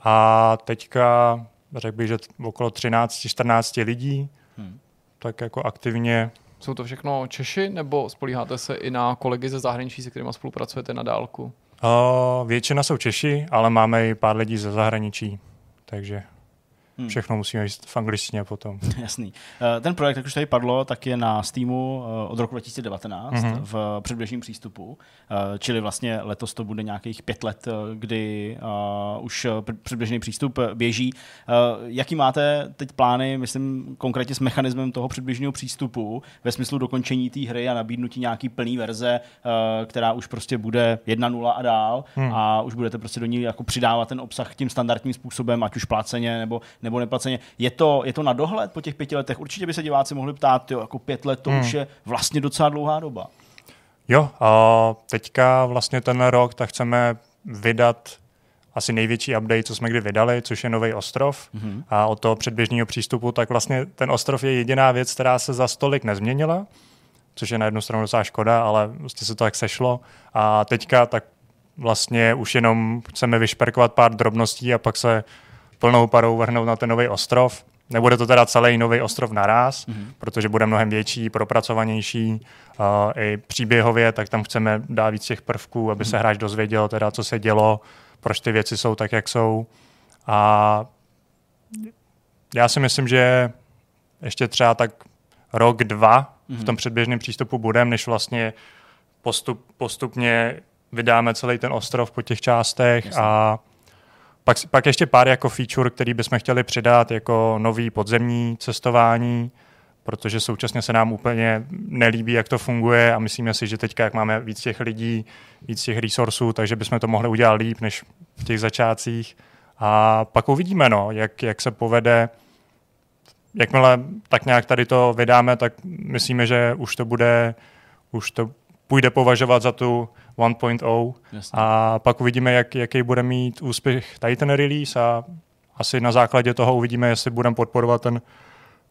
a teďka řekl bych, že okolo 13-14 lidí, hmm. tak jako aktivně. Jsou to všechno Češi nebo spolíháte se i na kolegy ze zahraničí, se kterými spolupracujete na dálku? Uh, většina jsou Češi, ale máme i pár lidí ze zahraničí, takže Hmm. Všechno musíme jít v angličtině potom. <laughs> Jasný. Eh, ten projekt, jak už tady padlo, tak je na Steamu eh, od roku 2019 mm-hmm. v předběžném přístupu, eh, čili vlastně letos to bude nějakých pět let, kdy už předběžný přístup běží. Jaký máte teď plány, myslím konkrétně s mechanismem toho předběžného přístupu, ve smyslu dokončení té hry a nabídnutí nějaký plný verze, která už prostě bude 1.0 a dál hmm. a už budete prostě do ní jako přidávat ten obsah tím standardním způsobem, ať už pláceně nebo, nebo nebo neplaceně. Je to, je to na dohled po těch pěti letech? Určitě by se diváci mohli ptát, jo, jako pět let to hmm. už je vlastně docela dlouhá doba. Jo, a teďka vlastně ten rok tak chceme vydat asi největší update, co jsme kdy vydali, což je Nový ostrov. Mm-hmm. A od toho předběžného přístupu, tak vlastně ten ostrov je jediná věc, která se za stolik nezměnila, což je na jednu stranu docela škoda, ale vlastně se to tak sešlo. A teďka tak vlastně už jenom chceme vyšperkovat pár drobností a pak se plnou parou vrhnout na ten nový ostrov. Nebude to teda celý nový ostrov naraz, mm-hmm. protože bude mnohem větší, propracovanější uh, i příběhově, tak tam chceme dát víc těch prvků, aby mm-hmm. se hráč dozvěděl teda, co se dělo, proč ty věci jsou tak, jak jsou. A já si myslím, že ještě třeba tak rok, dva mm-hmm. v mhm. tom předběžném přístupu budeme, než vlastně postup, postupně vydáme celý ten ostrov po těch částech Jasně. a pak, pak ještě pár jako feature, který bychom chtěli přidat, jako nový podzemní cestování, protože současně se nám úplně nelíbí, jak to funguje a myslíme si, že teďka, jak máme víc těch lidí, víc těch resursů, takže bychom to mohli udělat líp než v těch začátcích. A pak uvidíme, no, jak, jak se povede. Jakmile tak nějak tady to vydáme, tak myslíme, že už to bude, už to půjde považovat za tu 1.0 a pak uvidíme, jak, jaký bude mít úspěch tady ten release a asi na základě toho uvidíme, jestli budeme podporovat ten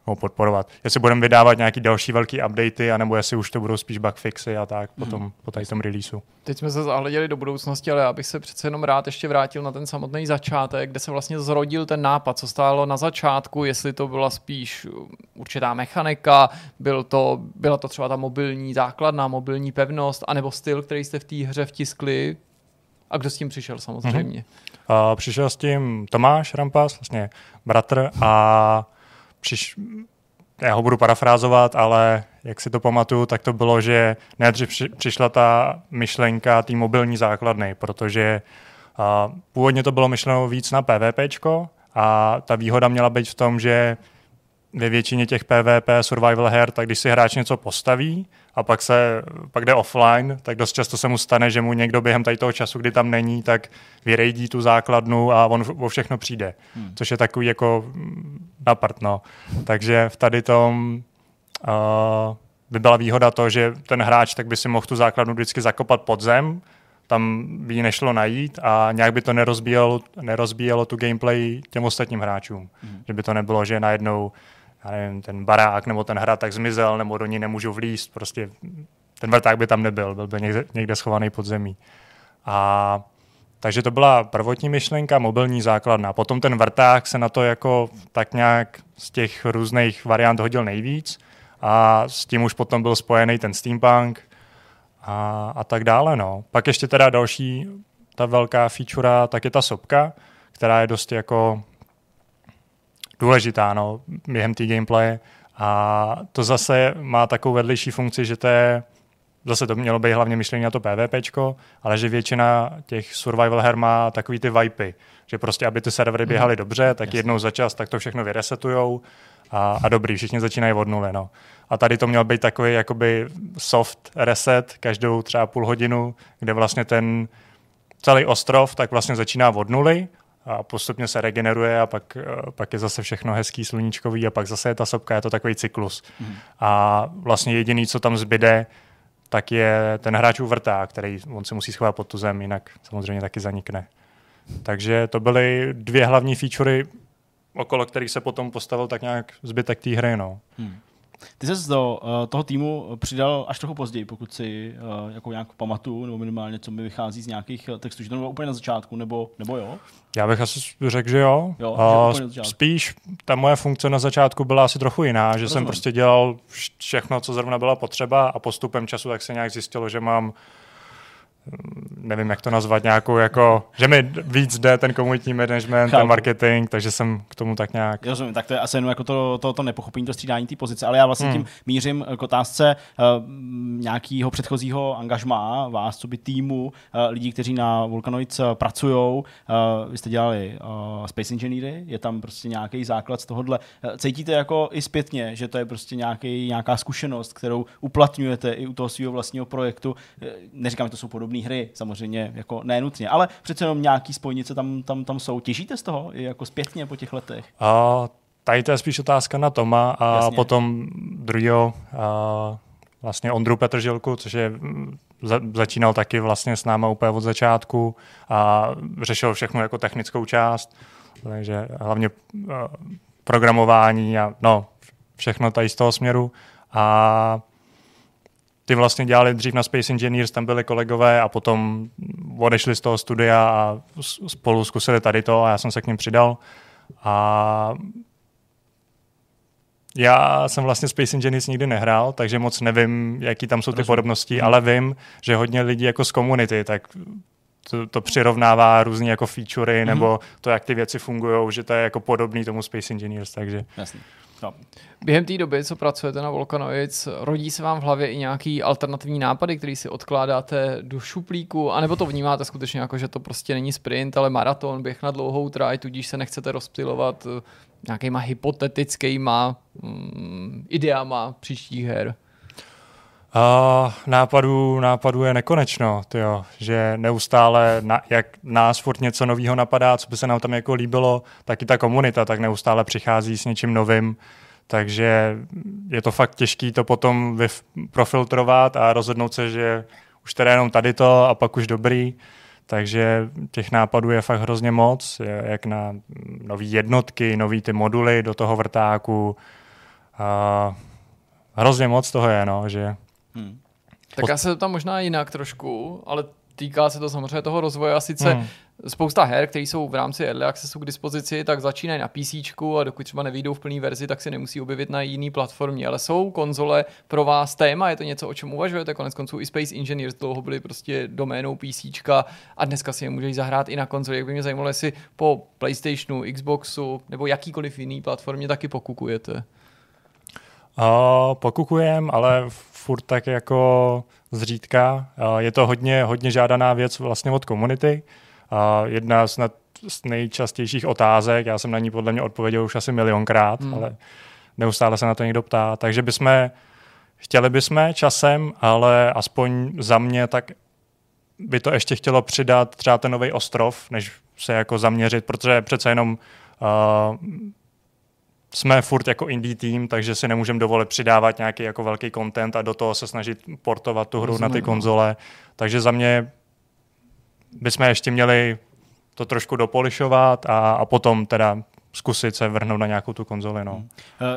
ho podporovat. Jestli budeme vydávat nějaký další velký updaty, anebo jestli už to budou spíš bugfixy a tak hmm. potom, po tady tom releaseu. Teď jsme se zahleděli do budoucnosti, ale já bych se přece jenom rád ještě vrátil na ten samotný začátek, kde se vlastně zrodil ten nápad, co stálo na začátku, jestli to byla spíš určitá mechanika, byl to, byla to třeba ta mobilní základna, mobilní pevnost, anebo styl, který jste v té hře vtiskli. A kdo s tím přišel samozřejmě? Mm-hmm. Uh, přišel s tím Tomáš Rampas, vlastně bratr a přiš, já ho budu parafrázovat, ale jak si to pamatuju, tak to bylo, že nejdřív přišla ta myšlenka té mobilní základny, protože uh, původně to bylo myšleno víc na PvPčko a ta výhoda měla být v tom, že ve většině těch PvP survival her, tak když si hráč něco postaví a pak, se, pak jde offline, tak dost často se mu stane, že mu někdo během tady toho času, kdy tam není, tak vyrejdí tu základnu a on o všechno přijde. Hmm. Což je takový jako naprt, no. Takže v tady tom uh, by byla výhoda to, že ten hráč tak by si mohl tu základnu vždycky zakopat pod zem, tam by ji nešlo najít a nějak by to nerozbíjelo, nerozbíjelo tu gameplay těm ostatním hráčům. Hmm. Že by to nebylo, že najednou já nevím, ten barák nebo ten hrad tak zmizel, nebo do ní nemůžu vlíst, prostě ten vrták by tam nebyl, byl by někde, někde schovaný pod zemí. A takže to byla prvotní myšlenka, mobilní základna. Potom ten vrták se na to jako tak nějak z těch různých variant hodil nejvíc a s tím už potom byl spojený ten steampunk a, a tak dále. No. Pak ještě teda další ta velká feature, tak je ta sopka, která je dost jako důležitá no, během té gameplay. A to zase má takovou vedlejší funkci, že to je zase to mělo být hlavně myšlení na to PvPčko, ale že většina těch survival her má takový ty vipy, že prostě, aby ty servery mhm. běhaly mm. dobře, tak Jasně. jednou za čas tak to všechno vyresetujou a, a dobrý, všichni začínají od nuly. No. A tady to měl být takový jakoby soft reset každou třeba půl hodinu, kde vlastně ten celý ostrov tak vlastně začíná od nuly a postupně se regeneruje a pak, eh, pak je zase všechno hezký, sluníčkový a pak zase je ta sopka, je to takový cyklus. Mm. A vlastně jediný, co tam zbyde, tak je ten hráč vrtá, který on se musí schovat pod tu zem, jinak samozřejmě taky zanikne. Takže to byly dvě hlavní featurey, okolo kterých se potom postavil tak nějak zbytek té hry. No. Hmm. Ty jsi do uh, toho týmu přidal až trochu později, pokud si uh, jako nějak pamatuju, nebo minimálně co mi vychází z nějakých eh, textů, že to bylo úplně na začátku, nebo, nebo jo? Já bych asi řekl, že jo. jo uh, spíš ta moje funkce na začátku byla asi trochu jiná, že Rozumím. jsem prostě dělal všechno, co zrovna byla potřeba a postupem času tak se nějak zjistilo, že mám nevím, jak to nazvat, nějakou jako, že mi víc jde ten komunitní management, ten marketing, takže jsem k tomu tak nějak. Rozumím, tak to je asi jenom jako to, to, to nepochopení, to střídání té pozice, ale já vlastně hmm. tím mířím k otázce uh, nějakého předchozího angažmá vás, co by týmu, uh, lidí, kteří na Vulcanoids uh, pracují. Uh, vy jste dělali uh, Space Engineery, je tam prostě nějaký základ z tohohle. Cítíte jako i zpětně, že to je prostě nějaký, nějaká zkušenost, kterou uplatňujete i u toho svého vlastního projektu. Neříkám, že to jsou podobné hry, samozřejmě jako nenutně, ale přece jenom nějaký spojnice tam, tam, tam jsou. Těžíte z toho i jako zpětně po těch letech? A, tady to je spíš otázka na Toma a Jasně. potom druhého vlastně Ondru Petržilku, což je za, začínal taky vlastně s náma úplně od začátku a řešil všechno jako technickou část, takže hlavně uh, programování a no, všechno tady z toho směru. A ty vlastně dělali dřív na Space Engineers, tam byli kolegové a potom odešli z toho studia a spolu zkusili tady to a já jsem se k ním přidal. A já jsem vlastně Space Engineers nikdy nehrál, takže moc nevím, jaký tam jsou ty Rozumím. podobnosti, ale vím, že hodně lidí jako z komunity, tak to, to přirovnává různé jako featurey, mm-hmm. nebo to, jak ty věci fungují, že to je jako podobný tomu Space Engineers, takže... Jasně. No. Během té doby, co pracujete na Volcanoids, rodí se vám v hlavě i nějaký alternativní nápady, který si odkládáte do šuplíku, anebo to vnímáte skutečně jako, že to prostě není sprint, ale maraton, běh na dlouhou traj, tudíž se nechcete rozptilovat eh, nějakýma hypotetickýma mm, ideama příštích her? Uh, nápadů, nápadů je nekonečno, tyjo, že neustále, na, jak nás furt něco nového napadá, co by se nám tam jako líbilo, tak i ta komunita tak neustále přichází s něčím novým, takže je to fakt těžké to potom vyf- profiltrovat a rozhodnout se, že už teda jenom tady to a pak už dobrý, takže těch nápadů je fakt hrozně moc, jak na nové jednotky, nové ty moduly do toho vrtáku, uh, hrozně moc toho je, no, že Hmm. Tak já se to tam možná jinak trošku, ale týká se to samozřejmě toho rozvoje a sice hmm. spousta her, které jsou v rámci Early Accessu k dispozici, tak začínají na PC a dokud třeba nevídou v plné verzi, tak se nemusí objevit na jiný platformě. Ale jsou konzole pro vás téma, je to něco, o čem uvažujete? Konec konců i Space Engineers dlouho byly prostě doménou PC a dneska si je můžeš zahrát i na konzoli. Jak by mě zajímalo, jestli po PlayStationu, Xboxu nebo jakýkoliv jiný platformě taky pokukujete. Uh, pokukujem, ale furt tak jako zřídka. Je to hodně, hodně žádaná věc vlastně od komunity. Jedna z nejčastějších otázek, já jsem na ní podle mě odpověděl už asi milionkrát, hmm. ale neustále se na to někdo ptá. Takže bychom, chtěli bychom časem, ale aspoň za mě tak by to ještě chtělo přidat třeba ten nový ostrov, než se jako zaměřit, protože přece jenom uh, jsme furt jako indie tým, takže si nemůžeme dovolit přidávat nějaký jako velký content a do toho se snažit portovat tu hru Rozumím. na ty no. konzole. Takže za mě bychom ještě měli to trošku dopolišovat a, a potom teda zkusit se vrhnout na nějakou tu konzoli. No. Uh,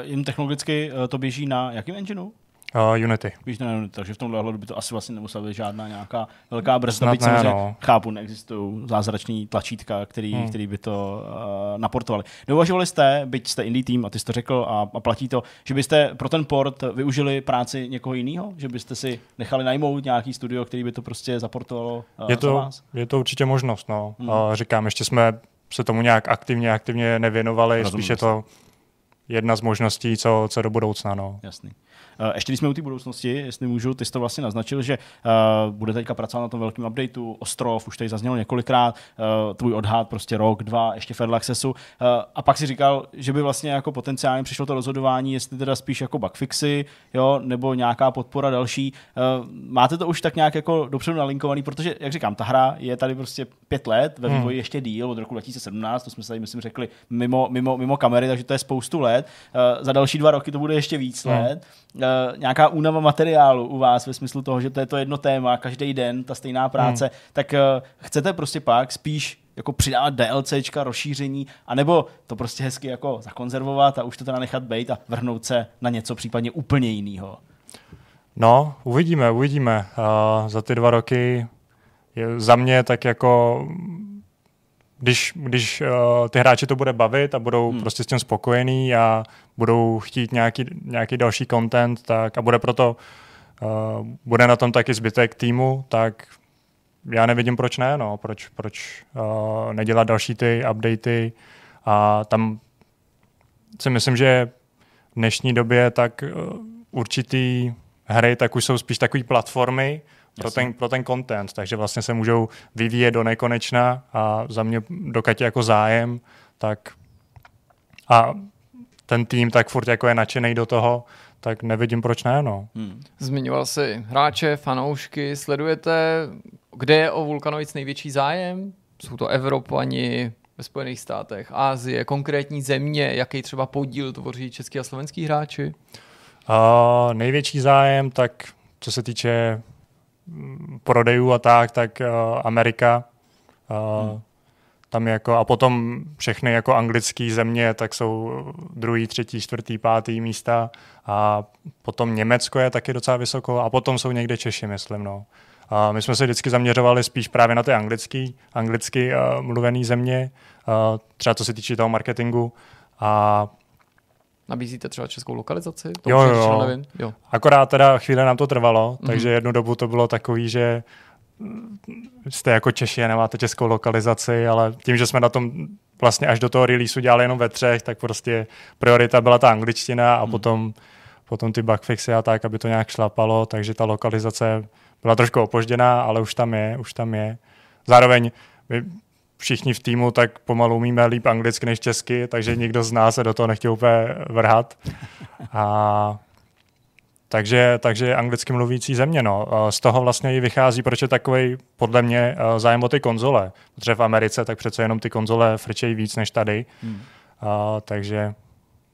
jen technologicky uh, to běží na jakém engineu? Uh, Unity. Víš, na Unity, takže v tomhle ohledu by to asi vlastně nemusela být žádná nějaká velká brzda. Byť ne, no. chápu, neexistují zázrační tlačítka, který, hmm. který by to uh, naportovali. Neuvažovali jste, byť jste indie tým a ty jsi to řekl a, a platí to, že byste pro ten port využili práci někoho jiného? Že byste si nechali najmout nějaký studio, který by to prostě zaportovalo uh, je to, za vás? Je to určitě možnost. No. Hmm. Uh, říkám, ještě jsme se tomu nějak aktivně, aktivně nevěnovali, Rozumím spíš je to jedna z možností, co, co do budoucna. No. Jasný. Eh, ještě když jsme u té budoucnosti, jestli můžu, ty jsi to vlastně naznačil, že uh, bude teďka pracovat na tom velkém updateu, Ostrov, už tady zaznělo několikrát, uh, tvůj odhad prostě rok, dva, ještě Fair Accessu. Uh, a pak si říkal, že by vlastně jako potenciálně přišlo to rozhodování, jestli teda spíš jako bugfixy, jo, nebo nějaká podpora další. Uh, máte to už tak nějak jako dopředu nalinkovaný, protože, jak říkám, ta hra je tady prostě pět let, ve hmm. vývoji hmm. ještě díl od roku 2017, to jsme se tady, myslím, řekli mimo, mimo, mimo kamery, takže to je spoustu let. Uh, za další dva roky to bude ještě víc hmm. let. Uh, nějaká únava materiálu u vás ve smyslu toho, že to je to jedno téma, každý den ta stejná práce, hmm. tak uh, chcete prostě pak spíš jako přidávat DLCčka, rozšíření, anebo to prostě hezky jako zakonzervovat a už to teda nechat být a vrhnout se na něco případně úplně jiného. No, uvidíme, uvidíme. Uh, za ty dva roky je za mě tak jako když, když uh, ty hráči to bude bavit a budou hmm. prostě s tím spokojení a budou chtít nějaký, nějaký další content, tak a bude proto uh, bude na tom taky zbytek týmu, tak já nevidím, proč ne, no, proč, proč uh, nedělat další ty updaty a tam si myslím, že v dnešní době tak uh, určitý hry tak už jsou spíš takové platformy, pro ten, pro ten content, takže vlastně se můžou vyvíjet do nekonečna a za mě, dokud je jako zájem, tak a ten tým tak furt jako je nadšený do toho, tak nevidím, proč ne, no. Hmm. Zmiňoval jsi hráče, fanoušky, sledujete, kde je o Vulkanovic největší zájem? Jsou to Evropani, ve Spojených státech, Ázie, konkrétní země, jaký třeba podíl tvoří český a slovenský hráči? Uh, největší zájem, tak co se týče prodejů a tak, tak uh, Amerika. Uh, hmm. Tam jako, a potom všechny jako anglické země, tak jsou druhý, třetí, čtvrtý, pátý místa a potom Německo je taky docela vysoko a potom jsou někde Češi, myslím. No. A my jsme se vždycky zaměřovali spíš právě na ty anglický, anglicky uh, mluvený země, uh, třeba co se týče toho marketingu a Nabízíte třeba českou lokalizaci? To jo, jo. nevím. jo. Akorát teda chvíli nám to trvalo, Mhm. takže jednu dobu to bylo takový, že jste jako Češi a nemáte českou lokalizaci, ale tím, že jsme na tom vlastně až do toho releaseu dělali jenom ve třech, tak prostě priorita byla ta angličtina a Hmm. potom, potom ty bugfixy a tak, aby to nějak šlapalo, takže ta lokalizace byla trošku opožděná, ale už tam je, už tam je. Zároveň my všichni v týmu tak pomalu umíme líp anglicky než česky, takže nikdo z nás se do toho nechtěl úplně vrhat. A takže, takže anglicky mluvící země. No. Z toho vlastně i vychází, proč je takový podle mě eh, zájem o ty konzole. Protože v Americe tak přece jenom ty konzole frčejí víc než tady. Hmm. A, takže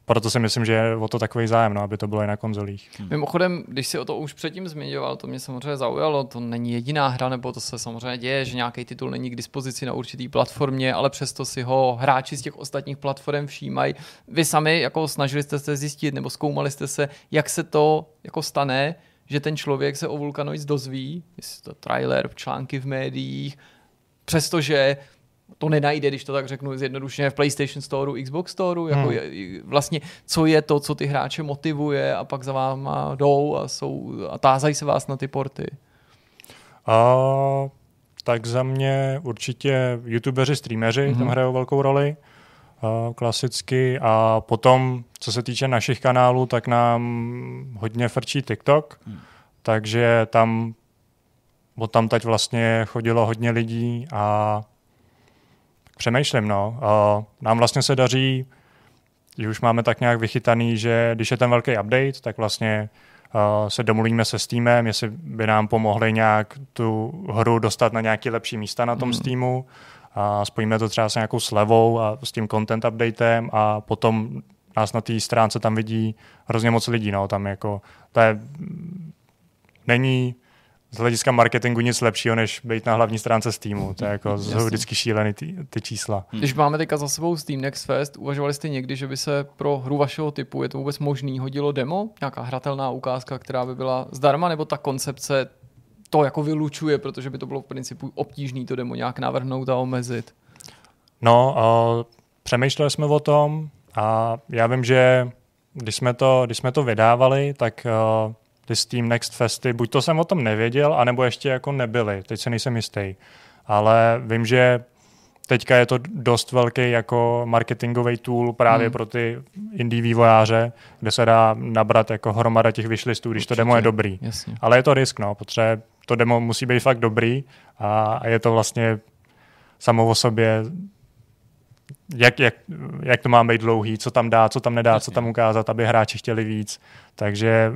proto si myslím, že je o to takový zájem, no, aby to bylo i na konzolích. Hmm. Mimochodem, když si o to už předtím zmiňoval, to mě samozřejmě zaujalo, to není jediná hra, nebo to se samozřejmě děje, že nějaký titul není k dispozici na určitý platformě, ale přesto si ho hráči z těch ostatních platform všímají. Vy sami jako snažili jste se zjistit, nebo zkoumali jste se, jak se to jako stane, že ten člověk se o Vulkanoids dozví, jestli to trailer, články v médiích, přestože to nenajde, když to tak řeknu zjednodušeně, v PlayStation Store, Xbox Store, jako Hmm. je, vlastně co je to, co ty hráče motivuje a pak za váma jdou a, jsou, a tázají se vás na ty porty. A, tak za mě určitě youtubeři, streameři mm-hmm. tam hrajou velkou roli a, klasicky a potom, co se týče našich kanálů, tak nám hodně frčí TikTok, mm. takže tam od tam teď vlastně chodilo hodně lidí a přemýšlím, no. A nám vlastně se daří, že už máme tak nějak vychytaný, že když je ten velký update, tak vlastně uh, se domluvíme se Steamem, jestli by nám pomohli nějak tu hru dostat na nějaké lepší místa na tom mm. Steamu a spojíme to třeba s nějakou slevou a s tím content updatem a potom nás na té stránce tam vidí hrozně moc lidí, no, tam jako, to je, není z hlediska marketingu nic lepšího, než být na hlavní stránce Steamu. To je jako jsou vždycky šílený ty, ty čísla. Když máme teďka za sebou Steam Next Fest, uvažovali jste někdy, že by se pro hru vašeho typu, je to vůbec možný, hodilo demo? Nějaká hratelná ukázka, která by byla zdarma, nebo ta koncepce to jako vylučuje, protože by to bylo v principu obtížné to demo nějak navrhnout a omezit? No, uh, přemýšleli jsme o tom a já vím, že když jsme to, když jsme to vydávali, tak uh, ty Steam Next Festy, buď to jsem o tom nevěděl, anebo ještě jako nebyly, teď se nejsem jistý. Ale vím, že teďka je to dost velký jako marketingový tool právě hmm. pro ty indie vývojáře, kde se dá nabrat jako hromada těch wishlistů, když Určitě. to demo je dobrý. Jasně. Ale je to risk, no, protože to demo musí být fakt dobrý a, a je to vlastně samo o sobě jak, jak, jak to má být dlouhý, co tam dá, co tam nedá, Jasně. co tam ukázat, aby hráči chtěli víc. Takže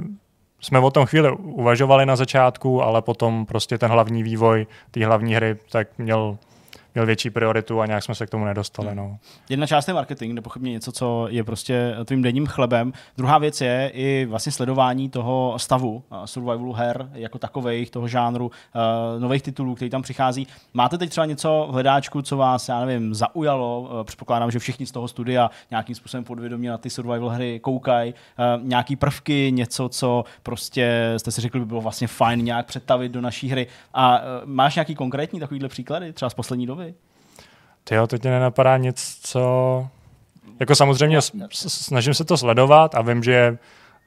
jsme o tom chvíli uvažovali na začátku, ale potom prostě ten hlavní vývoj té hlavní hry tak měl měl větší prioritu a nějak jsme se k tomu nedostali. No. Jedna část je marketing, nepochybně něco, co je prostě tvým denním chlebem. Druhá věc je i vlastně sledování toho stavu uh, survivalu her jako takových, toho žánru, uh, nových titulů, který tam přichází. Máte teď třeba něco v hledáčku, co vás, já nevím, zaujalo? Uh, předpokládám, že všichni z toho studia nějakým způsobem podvědomě na ty survival hry koukají. Nějaký prvky, něco, co prostě jste si řekli, by bylo vlastně fajn nějak přetavit do naší hry. A máš nějaký konkrétní takovýhle příklady, třeba z poslední doby? Ty jo, teď mě nenapadá nic, co... Jako samozřejmě snažím se to sledovat a vím, že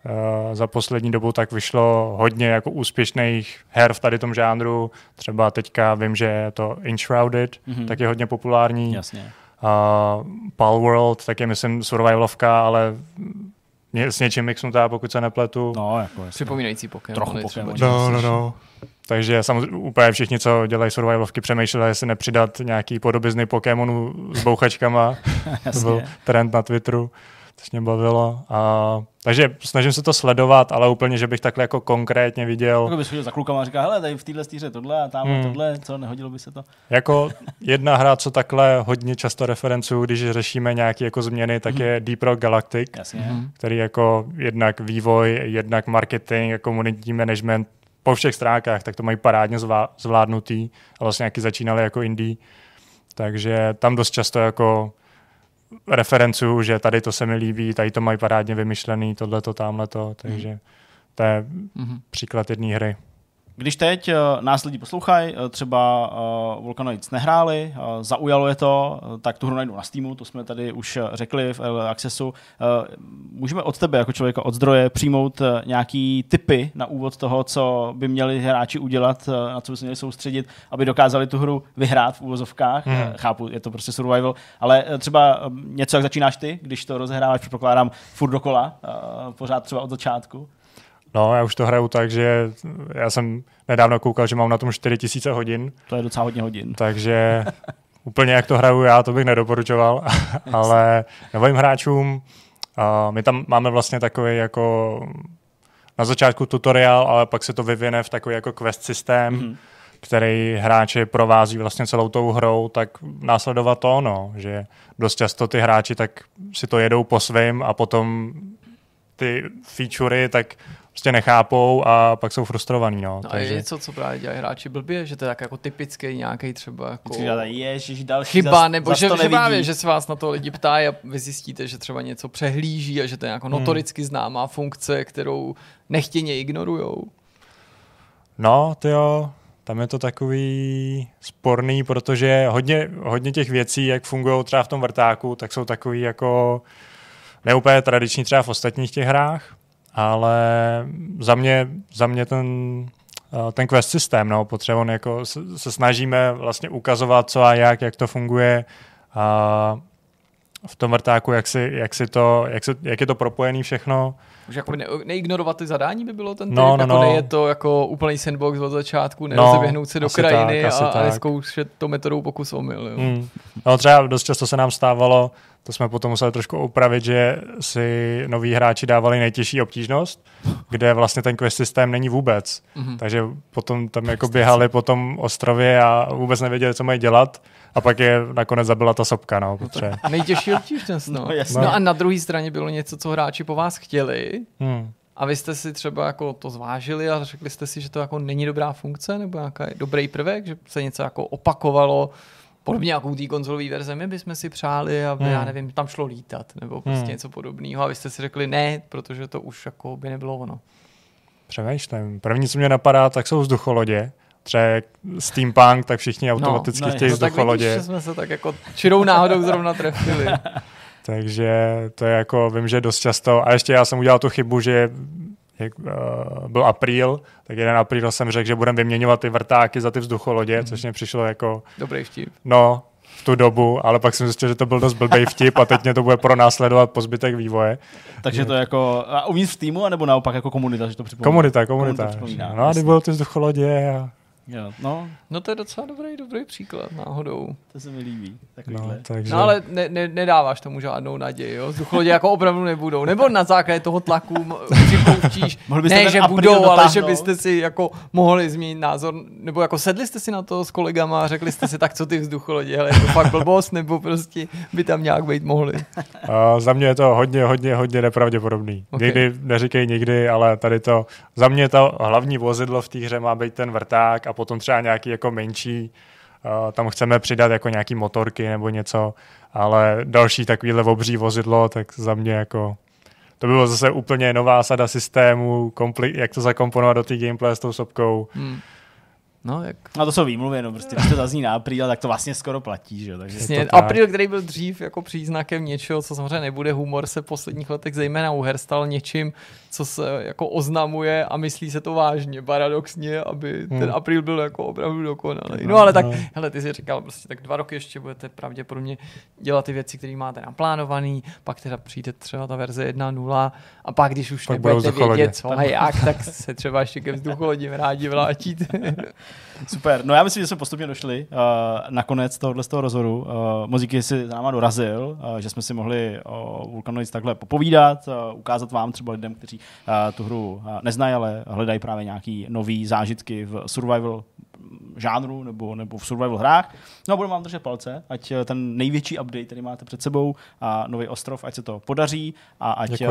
uh, za poslední dobu tak vyšlo hodně jako úspěšných her v tady tom žánru. Třeba teďka vím, že je to Enshrouded, mm-hmm. tak je hodně populární. Jasně. Uh, Pal World, tak je myslím survivalovka, ale s něčím mixnutá, pokud se nepletu. No, jako Připomínající Pokémon. Trochu Pokémon. No, no, no. Takže samozřejmě úplně všichni, co dělají survivalovky, přemýšleli, jestli nepřidat nějaký podobizny Pokémonů s bouchačkama. <laughs> to byl trend na Twitteru, což mě bavilo. A, takže snažím se to sledovat, ale úplně, že bych takhle jako konkrétně viděl. Jako bys chodil za klukama a říkal, hele, tady v téhle stíře tohle a tam hmm. tohle, co, nehodilo by se to? Jako jedna hra, co takhle hodně často referencuju, když řešíme nějaké jako změny, tak je Deep Rock Galactic, Jasně. který jako jednak vývoj, jednak marketing a komunitní management po všech stránkách, tak to mají parádně zvládnutý a vlastně nějaký začínali jako indie. Takže tam dost často jako referencuju, že tady to se mi líbí, tady to mají parádně vymyšlený, tohle to, tamhle to, takže to je mm-hmm. příklad jedné hry. Když teď uh, nás lidi poslouchají, uh, třeba uh, Volcanoids nehráli, zaujalo je to, tak tu hru najdou na Steamu, to jsme tady už řekli v Accessu. Můžeme od tebe, jako člověka od zdroje, přijmout nějaký typy na úvod toho, co by měli hráči udělat, na co by se měli soustředit, aby dokázali tu hru vyhrát v úvozovkách. Hmm. Chápu, je to prostě survival, ale třeba uh, něco, jak začínáš ty, když to rozehráváš, předpokládám, furt dokola, pořád třeba od začátku. No, já už to hraju tak, že já jsem nedávno koukal, že mám na tom 4000 hodin. To je docela hodně hodin. Takže <laughs> úplně jak to hraju já, to bych nedoporučoval, <laughs> ale novým hráčům, uh, my tam máme vlastně takový jako na začátku tutoriál, ale pak se to vyvine v takový jako quest systém, mm-hmm. který hráče provází vlastně celou tou hrou, tak následovat to, no, že dost často ty hráči tak si to jedou po svým a potom ty featurey, tak prostě nechápou a pak jsou frustrovaní. No. no takže... a je něco, co právě dělají hráči blbě, že to je tak jako typický nějaký třeba jako Ježiš, další chyba, zas, nebo zas že, že, právě, že se vás na to lidi ptají a vy zjistíte, že třeba něco přehlíží a že to je jako hmm. notoricky známá funkce, kterou nechtěně ignorujou. No, to jo, tam je to takový sporný, protože hodně, hodně těch věcí, jak fungují třeba v tom vrtáku, tak jsou takový jako neúplně tradiční třeba v ostatních těch hrách, ale za mě, za mě ten, eh, ten quest systém, no, potřeba jako se, se, snažíme vlastně ukazovat, co a jak, jak to funguje. A v tom vrtáku, jak, si, jak, si to, jak, si, jak je to propojený všechno. Už jako ne, neignorovat ty zadání by bylo ten no, typ, no, jako no. je to jako úplný sandbox od začátku, nerozeběhnout no, se do krajiny tak, a, a neskoušet to metodou pokus omyl. Jo. Mm. No třeba dost často se nám stávalo, to jsme potom museli trošku upravit, že si noví hráči dávali nejtěžší obtížnost, kde vlastně ten quest systém není vůbec. Mm-hmm. Takže potom tam jako běhali po tom ostrově a vůbec nevěděli, co mají dělat. A pak je nakonec zabila ta sopka, no. Protože... <laughs> Nejtěžší obtížnost, no. No, no. a na druhé straně bylo něco, co hráči po vás chtěli. Hmm. A vy jste si třeba jako to zvážili a řekli jste si, že to jako není dobrá funkce nebo nějaký dobrý prvek, že se něco jako opakovalo Podobně jako u té konzolové verze, my bychom si přáli, aby, hmm. já nevím, tam šlo lítat, nebo prostě hmm. něco podobného. A vy jste si řekli ne, protože to už jako by nebylo ono. Přemýšlím. První, co mě napadá, tak jsou vzducholodě. Třeba steampunk, tak všichni no, automaticky no, chtějí no, vzducholodě. Tak vidíš, jsme se tak jako čirou náhodou zrovna trefili. <laughs> Takže to je jako, vím, že dost často, a ještě já jsem udělal tu chybu, že jak, uh, byl apríl, tak jeden apríl jsem řekl, že budeme vyměňovat ty vrtáky za ty vzducholodě, mm. což mě přišlo jako... Dobrý vtip. No, v tu dobu, ale pak jsem zjistil, že to byl dost blbý vtip a teď mě to bude pro následovat po zbytek vývoje. Takže to je jako a uvnitř v týmu, anebo naopak jako komunita, že to připomíná? Komunita, komunita. komunita no a kdy bylo ty vzducholodě a Jo, no. no to je docela dobrý, dobrý příklad náhodou. To se mi líbí. No, takže... no ale ne, ne, nedáváš tomu žádnou naději, jo? Vzducholodě jako opravdu nebudou. Nebo na základě toho tlaku připouštíš, <laughs> ne, že budou, dotáhnout. ale že byste si jako mohli změnit názor, nebo jako sedli jste si na to s kolegama a řekli jste si, tak co ty vzducholodě, ale je to fakt blbost, nebo prostě by tam nějak být mohli. <laughs> Uh, za mě je to hodně, hodně, hodně nepravděpodobný. Okay. Nikdy neříkej nikdy, ale tady to, za mě to hlavní vozidlo v té hře má být ten vrták a potom třeba nějaký jako menší, uh, tam chceme přidat jako nějaký motorky nebo něco, ale další takovýhle obří vozidlo, tak za mě jako to bylo zase úplně nová sada systému, kompli- jak to zakomponovat do té gameplay s tou sopkou. Hmm. No, jak... no to jsou výmluvy, no prostě, když to zazní na apríl, tak to vlastně skoro platí, že jo. Takže Přesně, apríl, který byl dřív jako příznakem něčeho, co samozřejmě nebude humor, se v posledních letech zejména u her stal něčím, co se jako oznamuje a myslí se to vážně, paradoxně, aby hmm. ten apríl byl jako opravdu dokonalý. No ale tak, no. hele, ty jsi říkal, prostě tak dva roky ještě budete pravděpodobně dělat ty věci, které máte naplánovaný, pak teda přijde třeba ta verze 1.0 a pak, když už pak nebudete vědět, co a jak, tak se třeba ještě ke vzducholodím rádi vrátíte. <laughs> Super. No já myslím, že jsme postupně došli uh, na konec tohohle z toho rozhodu. Uh, Mozíky si za náma dorazil, uh, že jsme si mohli o Vulkanoids takhle popovídat, uh, ukázat vám třeba lidem, kteří uh, tu hru uh, neznají, ale hledají právě nějaký nový zážitky v survival žánru nebo, nebo v survival hrách. No a budeme vám držet palce, ať eh, ten největší update, který máte před sebou a nový ostrov, ať se to podaří a ať, eh,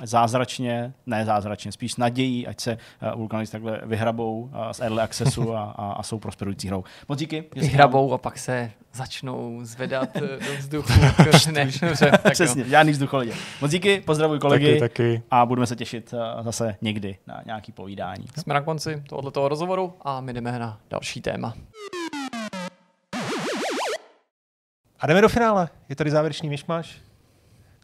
ať zázračně, ne zázračně, spíš nadějí, ať se uh, Vulkanisti takhle vyhrabou uh, z Early Accessu a, a, a jsou prosperující hrou. Moc díky. Vyhrabou a pak se začnou zvedat eh, do vzduchu. <laughs> ne, <laughs> dobře, tak Přesně, jo. žádný vzducholodě. Moc díky, pozdravuj kolegy taky, taky. a budeme se těšit eh, zase někdy na nějaký povídání. Jsme na konci tohoto rozhovoru a my jdeme na další téma. A jdeme do finále. Je tady závěrečný myšmaš.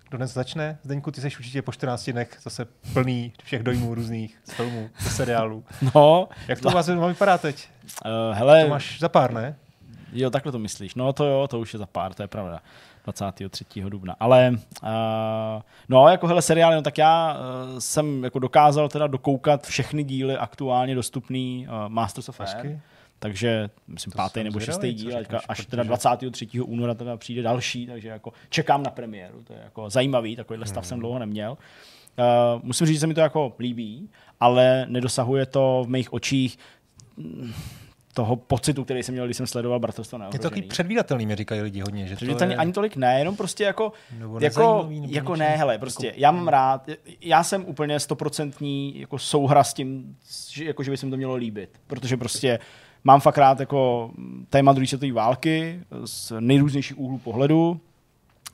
Kdo dnes začne? Zdeňku, ty jsi určitě po 14 dnech zase plný všech dojmů různých z filmů, z seriálů. No. Jak to u vás vypadá teď? Uh, hele, to máš za pár, ne? Jo, takhle to myslíš. No to jo, to už je za pár, to je pravda. 23. dubna. Ale uh, no, jako hele seriály, no tak já uh, jsem jako dokázal teda dokoukat všechny díly aktuálně dostupný uh, Masters of Air. Takže myslím to pátý nebo šestý díl, až protože... teda 23. února teda přijde další, takže jako čekám na premiéru. To je jako zajímavý, takovýhle stav hmm. jsem dlouho neměl. Uh, musím říct, že se mi to jako líbí, ale nedosahuje to v mých očích toho pocitu, který jsem měl, když jsem sledoval Bratrstvo Je to takový předvídatelný, mi říkají lidi hodně. Že to je... ani tolik ne, jenom prostě jako, nebo jako, jako ne, hele, prostě jako... já mám rád, já jsem úplně stoprocentní jako souhra s tím, že, jako, že by se mi to mělo líbit, protože prostě mám fakt rád jako téma druhé světové války z nejrůznějších úhlů pohledu,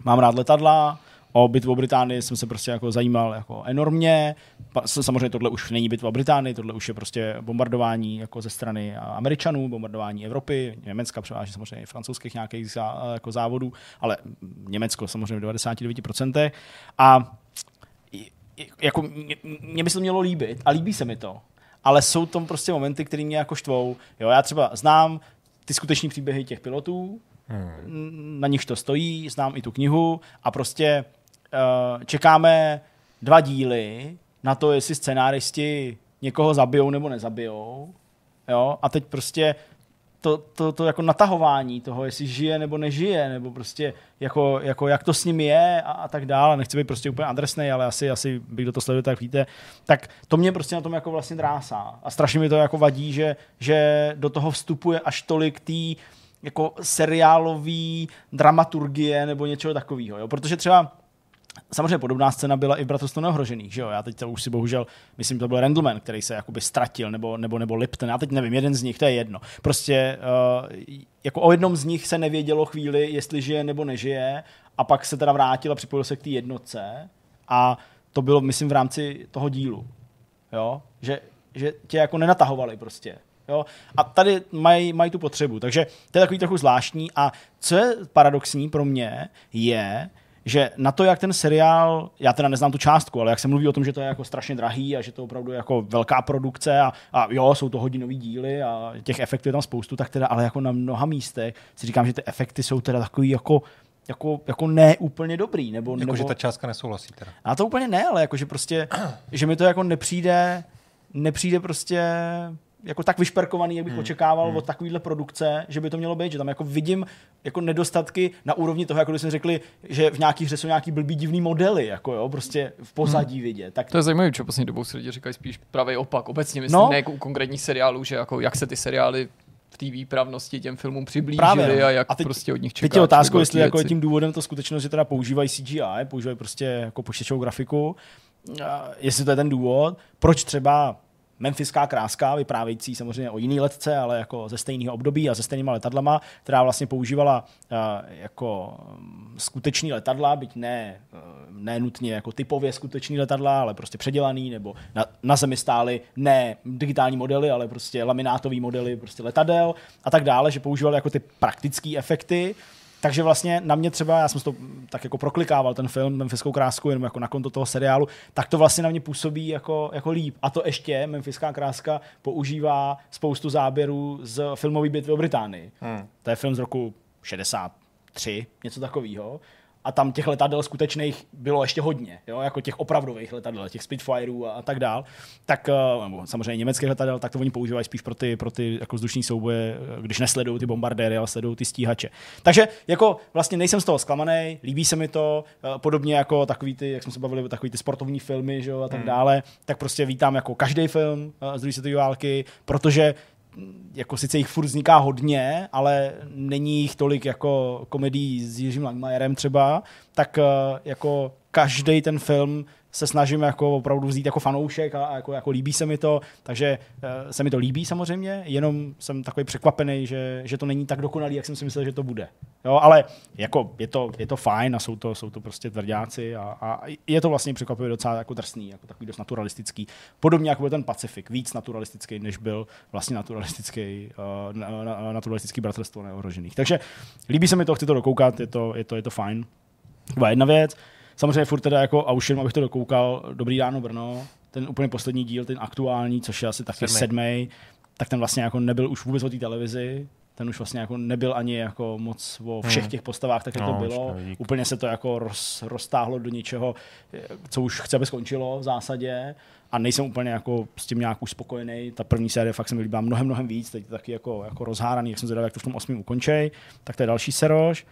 mám rád letadla, o bitvu o Británii jsem se prostě jako zajímal jako enormně. Samozřejmě tohle už není bitva o Británii, tohle už je prostě bombardování jako ze strany Američanů, bombardování Evropy, Německa převážně samozřejmě francouzských nějakých zá, jako závodů, ale Německo samozřejmě v 99%. A jako mě by se to mělo líbit a líbí se mi to. Ale jsou tam prostě momenty, které mě jako štvou. Jo, já třeba znám ty skutečné příběhy těch pilotů, hmm. na nichž to stojí, znám i tu knihu a prostě uh, čekáme dva díly na to, jestli scenáristi někoho zabijou nebo nezabijou. Jo? A teď prostě to, to, to jako natahování toho, jestli žije nebo nežije, nebo prostě jako, jako jak to s ním je a, a tak dále. Nechci být prostě úplně adresný, ale asi, asi bych do to sleduje, tak víte. Tak to mě prostě na tom jako vlastně drásá. A strašně mi to jako vadí, že, že do toho vstupuje až tolik tý jako seriálový dramaturgie nebo něčeho takového. Jo? Protože třeba Samozřejmě podobná scéna byla i v Bratrstvu neohrožených, že jo? Já teď to už si bohužel, myslím, to byl Randleman, který se jakoby ztratil, nebo, nebo, nebo Lipton, já teď nevím, jeden z nich, to je jedno. Prostě uh, jako o jednom z nich se nevědělo chvíli, jestli žije nebo nežije, a pak se teda vrátil a připojil se k té jednotce a to bylo, myslím, v rámci toho dílu, jo? Že, že tě jako nenatahovali prostě. Jo? A tady mají maj tu potřebu. Takže to je takový trochu zvláštní. A co je paradoxní pro mě, je, že na to, jak ten seriál, já teda neznám tu částku, ale jak se mluví o tom, že to je jako strašně drahý a že to je opravdu jako velká produkce a, a jo, jsou to hodinový díly a těch efektů je tam spoustu, tak teda, ale jako na mnoha místech si říkám, že ty efekty jsou teda takový jako jako, jako ne úplně dobrý. Nebo, jako, nebo... že ta částka nesouhlasí teda. A to úplně ne, ale jako, že prostě, že mi to jako nepřijde, nepřijde prostě jako tak vyšperkovaný, jak bych hmm. očekával hmm. od takovéhle produkce, že by to mělo být, že tam jako vidím jako nedostatky na úrovni toho, jako když jsme řekli, že v nějakých hře jsou nějaký blbý divný modely, jako jo, prostě v pozadí hmm. vidět. Tak... To je zajímavé, že poslední dobou si lidi říkají spíš pravý opak. Obecně myslím, no. ne jako u konkrétních seriálů, že jako jak se ty seriály v té výpravnosti těm filmům přiblížili Právě, no. a jak a teď, prostě od nich čekáš. Teď je otázka, jestli jako je tím důvodem to skutečnost, že teda používají CGI, používají prostě jako počítačovou grafiku, jestli to je ten důvod, proč třeba Memphiská kráska, vyprávějící samozřejmě o jiný letce, ale jako ze stejného období a ze stejnýma letadlama, která vlastně používala uh, jako um, skutečný letadla, byť ne, uh, ne nutně jako typově skutečný letadla, ale prostě předělaný, nebo na, na zemi stály ne digitální modely, ale prostě laminátový modely prostě letadel a tak dále, že používali jako ty praktické efekty, takže vlastně na mě třeba, já jsem to tak jako proklikával ten film Memphiskou krásku jenom jako na konto toho seriálu, tak to vlastně na mě působí jako, jako líp. A to ještě Memphiská kráska používá spoustu záběrů z filmové bitvy o Británii. Hmm. To je film z roku 63, něco takového a tam těch letadel skutečných bylo ještě hodně, jo, jako těch opravdových letadel, těch Spitfireů a, a tak dál, tak eh, nebo samozřejmě německých letadel, tak to oni používají spíš pro ty, pro ty jako vzdušní souboje, eh, když nesledují ty bombardéry, ale sledují ty stíhače. Takže jako vlastně nejsem z toho zklamaný, líbí se mi to, eh, podobně jako takový ty, jak jsme se bavili, takový ty sportovní filmy, že jo, a tak hmm. dále, tak prostě vítám jako každý film z druhé světové války, protože jako sice jich furt vzniká hodně, ale není jich tolik jako komedí s Jiřím Langmajerem třeba, tak eh, jako každý ten film se snažím jako opravdu vzít jako fanoušek a, jako, jako líbí se mi to, takže uh, se mi to líbí samozřejmě, jenom jsem takový překvapený, že, že to není tak dokonalý, jak jsem si myslel, že to bude. Jo, ale jako je to, je to fajn a jsou to, jsou to prostě tvrdáci a, a je to vlastně překvapivě docela jako drsný, jako takový dost naturalistický. Podobně jako byl ten Pacifik, víc naturalistický, než byl vlastně naturalistický, uh, naturalistický bratrstvo neohrožených. Takže líbí se mi to, chci to dokoukat, je to, je to, je to fajn. jedna věc. Samozřejmě furt teda jako, a už jenom abych to dokoukal, Dobrý ráno Brno, ten úplně poslední díl, ten aktuální, což je asi taky sedmý, tak ten vlastně jako nebyl už vůbec o té televizi, ten už vlastně jako nebyl ani jako moc o všech hmm. těch postavách, tak jak no, to bylo. Úplně se to jako roz, roztáhlo do něčeho, co už chce, aby skončilo v zásadě a nejsem úplně jako s tím nějak už spokojený. Ta první série fakt se mi líbila mnohem, mnohem víc, teď taky jako, jako rozháraný, jak jsem zvědavý, jak to v tom osmém ukončej, tak to je další seroš.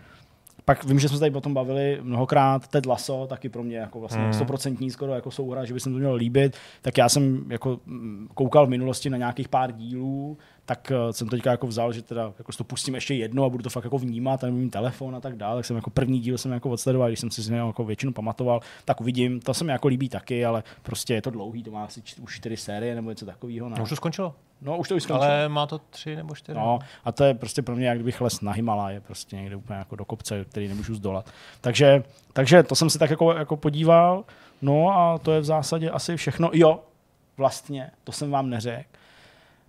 Pak vím, že jsme se tady o tom bavili mnohokrát, Ted Lasso, taky pro mě jako vlastně hmm. stoprocentní skoro jako souhra, že by se to mělo líbit, tak já jsem jako mm, koukal v minulosti na nějakých pár dílů, tak uh, jsem to teďka jako vzal, že teda jako to pustím ještě jedno a budu to fakt jako vnímat, a mít telefon a tak dále, tak jsem jako první díl jsem jako odsledoval, když jsem si z něho jako většinu pamatoval, tak uvidím, to se mi jako líbí taky, ale prostě je to dlouhý, to má asi už čtyři série nebo něco takového. No. už to skončilo. No, už to už. Ale má to tři nebo čtyři. No, a to je prostě pro mě, jak kdybych les na Himaláje, prostě někde úplně jako do kopce, který nemůžu zdolat. Takže, takže to jsem si tak jako, jako podíval. No a to je v zásadě asi všechno. Jo, vlastně, to jsem vám neřekl.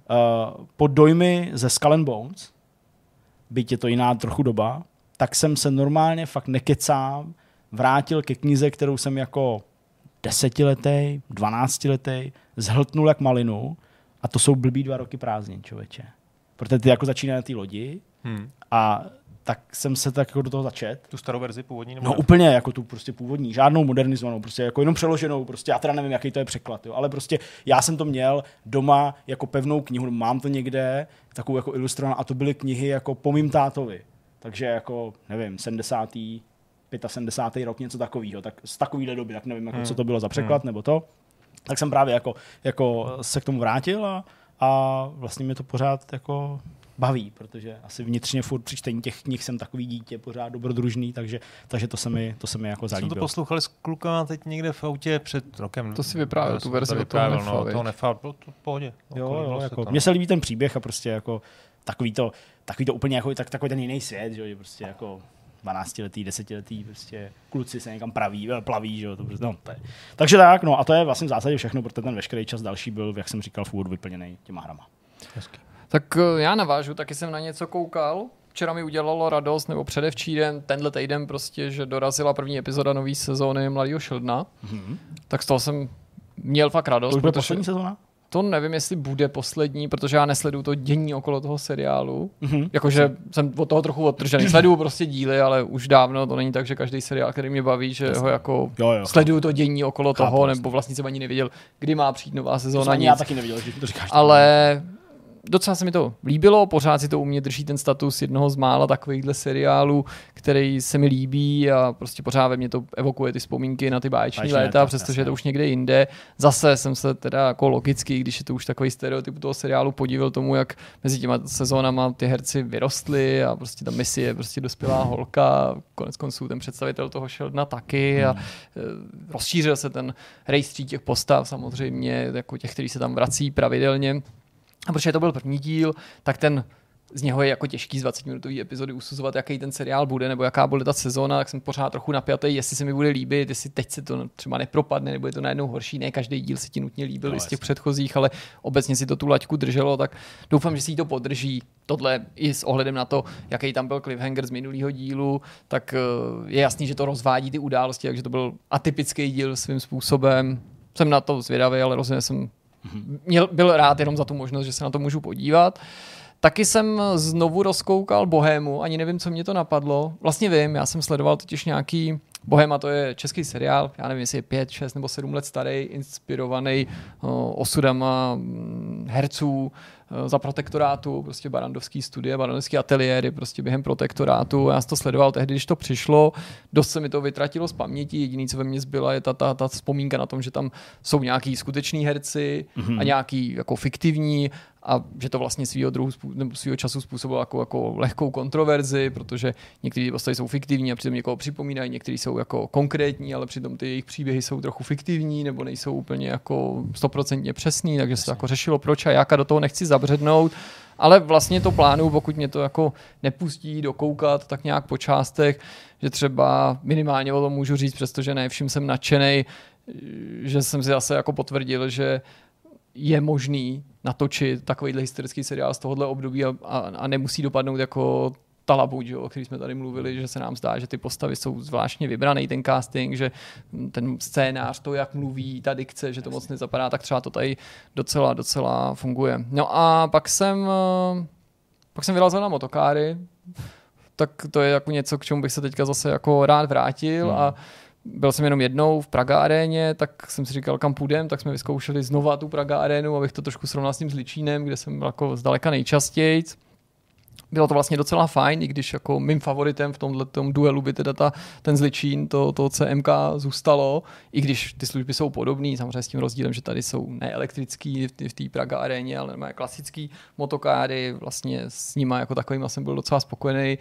Uh, po dojmy ze Skull and Bones, byť je to jiná trochu doba, tak jsem se normálně fakt nekecám vrátil ke knize, kterou jsem jako desetiletý, dvanáctiletý zhltnul jak malinu a to jsou blbý dva roky prázdnin, člověče. Protože ty jako začíná na té lodi hmm. a tak jsem se tak jako do toho začet. Tu starou verzi původní? Nebo no ne? úplně jako tu prostě původní, žádnou modernizovanou, prostě jako jenom přeloženou, prostě já teda nevím, jaký to je překlad, jo, ale prostě já jsem to měl doma jako pevnou knihu, mám to někde, takovou jako ilustrovanou a to byly knihy jako po mým tátovi. Takže jako, nevím, 70. 75. rok, něco takového, tak z takovéhle doby, tak nevím, jako, hmm. co to bylo za překlad hmm. nebo to tak jsem právě jako, jako se k tomu vrátil a, a vlastně mě to pořád jako baví, protože asi vnitřně furt při čtení těch knih jsem takový dítě, pořád dobrodružný, takže, takže to, se mi, to se mi jako zalíbilo. Jsme to poslouchali s klukama teď někde v autě před rokem. To si vyprávěl, tu verzi to toho no, toho nefal, bylo to v pohodě. Jo, jo, jako, mně se líbí ten příběh a prostě jako takový to, takový to úplně jako, tak, takový ten jiný svět, že prostě jako 12-letý, 10-letý prostě kluci se někam praví, plaví, že jo, to prostě, no, to je. Takže tak, no a to je vlastně v zásadě všechno, protože ten veškerý čas další byl, jak jsem říkal, v úvodu vyplněný těma hrama. Hezky. Tak eh, já navážu, taky jsem na něco koukal. Včera mi udělalo radost, nebo předevčíren, tenhle týden prostě, že dorazila první epizoda nové sezóny Mladého Šildna. Mm-hmm. Tak z toho jsem měl fakt radost. To už bude poslední sezóna? To nevím, jestli bude poslední, protože já nesleduju to dění okolo toho seriálu. Mm-hmm. Jakože jsem od toho trochu odtržený. <clears throat> Sleduju prostě díly, ale už dávno to není tak, že každý seriál, který mě baví, že Jasně. ho jako jo, jo, sleduju to dění okolo chápu, toho, nebo vlastně jsem ani nevěděl, kdy má přijít nová sezóna. Já taky nevěděl, že to říkáš. Ale docela se mi to líbilo, pořád si to u mě drží ten status jednoho z mála takovýchhle seriálů, který se mi líbí a prostě pořád ve mě to evokuje ty vzpomínky na ty báječní léta, přestože je to už někde jinde. Zase jsem se teda jako logicky, když je to už takový stereotyp toho seriálu, podíval tomu, jak mezi těma sezónama ty herci vyrostly a prostě ta misi je prostě dospělá holka, konec konců ten představitel toho Sheldona taky a hmm. E, rozšířil se ten rejstřík těch postav samozřejmě, jako těch, kteří se tam vrací pravidelně. A protože to byl první díl, tak ten z něho je jako těžký z 20 minutový epizody usuzovat, jaký ten seriál bude, nebo jaká bude ta sezóna, tak jsem pořád trochu napjatý, jestli se mi bude líbit, jestli teď se to třeba nepropadne, nebo je to najednou horší. Ne, každý díl si ti nutně líbil no, z těch předchozích, ale obecně si to tu laťku drželo, tak doufám, že si to podrží. Tohle i s ohledem na to, jaký tam byl cliffhanger z minulého dílu, tak eh, je jasný, že to rozvádí ty události, takže to byl atypický díl svým způsobem. Jsem na to zvědavý, ale rozhodně jsem měl, byl rád jenom za tu možnost, že se na to můžu podívat. Taky jsem znovu rozkoukal Bohému, ani nevím, co mě to napadlo. Vlastně vím, já jsem sledoval totiž nějaký Bohema to je český seriál, já nevím, jestli je pět, šest nebo sedm let starý, inspirovaný osudama mm, herců, za protektorátu, prostě barandovský studie, barandovský ateliéry, prostě během protektorátu. Já jsem to sledoval tehdy, když to přišlo, dost se mi to vytratilo z paměti, jediný, co ve mně zbyla, je ta, ta, ta vzpomínka na tom, že tam jsou nějaký skuteční herci mm-hmm. a nějaký jako fiktivní a že to vlastně svýho, druhu, nebo svýho času způsobilo jako, jako lehkou kontroverzi, protože některé postavy jsou fiktivní a přitom někoho připomínají, některé jsou jako konkrétní, ale přitom ty jejich příběhy jsou trochu fiktivní nebo nejsou úplně jako stoprocentně přesný, takže se to jako řešilo proč a jak a do toho nechci zabřednout. Ale vlastně to plánu, pokud mě to jako nepustí dokoukat, tak nějak po částech, že třeba minimálně o tom můžu říct, přestože ne vším jsem nadšený, že jsem si zase jako potvrdil, že je možný natočit takovýhle historický seriál z tohohle období a, a, a nemusí dopadnout jako Talabuť, jo, o který jsme tady mluvili, že se nám zdá, že ty postavy jsou zvláštně vybraný, ten casting, že ten scénář, to, jak mluví, ta dikce, že to moc nezapadá, tak třeba to tady docela, docela funguje. No a pak jsem, eh, pak jsem vyrazil na motokáry, tak to je jako něco, k čemu bych se teďka zase jako rád vrátil hmm. a byl jsem jenom jednou v Praga aréně, tak jsem si říkal, kam půjdem, tak jsme vyzkoušeli znova tu Praga arénu, abych to trošku srovnal s tím Zličínem, kde jsem byl jako zdaleka nejčastěji. Bylo to vlastně docela fajn, i když jako mým favoritem v tomhle tom duelu by teda ta, ten Zličín, to, to CMK zůstalo, i když ty služby jsou podobné, samozřejmě s tím rozdílem, že tady jsou neelektrický v té Praga aréně, ale klasický motokáry, vlastně s nimi jako takovým jsem byl docela spokojený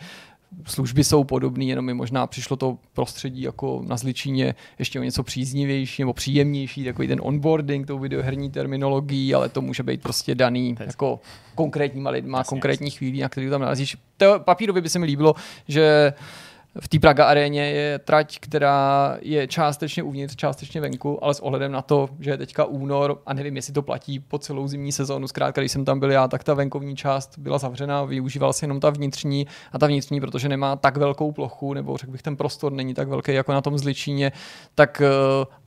služby jsou podobné, jenom mi možná přišlo to prostředí jako na Zličíně ještě o něco příznivější nebo příjemnější, takový ten onboarding, tou videoherní terminologií, ale to může být prostě daný jako konkrétníma lidma, jasně, konkrétní chvíli, na který tam nalezíš. Papírově by se mi líbilo, že v té Praga aréně je trať, která je částečně uvnitř, částečně venku, ale s ohledem na to, že je teďka únor a nevím, jestli to platí po celou zimní sezónu, zkrátka, když jsem tam byl já, tak ta venkovní část byla zavřena, využíval se jenom ta vnitřní a ta vnitřní, protože nemá tak velkou plochu, nebo řekl bych, ten prostor není tak velký jako na tom zličíně, tak eh,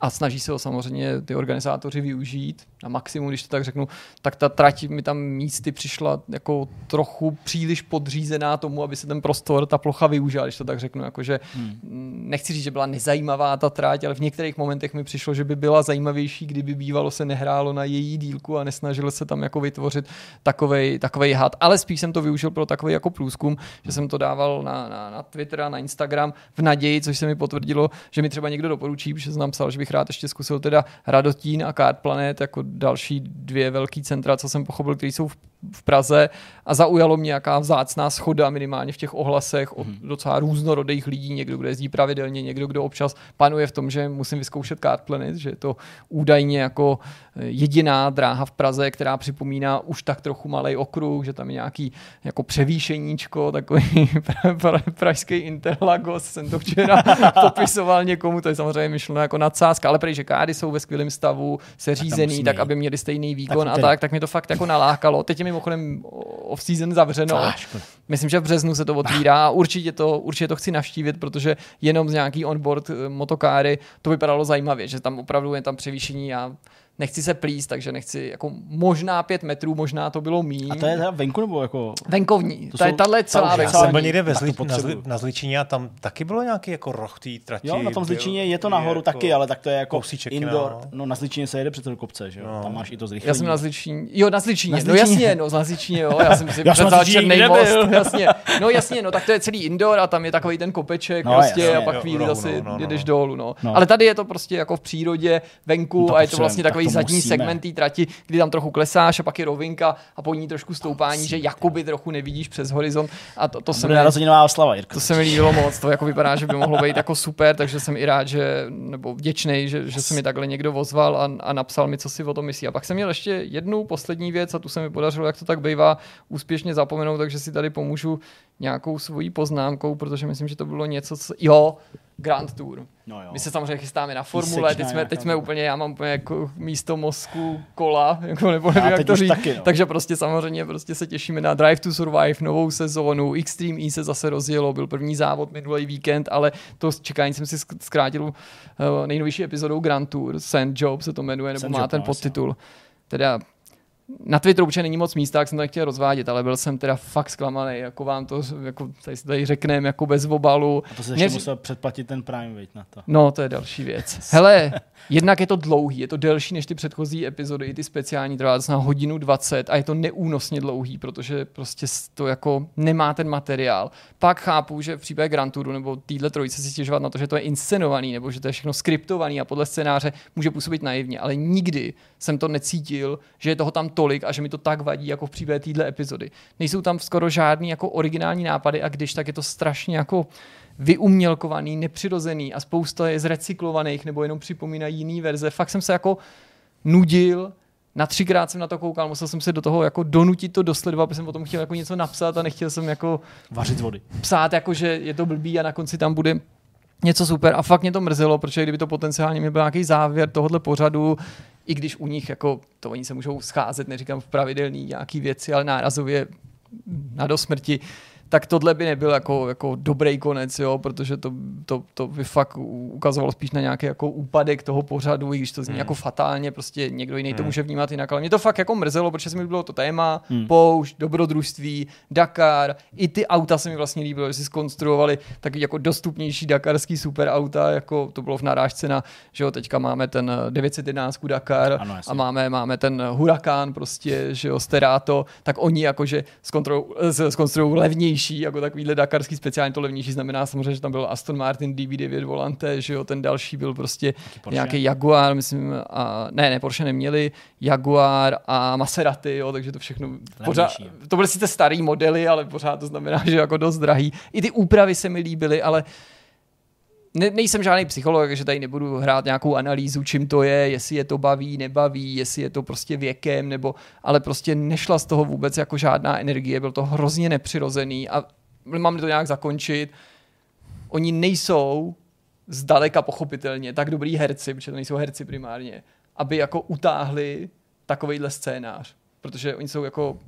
a snaží se ho samozřejmě ty organizátoři využít na maximum, když to tak řeknu, tak ta trať mi tam místy přišla jako trochu příliš podřízená tomu, aby se ten prostor, ta plocha využila, když to tak řeknu. Jakože hmm. nechci říct, že byla nezajímavá ta tráť, ale v některých momentech mi přišlo, že by byla zajímavější, kdyby bývalo se nehrálo na její dílku a nesnažilo se tam jako vytvořit takovej, takovej had. Ale spíš jsem to využil pro takový jako průzkum, že jsem to dával na, na, na Twitter a na Instagram v naději, což se mi potvrdilo, že mi třeba někdo doporučí, že jsem psal, že bych rád ještě zkusil teda Radotín a Card Planet jako další dvě velký centra, co jsem pochopil, které jsou v v Praze a zaujalo mě nějaká vzácná schoda minimálně v těch ohlasech od hmm. docela různorodých lidí, někdo, kdo jezdí pravidelně, někdo, kdo občas panuje v tom, že musím vyzkoušet Card Planet, že je to údajně jako eh, jediná dráha v Praze, která připomíná už tak trochu malý okruh, že tam je nějaký jako převýšeníčko, takový <laughs> pražský Interlagos, jsem to včera <laughs> popisoval někomu, to je samozřejmě myšleno jako nadsázka, ale prej, že kády jsou ve skvělém stavu, seřízený, tak, tak aby měli stejný výkon tak a tak, tak mě to fakt jako nalákalo. Teď je mi mimochodem off-season zavřeno. Ah, Myslím, že v březnu se to otvírá a určitě to, určitě to chci navštívit, protože jenom z nějaký onboard eh, motokáry to vypadalo zajímavě, že tam opravdu je tam převýšení a nechci se plíst, takže nechci, jako možná pět metrů, možná to bylo míň. A to je teda venku nebo jako? Venkovní, to, to je tahle celá venkovní. Já jsem byl někde ve zli, na, zli, na Zličině a tam taky bylo nějaký jako roh té trati. Jo, na tom Zličině je to nahoru je taky, jako ale tak to je jako indoor. No. no. na Zličině se jede přece do kopce, že jo? No. Tam máš i to zrychlení. Já jsem na Zličině, jo, na Zličině, na Zličině. no jasně, no, na Zličině, jo, já jsem si představil černý most, jasně. No jasně, no tak to je celý indoor a tam je takový ten kopeček no, prostě a pak chvíli zase jedeš dolů, no. Ale tady je to prostě jako v přírodě, venku a je to vlastně takový zadní segment trati, kdy tam trochu klesáš a pak je rovinka a po ní trošku stoupání, že jakoby trochu nevidíš přes horizont. A to, to, se mi, oslava, Jirka. to se mi líbilo moc, to jako vypadá, že by mohlo být jako super, takže jsem i rád, že, nebo vděčný, že, že se mi takhle někdo ozval a, a napsal mi, co si o tom myslí. A pak jsem měl ještě jednu poslední věc a tu se mi podařilo, jak to tak bývá, úspěšně zapomenout, takže si tady pomůžu nějakou svojí poznámkou, protože myslím, že to bylo něco, co... Jo, Grand Tour. No jo. My se samozřejmě chystáme na formule, teď jsme, teď jsme úplně, já mám úplně jako místo mozku kola, jako nebo nevím, jak to říct. Taky, no. Takže prostě samozřejmě prostě se těšíme na Drive to Survive, novou sezónu, Extreme E se zase rozjelo, byl první závod minulý víkend, ale to čekání jsem si zkrátil uh, nejnovější epizodou Grand Tour, Sand Job se to jmenuje, nebo Sand má Job, ten no, podtitul. Teda na Twitteru určitě není moc místa, jak jsem to nechtěl rozvádět, ale byl jsem teda fakt zklamaný, jako vám to, jako tady si tady řekneme, jako bez obalu. A to se ještě Mě... musel předplatit ten Prime, veď na to. No, to je další věc. <laughs> Hele, jednak je to dlouhý, je to delší než ty předchozí epizody, i ty speciální, trvá to na hodinu 20 a je to neúnosně dlouhý, protože prostě to jako nemá ten materiál. Pak chápu, že v případě Grand Touru nebo týhle trojice si stěžovat na to, že to je inscenovaný nebo že to je všechno skriptovaný a podle scénáře může působit naivně, ale nikdy jsem to necítil, že je toho tam to tolik a že mi to tak vadí jako v případě téhle epizody. Nejsou tam skoro žádný jako originální nápady a když tak je to strašně jako vyumělkovaný, nepřirozený a spousta je zrecyklovaných nebo jenom připomínají jiný verze. Fakt jsem se jako nudil, na třikrát jsem na to koukal, musel jsem se do toho jako donutit to dosledovat, protože jsem potom chtěl jako něco napsat a nechtěl jsem jako vařit vody. Psát jako, že je to blbý a na konci tam bude něco super. A fakt mě to mrzelo, protože kdyby to potenciálně měl byl nějaký závěr tohohle pořadu, i když u nich jako to oni se můžou scházet, neříkám v pravidelný nějaký věci, ale nárazově na do smrti, tak tohle by nebyl jako, jako dobrý konec, jo, protože to, to, to by fakt ukazovalo spíš na nějaký jako úpadek toho pořadu, i když to zní hmm. jako fatálně, prostě někdo jiný hmm. to může vnímat jinak, ale mě to fakt jako mrzelo, protože se mi bylo to téma, hmm. poušť, dobrodružství, Dakar, i ty auta se mi vlastně líbilo, že si skonstruovali taky jako dostupnější dakarský super auta, jako to bylo v narážce na, že jo, teďka máme ten 911 Dakar ano, a máme, máme ten Huracán prostě, že jo, Sterato, tak oni jakože skonstruují levnější levnější, jako takovýhle dakarský speciálně to levnější znamená samozřejmě, že tam byl Aston Martin DB9 Volante, že jo, ten další byl prostě nějaký Jaguar, myslím, a ne, ne, Porsche neměli, Jaguar a Maserati, jo, takže to všechno, pořád, to byly sice starý modely, ale pořád to znamená, že jako dost drahý. I ty úpravy se mi líbily, ale ne, nejsem žádný psycholog, takže tady nebudu hrát nějakou analýzu, čím to je, jestli je to baví, nebaví, jestli je to prostě věkem, nebo, ale prostě nešla z toho vůbec jako žádná energie, byl to hrozně nepřirozený a mám to nějak zakončit. Oni nejsou zdaleka pochopitelně tak dobrý herci, protože to nejsou herci primárně, aby jako utáhli takovýhle scénář protože oni jsou jako,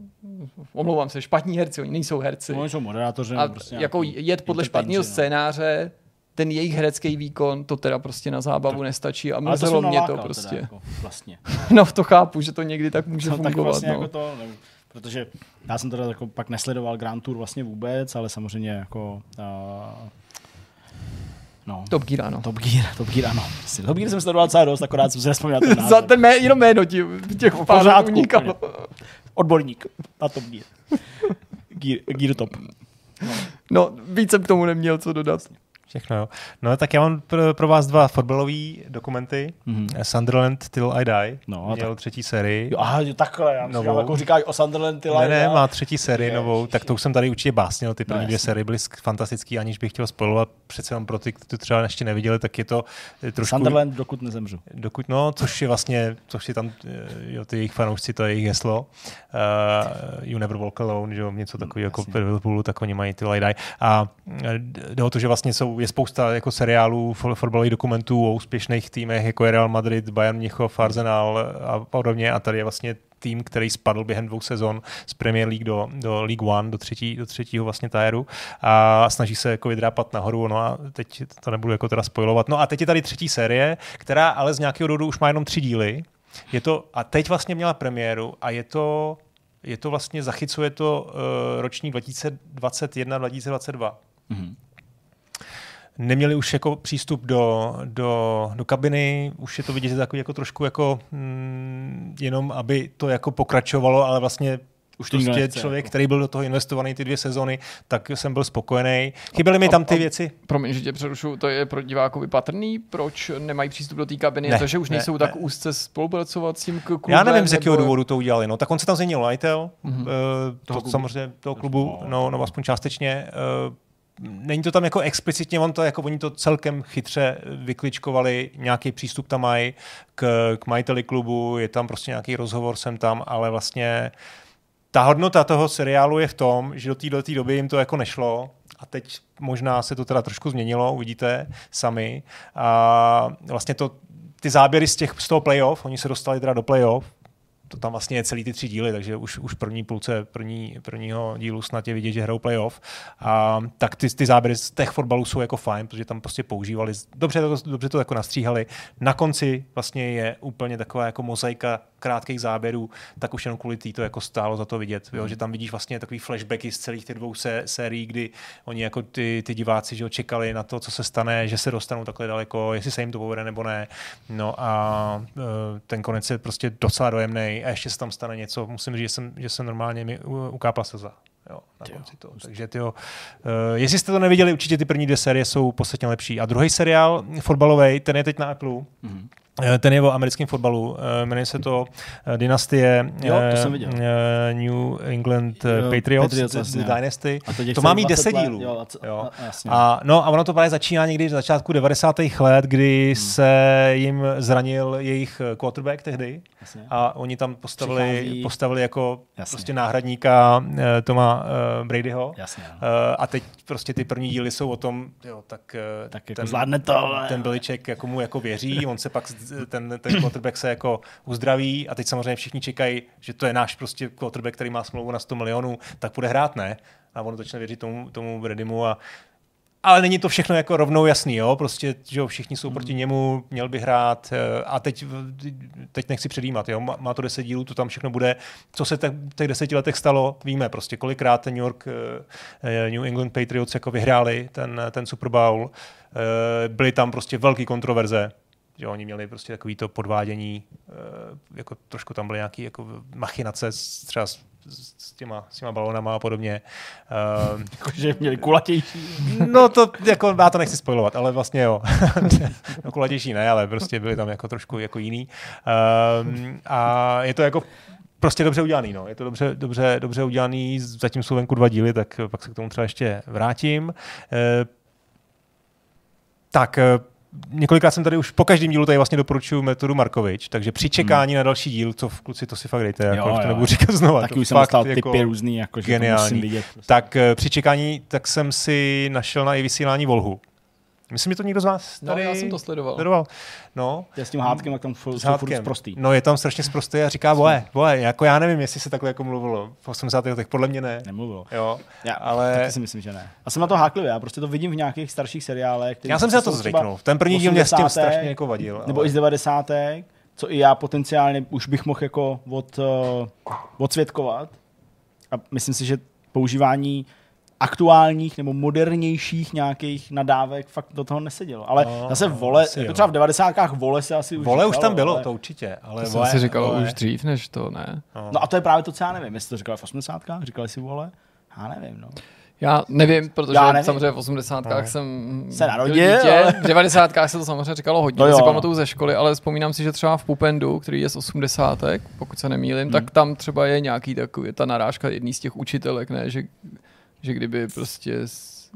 omlouvám se, špatní herci, oni nejsou herci. Oni jsou moderátoři. A prostě jako jet podle špatného no. scénáře ten jejich herecký výkon, to teda prostě na zábavu nestačí a mrzelo mě to prostě. Jako vlastně. <laughs> no to chápu, že to někdy tak může no, fungovat. Tak vlastně no. jako to, ne, protože já jsem teda jako pak nesledoval Grand Tour vlastně vůbec, ale samozřejmě jako uh, No. Top Gear, ano. Top Gear, Top Gear, ano. Top Gear jsem sledoval celý dost, akorát jsem si nespomněl ten název. Za ten mé, jenom jméno ti těch no, pár unikalo. Odborník na Top Gear. <laughs> Gear, Gear Top. No. no, víc jsem k tomu neměl co dodat. Všechno, jo. No tak já mám pro, pro vás dva fotbalové dokumenty. Mm-hmm. Sunderland Till I Die. No, Měl tak... třetí sérii. Jo, aha, takhle, já myslím, jako říkají o Sunderland Till ne, I Die. Ne, má třetí sérii je, novou, tak to už jsem tady určitě básnil. Ty první no, dvě série byly fantastický, aniž bych chtěl spojovat. Přece jenom pro ty, kteří to třeba ještě neviděli, tak je to eh, trošku... Sunderland, dokud nezemřu. Dokud, no, což je vlastně, což je tam, eh, jo, ty jejich fanoušci, to je jejich heslo. Uh, you never walk alone, že jo, něco takového jako v Liverpoolu, tak oni mají Till I Die. A jde o to, že vlastně jsou je spousta jako seriálů, fotbalových dokumentů o úspěšných týmech, jako je Real Madrid, Bayern Mnichov, Arsenal a podobně. A tady je vlastně tým, který spadl během dvou sezon z Premier League do, do League One, do, třetí, do třetího vlastně tajeru a snaží se jako vydrápat nahoru, no a teď to nebudu jako teda spojovat. No a teď je tady třetí série, která ale z nějakého důvodu už má jenom tři díly. Je to, a teď vlastně měla premiéru a je to, je to vlastně, zachycuje to uh, roční 2021-2022. Mm-hmm neměli už jako přístup do, do, do kabiny, už je to vidět takový jako trošku jako mm, jenom, aby to jako pokračovalo, ale vlastně už to prostě člověk, jako. který byl do toho investovaný ty dvě sezony, tak jsem byl spokojený. Chyběly mi tam ty a, věci. Promiň, že tě přerušu, to je pro divákovi patrný, proč nemají přístup do té kabiny, ne, to, že už ne, nejsou ne. tak úzce spolupracovat s tím klubem? Já nevím, z jakého nebo... důvodu to udělali. No, tak on se tam změnil majitel, mm-hmm. uh, to toho samozřejmě toho klubu, no, no aspoň částečně. Uh, není to tam jako explicitně, on to jako oni to celkem chytře vykličkovali, nějaký přístup tam mají k, k majiteli klubu, je tam prostě nějaký rozhovor sem tam, ale vlastně ta hodnota toho seriálu je v tom, že do té do té doby jim to jako nešlo a teď možná se to teda trošku změnilo, uvidíte sami. A vlastně to, ty záběry z, těch, z toho playoff, oni se dostali teda do playoff, to tam vlastně je celý ty tři díly, takže už, už první půlce první, prvního dílu snad je vidět, že hrajou playoff. A, tak ty, ty záběry z těch fotbalů jsou jako fajn, protože tam prostě používali, dobře to, dobře to jako nastříhali. Na konci vlastně je úplně taková jako mozaika krátkých záběrů, tak už jenom kvůli tý to jako stálo za to vidět, jo? že tam vidíš vlastně takový flashbacky z celých těch dvou se, sérií, kdy oni jako ty, ty diváci že čekali na to, co se stane, že se dostanou takhle daleko, jestli se jim to povede nebo ne. No a e, ten konec je prostě docela dojemný a ještě se tam stane něco, musím říct, že jsem, že jsem normálně mi ukápla slza. Jo, na konci toho. Takže tyjo, uh, jestli jste to neviděli, určitě ty první dvě série jsou podstatně lepší. A druhý seriál, fotbalový, ten je teď na Apple. Mm-hmm. Eh, ten je o americkém fotbalu. Eh, jmenuje se to eh, Dynastie jo, to jsem viděl. New England jo, Patriots, Patriots the Dynasty. A to, to má mít 10 dílů. Jo, jo. A, no, a ono to právě začíná někdy v začátku 90. let, kdy hmm. se jim zranil jejich quarterback tehdy. Jasně. A oni tam postavili, Přichází... postavili jako Jasně. prostě náhradníka Toma Bradyho. Jasně, no. A teď prostě ty první díly jsou o tom, jo, tak, tak jako ten, zvládne to. Ale... Ten Beliček jako mu jako věří, on se pak ten, ten quarterback se jako uzdraví a teď samozřejmě všichni čekají, že to je náš prostě quarterback, který má smlouvu na 100 milionů, tak bude hrát, ne? A on začne věřit tomu, tomu Bradymu a ale není to všechno jako rovnou jasný, jo? Prostě, že jo, všichni jsou proti němu, měl by hrát eh, a teď, teď nechci předjímat, jo? Má to deset dílů, to tam všechno bude. Co se v těch deseti letech stalo, víme prostě, kolikrát ten New York, eh, New England Patriots jako vyhráli ten, ten Super Bowl. Eh, byly tam prostě velké kontroverze, že oni měli prostě takový to podvádění, eh, jako trošku tam byly nějaké jako machinace třeba s, s, těma, s těma balonama a podobně. Uh, <laughs> že měli kulatější. No to, jako, já to nechci spojovat, ale vlastně jo. <laughs> no, kulatější ne, ale prostě byli tam jako trošku jako jiný. Uh, a je to jako prostě dobře udělaný, no. Je to dobře, dobře, dobře udělaný, zatím jsou venku dva díly, tak pak se k tomu třeba ještě vrátím. Uh, tak, několikrát jsem tady už po každém dílu tady vlastně doporučuju metodu Markovič, takže při čekání hmm. na další díl, co v kluci to si fakt dejte, jako, jo, to nebudu říkat znova. Taky už jsem dostal jako typy různý, jako, že geniální. to musím vidět. Prostě. Tak eh, při čekání tak jsem si našel na i vysílání Volhu. Myslím, že to někdo z vás tady no, já jsem to sledoval. sledoval. No. Je s tím hádkem, jak tam jsou furt sprostý. No, je tam strašně sprostý a říká, vole, vole, jako já nevím, jestli se takhle jako mluvilo v 80. letech, podle mě ne. Nemluvilo. Jo, já, ale... Taky si myslím, že ne. A jsem na to háklivý, já prostě to vidím v nějakých starších seriálech. Já jsem se na to zvyknul. Ten první díl mě s tím strašně jako vadil. Nebo ale... i z 90. co i já potenciálně už bych mohl jako od, uh, odsvědkovat. A myslím si, že používání aktuálních nebo modernějších nějakých nadávek fakt do toho nesedělo. Ale no, zase vole, jako třeba v 90. vole se asi už Vole říkalo, už tam bylo, ale... to určitě. Ale to vole, se říkalo vole. už dřív, než to, ne? No. no a to je právě to, co já nevím. Jestli to říkali v 80. říkali si vole? Já nevím, no. Já nevím, protože já nevím. samozřejmě v 80. No. jsem se narodil. Dítě. Ale... V 90. se to samozřejmě říkalo hodně, no si pamatuju ze školy, ale vzpomínám si, že třeba v Pupendu, který je z 80. pokud se nemýlím, hmm. tak tam třeba je nějaký takový, ta narážka jedný z těch učitelek, ne, že že kdyby prostě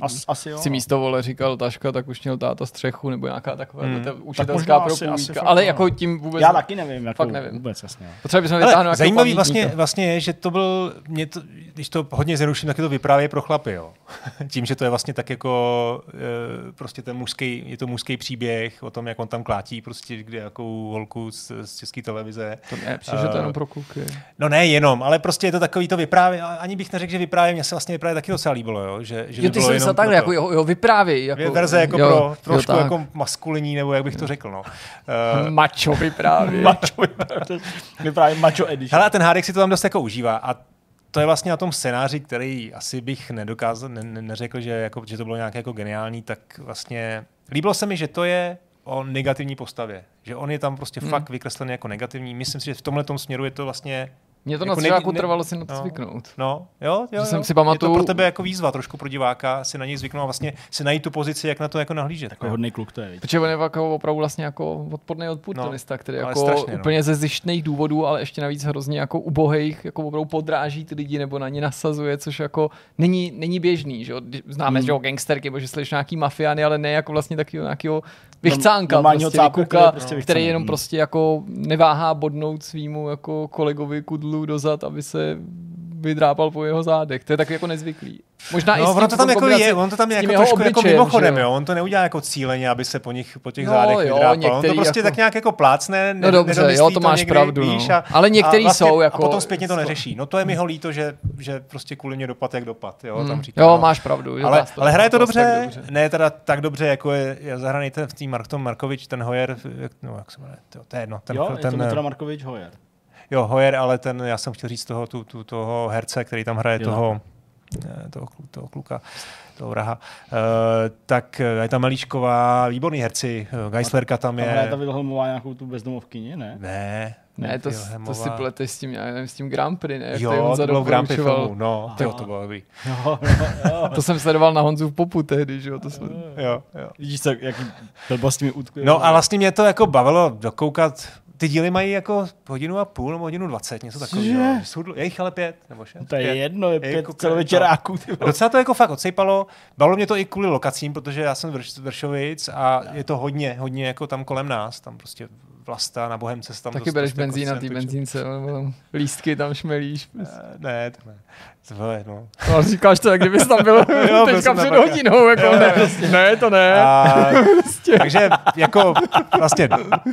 As, asi jo. si místo vole říkal Taška, tak už měl táta střechu, nebo nějaká taková hmm. ta učitelská tak propůjka. Ale jako tím vůbec... Já taky nevím, jako fakt nevím. vůbec jasně. Potřeba bychom vytáhnout Zajímavý vlastně, vlastně je, že to byl, mě to, když to hodně zjednoduším, tak je to vyprávěje pro chlapy, jo. <laughs> tím, že to je vlastně tak jako e, prostě ten mužský, je to mužský příběh o tom, jak on tam klátí prostě kde jakou holku z, z české televize. To ne, uh, že to jenom pro kluky. No ne jenom, ale prostě je to takový to vyprávění, ani bych neřekl, že vyprávění, mně se vlastně vyprávění taky docela líbilo, jo. Že, že jo, ty jsi jenom takhle, jako jo, jo, vyprávěj. Jako, verze jako jo, pro trošku jo, jako maskulinní, nebo jak bych to řekl. No. Uh, macho vyprávěj. <laughs> macho vyprávěj. vyprávěj macho edition. Hele, ten Hádek si to tam dost jako užívá a to je vlastně na tom scénáři, který asi bych nedokázal, ne, ne, neřekl, že, jako, že to bylo nějaké jako geniální, tak vlastně líbilo se mi, že to je o negativní postavě. Že on je tam prostě hmm. fakt vykreslený jako negativní. Myslím si, že v tomhle směru je to vlastně mě to jako na střeláku ne, trvalo si na to no, zvyknout. No, jo, jo, jo. Jsem si pamatuju... Je to pro tebe jako výzva trošku pro diváka si na něj zvyknout a vlastně si najít tu pozici, jak na to jako nahlížet. Takový no. hodný kluk to je. Protože on je jako opravdu vlastně jako odporný odpůrtonista, no, který jako strašně, no. úplně no. ze zjištných důvodů, ale ještě navíc hrozně jako ubohejch, jako opravdu podráží ty lidi nebo na ně nasazuje, což jako není, není běžný, že jo? Známe, mm. že jo, gangsterky, že slyš nějaký mafiány, ale ne jako vlastně takového nějakého vychcánka, prostě, kuka, prostě který jenom prostě jako neváhá bodnout svýmu jako kolegovi kudlu dozad, aby se vydrápal po jeho zádech. To je tak jako nezvyklý. Možná no, i ono to tam jako je, on to tam je jako trošku jako mimochodem, jo? On to neudělá jako cíleně, aby se po nich, po těch no, zádech jo, vydrápal. On to prostě jako... tak nějak jako plácne, ne, no dobře, jo, to máš někdy, pravdu, no. víš, a, Ale některý a vlastně, jsou jako... A potom zpětně to neřeší. No to je mi ho líto, že, že prostě kvůli mě dopad jak dopad, jo, tam hmm. říká. Jo, máš pravdu. Ale, ale hraje to dobře, ne teda tak dobře, jako je zahraný ten v tým Mark Markovič, ten Hoyer, no jak se jmenuje, to je jedno. Ten, jo, je to Markovič Hoyer. Jo, Hoyer, ale ten, já jsem chtěl říct toho, tu, tu, toho herce, který tam hraje jo. toho toho, toho kluka, toho vraha. Uh, tak je tam Malíčková, výborný herci, Geislerka tam je. Tam hraje ta Wilhelmová nějakou tu bezdomovkyni, ne? Ne, ne, to, to si plete s tím, já nevím, s tím Grand Prix, ne? Jo, to bylo v Grand Prix filmu, no, tyjo, to bylo dobrý. Jo, jo, jo. <laughs> to jsem sledoval na Honzu v popu tehdy, že jo, to jsem... Jo, jo. Vidíš, co, jaký blbosti mi utkuje. No a vlastně mě to jako bavilo dokoukat ty díly mají jako hodinu a půl nebo hodinu dvacet, něco takového. Jsou, je jich ale pět nebo šest. To je pět. jedno, je pět jako, celovečeráků. Docela to jako fakt odsejpalo. Bavilo mě to i kvůli lokacím, protože já jsem z Vršovic a je to hodně, hodně jako tam kolem nás. Tam prostě Vlasta na Bohemce se tam Taky bereš benzín na té benzínce, nebo lístky tam šmelíš. Ne, ne, to ne. To je, no. no říkáš to, jak kdybys tam byl <laughs> jo, <laughs> teďka před hodinou, jako jo, ne, prostě. ne, to ne. A, <laughs> prostě. takže jako vlastně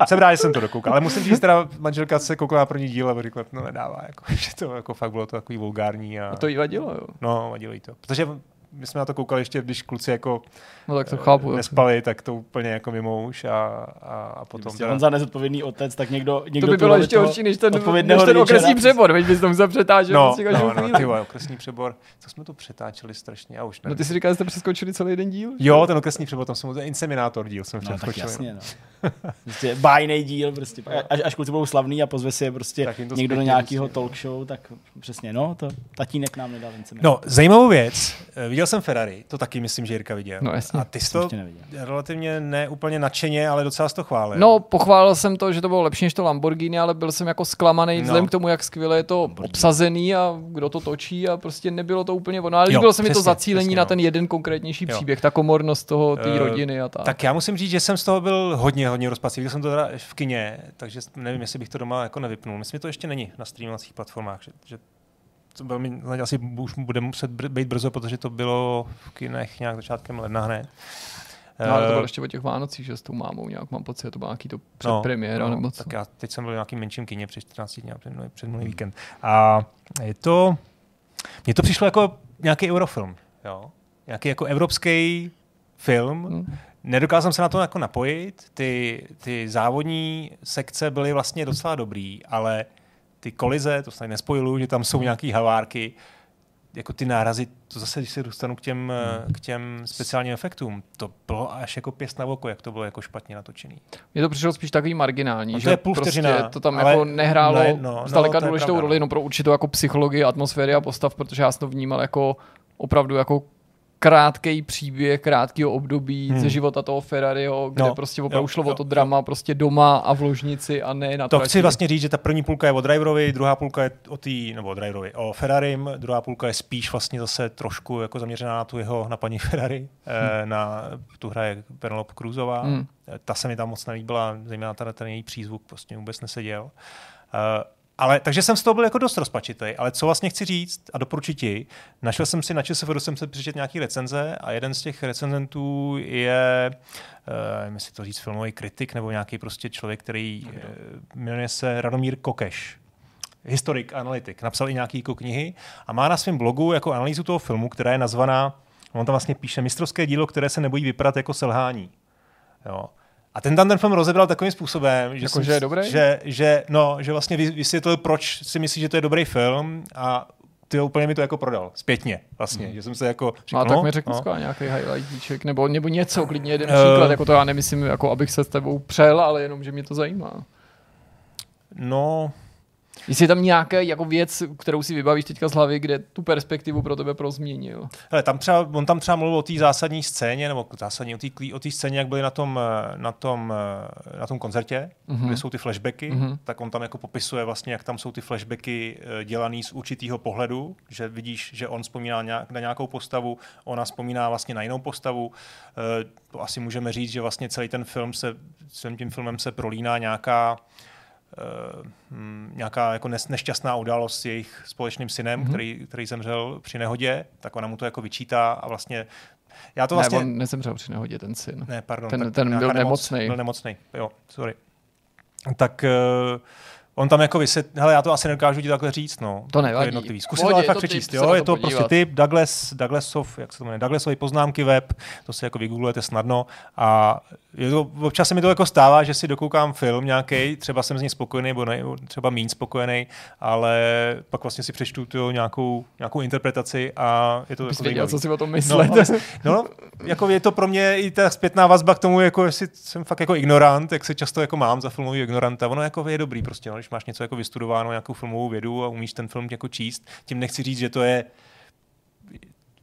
jsem rád, že jsem to dokoukal, ale musím říct, teda manželka se koukala na první díl a řekla, no nedává, jako, že to jako fakt bylo to takový vulgární. A, a to jí vadilo, jo? No, vadilo jí to. Protože my jsme na to koukali ještě, když kluci jako no, tak to chápu, eh, nespali, tak to úplně jako mimo už a, a, a potom... Prostě on za nezodpovědný otec, tak někdo, někdo To by bylo ještě horší, než ten, než ten okresní přebor, veď bys to musel přetáčet. No, prostě no, no, ty vole, okresní přebor, co jsme to přetáčeli strašně, já už nevím. No ty si říkal, že jste přeskočili celý jeden díl? Jo, ten okresní přebor, tam jsem inseminátor díl jsem no, tak jasně, no. <laughs> prostě bájný díl, prostě. Až, až kluci budou slavný a pozve si je prostě někdo do nějakého talk show, tak přesně, no, to tatínek nám nedal No, zajímavou věc, eh, viděl jsem Ferrari, to taky myslím, že Jirka viděl. No, jasně. A ty jsi to relativně ne úplně nadšeně, ale docela to chválil. No, pochválil jsem to, že to bylo lepší než to Lamborghini, ale byl jsem jako zklamaný no. vzhledem k tomu, jak skvěle je to Lamborghini. obsazený a kdo to točí a prostě nebylo to úplně ono. Ale líbilo se mi to zacílení přesně, na ten jeden konkrétnější jo. příběh, ta komornost toho, té uh, rodiny a tak. Tak já musím říct, že jsem z toho byl hodně, hodně rozpacivý. Viděl jsem to teda v kině, takže nevím, jestli bych to doma jako nevypnul. Myslím, že to ještě není na streamovacích platformách, že, že to velmi, asi už bude muset být brzo, protože to bylo v kinech nějak začátkem ledna hned. No, ale to bylo eh, ještě o těch Vánocích, že s tou mámou nějak mám pocit, to byl nějaký to předpremiéra. No, nebo co. Tak já teď jsem byl v nějakým menším kině před 14 dní, před, před minulý víkend. A je to, mně to přišlo jako nějaký eurofilm, jo? Nějaký jako evropský film. Hmm. Nedokázal jsem se na to jako napojit. Ty, ty závodní sekce byly vlastně docela dobrý, ale ty kolize, to se nespojilu, že tam jsou nějaký havárky, jako ty nárazy, to zase, když se dostanu k těm, hmm. k těm speciálním efektům, to bylo až jako pěst na oko, jak to bylo jako špatně natočený. Mně to přišlo spíš takový marginální, no to že je půl prostě to tam jako nehrálo ne, no, zdaleka no, důležitou roli, no pro určitou jako psychologii, atmosféry a postav, protože já jsem to vnímal jako opravdu jako krátký příběh krátkého období hmm. ze života toho Ferrariho, kde no, prostě opravdu jo, šlo jo, o to drama jo. prostě doma a v ložnici a ne na to. To chci vlastně říct, že ta první půlka je o driverovi, druhá půlka je o tý, nebo o driverovi, o Ferrari, druhá půlka je spíš vlastně zase trošku jako zaměřená na tu jeho, na paní <laughs> Ferrari, eh, hmm. na tu hraje Penelope Cruzová. Hmm. Ta se mi tam moc nelíbila, zejména ten, ten její přízvuk prostě vůbec neseděl. Uh, ale, takže jsem z toho byl jako dost rozpačitý, ale co vlastně chci říct a doporučit ti, našel jsem si na ČSFD, jsem se přečet nějaký recenze a jeden z těch recenzentů je, uh, jestli to říct, filmový kritik nebo nějaký prostě člověk, který uh, jmenuje se Radomír Kokeš historik, analytik, napsal i nějaký jako knihy a má na svém blogu jako analýzu toho filmu, která je nazvaná, on tam vlastně píše, mistrovské dílo, které se nebojí vypadat jako selhání. Jo. A ten tam ten film rozebral takovým způsobem, že, jako, že je dobrý? Že, že, no, že vlastně vysvětlil, proč si myslí, že to je dobrý film a ty úplně mi to jako prodal, zpětně vlastně, mm. že jsem se jako no, tak mi řekl no. nějaký highlightíček, nebo, nebo něco, klidně jeden uh, příklad, jako to já nemyslím, jako abych se s tebou přel, ale jenom, že mě to zajímá. No, Jestli je tam nějaká jako věc, kterou si vybavíš teďka z hlavy, kde tu perspektivu pro tebe prozměnil. Hele, tam třeba, on tam třeba mluvil o té zásadní scéně, nebo zásadní o té scéně, jak byli na tom, na tom, na tom koncertě, mm-hmm. kde jsou ty flashbacky, mm-hmm. tak on tam jako popisuje vlastně, jak tam jsou ty flashbacky eh, dělaný z určitého pohledu, že vidíš, že on vzpomíná nějak, na nějakou postavu, ona vzpomíná vlastně na jinou postavu. Eh, to asi můžeme říct, že vlastně celý ten film se, celým tím filmem se prolíná nějaká nějaká jako nešťastná událost s jejich společným synem, mm-hmm. který, který zemřel při nehodě, tak ona mu to jako vyčítá a vlastně já to vlastně... Ne, on nezemřel při nehodě, ten syn. Ne, pardon. Ten, ten byl nemocný. Byl nemocný, jo, sorry. Tak uh, On tam jako vysvět... hele, já to asi nedokážu ti takhle říct, no. To nevadí. Jednotlivý. Zkus to ale fakt přečíst, jo, je to podívat. prostě typ Douglas, Douglasov, jak se to jmenuje, Douglasový poznámky web, to si jako vygooglujete snadno a je to, občas se mi to jako stává, že si dokoukám film nějaký, třeba jsem z něj spokojený, nebo ne, třeba méně spokojený, ale pak vlastně si přečtu tu nějakou, nějakou interpretaci a je to Bys jako věděl, co si o tom No, myslet. ale, no, jako je to pro mě i ta zpětná vazba k tomu, jako jestli jsem fakt jako ignorant, jak se často jako mám za filmový ignoranta. Ono jako je dobrý prostě, no, když máš něco jako vystudováno, nějakou filmovou vědu a umíš ten film jako číst. Tím nechci říct, že to je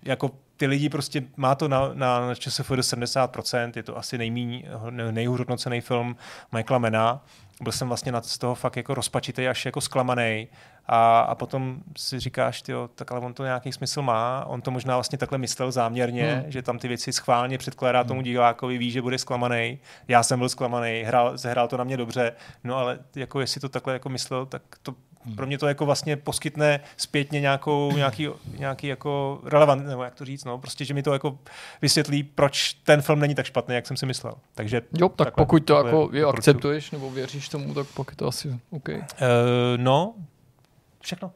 jako ty lidi prostě má to na, na, na ČSFD 70%, je to asi nejmíň, nejhůř hodnocený film Michaela Mena. Byl jsem vlastně nad z toho fakt jako rozpačitý až jako zklamaný. A, a potom si říkáš, tyjo, tak ale on to nějaký smysl má, on to možná vlastně takhle myslel záměrně, hmm. že tam ty věci schválně předkládá tomu divákovi, ví, že bude zklamaný. Já jsem byl zklamaný, hrál, zehrál to na mě dobře, no ale jako jestli to takhle jako myslel, tak to pro mě to jako vlastně poskytne zpětně nějakou, <clears throat> nějaký, nějaký jako relevant, nebo jak to říct, no, prostě, že mi to jako vysvětlí, proč ten film není tak špatný, jak jsem si myslel. Takže Jo, tak takhle- pokud to jako je, akceptuješ nebo věříš tomu, tak pak je to asi OK. Uh, no, všechno.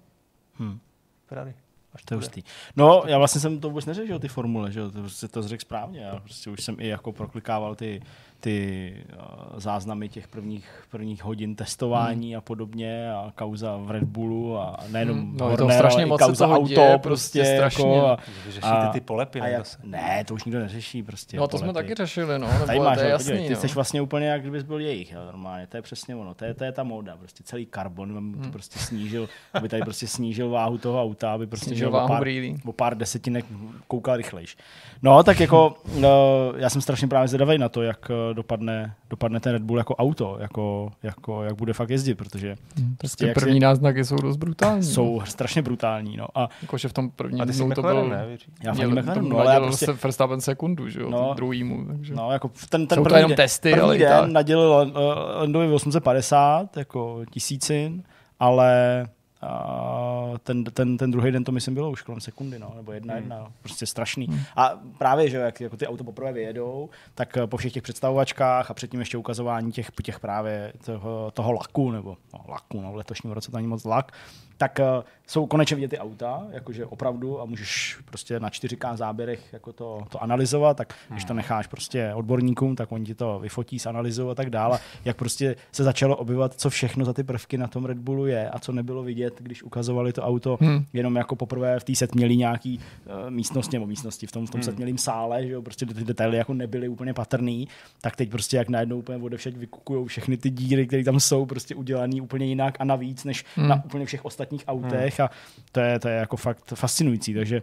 Hm. Ferrari. Až To je hustý. No, já vlastně jsem to vůbec neřekl, že jo, ty formule, že jo, to, prostě to řekl správně. Já prostě už jsem i jako proklikával ty, ty uh, záznamy těch prvních, prvních hodin testování hmm. a podobně a kauza v Red Bullu a nejenom Hmm, no, no, je toho Horner, strašně moc se kauza auto, děje, prostě, prostě strašně. Jako, a, Vy řešíte a- ty polepy, a ne? jak, zase. ne, to už nikdo neřeší prostě. No to jsme polepy. taky řešili, no. Tady Nebo máš, to je jasný, podívej, ty no. jsi vlastně úplně jak kdybys byl jejich, jo, normálně, to je přesně ono, to je, to je ta móda, prostě celý karbon, hmm. to prostě snížil, aby tady prostě snížil váhu toho auta, aby prostě Snížil měl o váhu pár, brýlí. o pár desetinek koukal rychlejš. No, tak jako, no, já jsem strašně právě zvědavý na to, jak eh, dopadne, dopadne ten Red Bull jako auto, jako, jako jak bude fakt jezdit, protože Prostě jak první si- náznaky jsou dost brutální. jsou strašně brutální, no. A Jakože v tom prvním A ty dnu to McLaren, byl... ne? Já Měl, fakt McLaren, no, ale já prostě, se Verstappen sekundu, že jo, No. no, druhýmu, takže... No, jako ten, ten Jsou to první jenom den, testy, první ale den tak. nadělil uh, Landovi 850, jako tisícin, ale uh, ten, ten, ten druhý den to myslím bylo už kolem sekundy, no, nebo jedna, Hmm. jedna, no, prostě strašný. A právě, že jak jako ty auto poprvé vyjedou, tak eh, po všech těch představovačkách a předtím ještě ukazování těch, těch právě toho, toho laku, nebo no, laku, no, v letošním roce to není moc lak, tak uh, jsou konečně vidět ty auta, jakože opravdu a můžeš prostě na 4K záběrech jako to, to analyzovat, tak když to necháš prostě odborníkům, tak oni ti to vyfotí, zanalizují a tak dále. Jak prostě se začalo objevovat, co všechno za ty prvky na tom Red Bullu je a co nebylo vidět, když ukazovali to auto Hmm. jenom jako poprvé v té setmělý nějaký uh, místnosti nebo místnosti v tom, v tom setmělým sále, že jo, prostě ty detaily jako nebyly úplně patrný, tak teď prostě jak najednou úplně odevšať vykukují všechny ty díry, které tam jsou prostě udělaný úplně jinak a navíc než Hmm. na úplně všech ostatních autech a to je, to je jako fakt fascinující, takže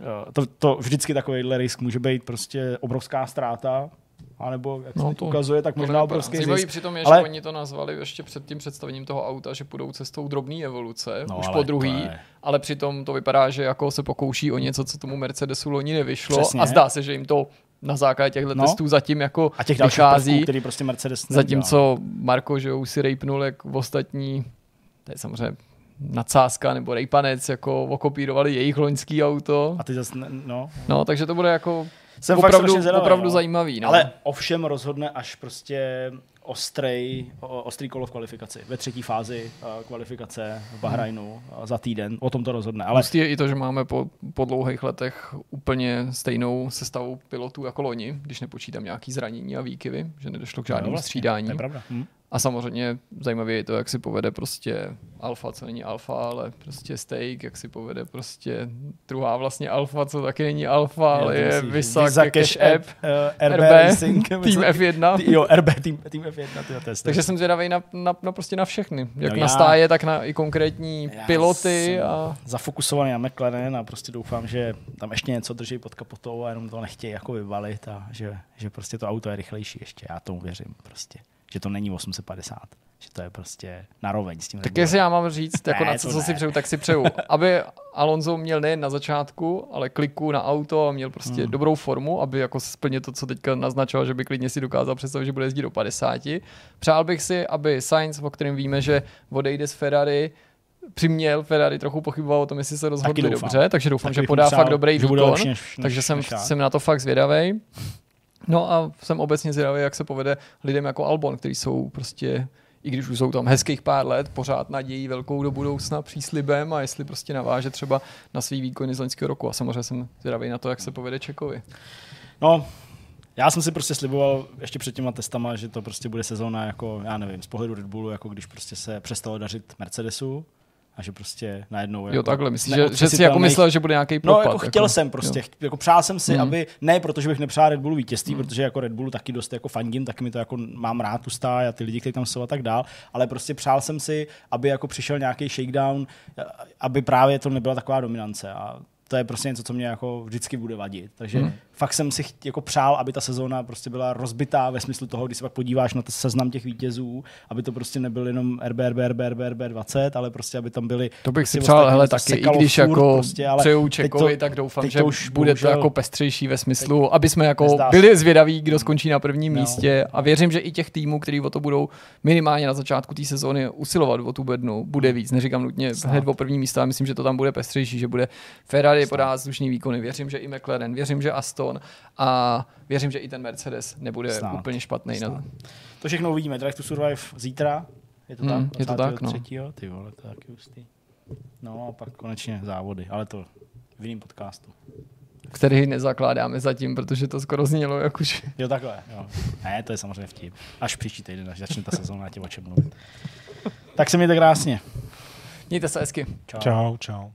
eh, to, to vždycky takovýhle risk může být prostě obrovská ztráta, anebo jak se No teď to- ukazuje, tak To možná obrovský Zajímavý zisk. přitom je, Ale- že oni to nazvali ještě před tím představením toho auta, že půjdou cestou drobné evoluce, No, už ale po druhý, je- ale přitom to vypadá, že jako se pokouší o něco, co tomu Mercedesu loni nevyšlo Přesně. a zdá se, že jim to na základě těchto No. testů zatím jako A těch dalších vychází, prvků, který prostě Mercedes neudělal. zatímco Marko, že už si rejpnul jak v ostatní, to je samozřejmě nadsázka nebo rejpanec, jako okopírovali jejich loňský auto. A ty zase, ne- no. No, takže to bude jako Jsem fakt opravdu, strašně zvědavý, opravdu no. zajímavý. No. Ale ovšem rozhodne až prostě ostrej, o- ostrý kolo v kvalifikaci. Ve třetí fázi eh, kvalifikace v Bahrajnu eh, za týden. O tom to rozhodne. Ale Hustý je i to, že máme po, po dlouhých letech úplně stejnou sestavu pilotů jako loni, když nepočítám nějaký zranění a výkyvy, že nedošlo k žádnému No, vlastně, střídání. To je pravda. Hm. A samozřejmě zajímavé je to, jak si povede prostě alfa, co není alfa, ale prostě steak, jak si povede prostě druhá vlastně alfa, co taky není alfa, ale je Visa, Cash App, uh, RB, RB, Racing, myslím- F1. Ty- Jo, RB, tým, tým F1, tyjo, to je Takže jsem zvědavý na, na, na, prostě na všechny. Jak No na já- stáje, tak na i konkrétní piloty. A zafokusovaný na McLaren a prostě doufám, že tam ještě něco drží pod kapotou a jenom to nechtějí jako vyvalit a že, že prostě to auto je rychlejší ještě. Já tomu věřím prostě. Že to není 850. Že to je prostě naroveň s tím. Tak jestli já mám říct, jako Ne, na co, co si přeju, tak si přeju, <laughs> aby Alonso měl nejen na začátku, ale kliku na auto a měl prostě Hmm. dobrou formu, aby jako splnil to, co teďka naznačoval, že by klidně si dokázal představit, že bude jezdit do 50. Přál bych si, aby Sainz, o kterém víme, že odejde z Ferrari, přiměl Ferrari trochu pochybovat o tom, jestli se rozhodli dobře, takže doufám, Taky že podá přál, fakt dobrý výkon, takže jsem, jsem na to fakt zvědavý. No a jsem obecně zvědavý, jak se povede lidem jako Albon, kteří jsou prostě i když už jsou tam hezkých pár let, pořád nadějí velkou do budoucna příslibem a jestli prostě naváže třeba na svý výkony z loňského roku. A samozřejmě jsem zvědavý na to, jak se povede Čekovi. No, Já jsem si prostě sliboval ještě před těma testama, že to prostě bude sezóna jako, já nevím, z pohledu Red Bullu, jako když prostě se přestalo dařit Mercedesu, a že prostě najednou... Jako jo, takhle, myslím, že, že si jako myslel, že bude nějaký propad. No, jako chtěl jako, jsem prostě, jo. jako přál jsem si, mm. aby, ne protože bych nepřál Red Bullu vítězství, mm. protože jako Red Bullu taky dost jako fandím, taky mi to jako mám rád tu stáj a ty lidi, kteří tam jsou a tak dál, ale prostě přál jsem si, aby jako přišel nějaký shakedown, aby právě to nebyla taková dominance a to je prostě něco, co mě jako vždycky bude vadit. Takže hmm. fakt jsem si jako přál, aby ta sezóna prostě byla rozbitá ve smyslu toho, když se pak podíváš na seznam těch vítězů, aby to prostě nebyl jenom RB, RB, RB, RB, RB 20, ale prostě aby tam byly. To bych si přál, hele, taky, i když furt, jako prostě, ale přeju Čekovi, to, tak doufám, že už bude bohužel, to jako pestřejší ve smyslu, teď, aby jsme jako byli zvědaví, kdo skončí na prvním no. místě a věřím, že i těch týmů, který o to budou minimálně na začátku té sezóny usilovat o tu bednu, bude víc. Neříkám nutně hned o první místo, ale myslím, že to tam bude pestřejší, že bude Ferrari Ferrari podá slušný výkony, věřím, že i McLaren, věřím, že Aston a věřím, že i ten Mercedes nebude Snad. úplně špatný. Na to. to všechno uvidíme. Drive to Survive zítra. Je to hmm, tak? Je to tak, no. Ty vole, to je taky hustý. No a pak konečně závody, ale to v jiném podcastu. Který nezakládáme zatím, protože to skoro znělo jak už. Jo, takhle. Jo. Ne, to je samozřejmě vtip. Až příští týden, až začne ta sezóna, já tě o čem mluvit. tak se mějte krásně. Mějte se hezky. Čau. Čau, čau.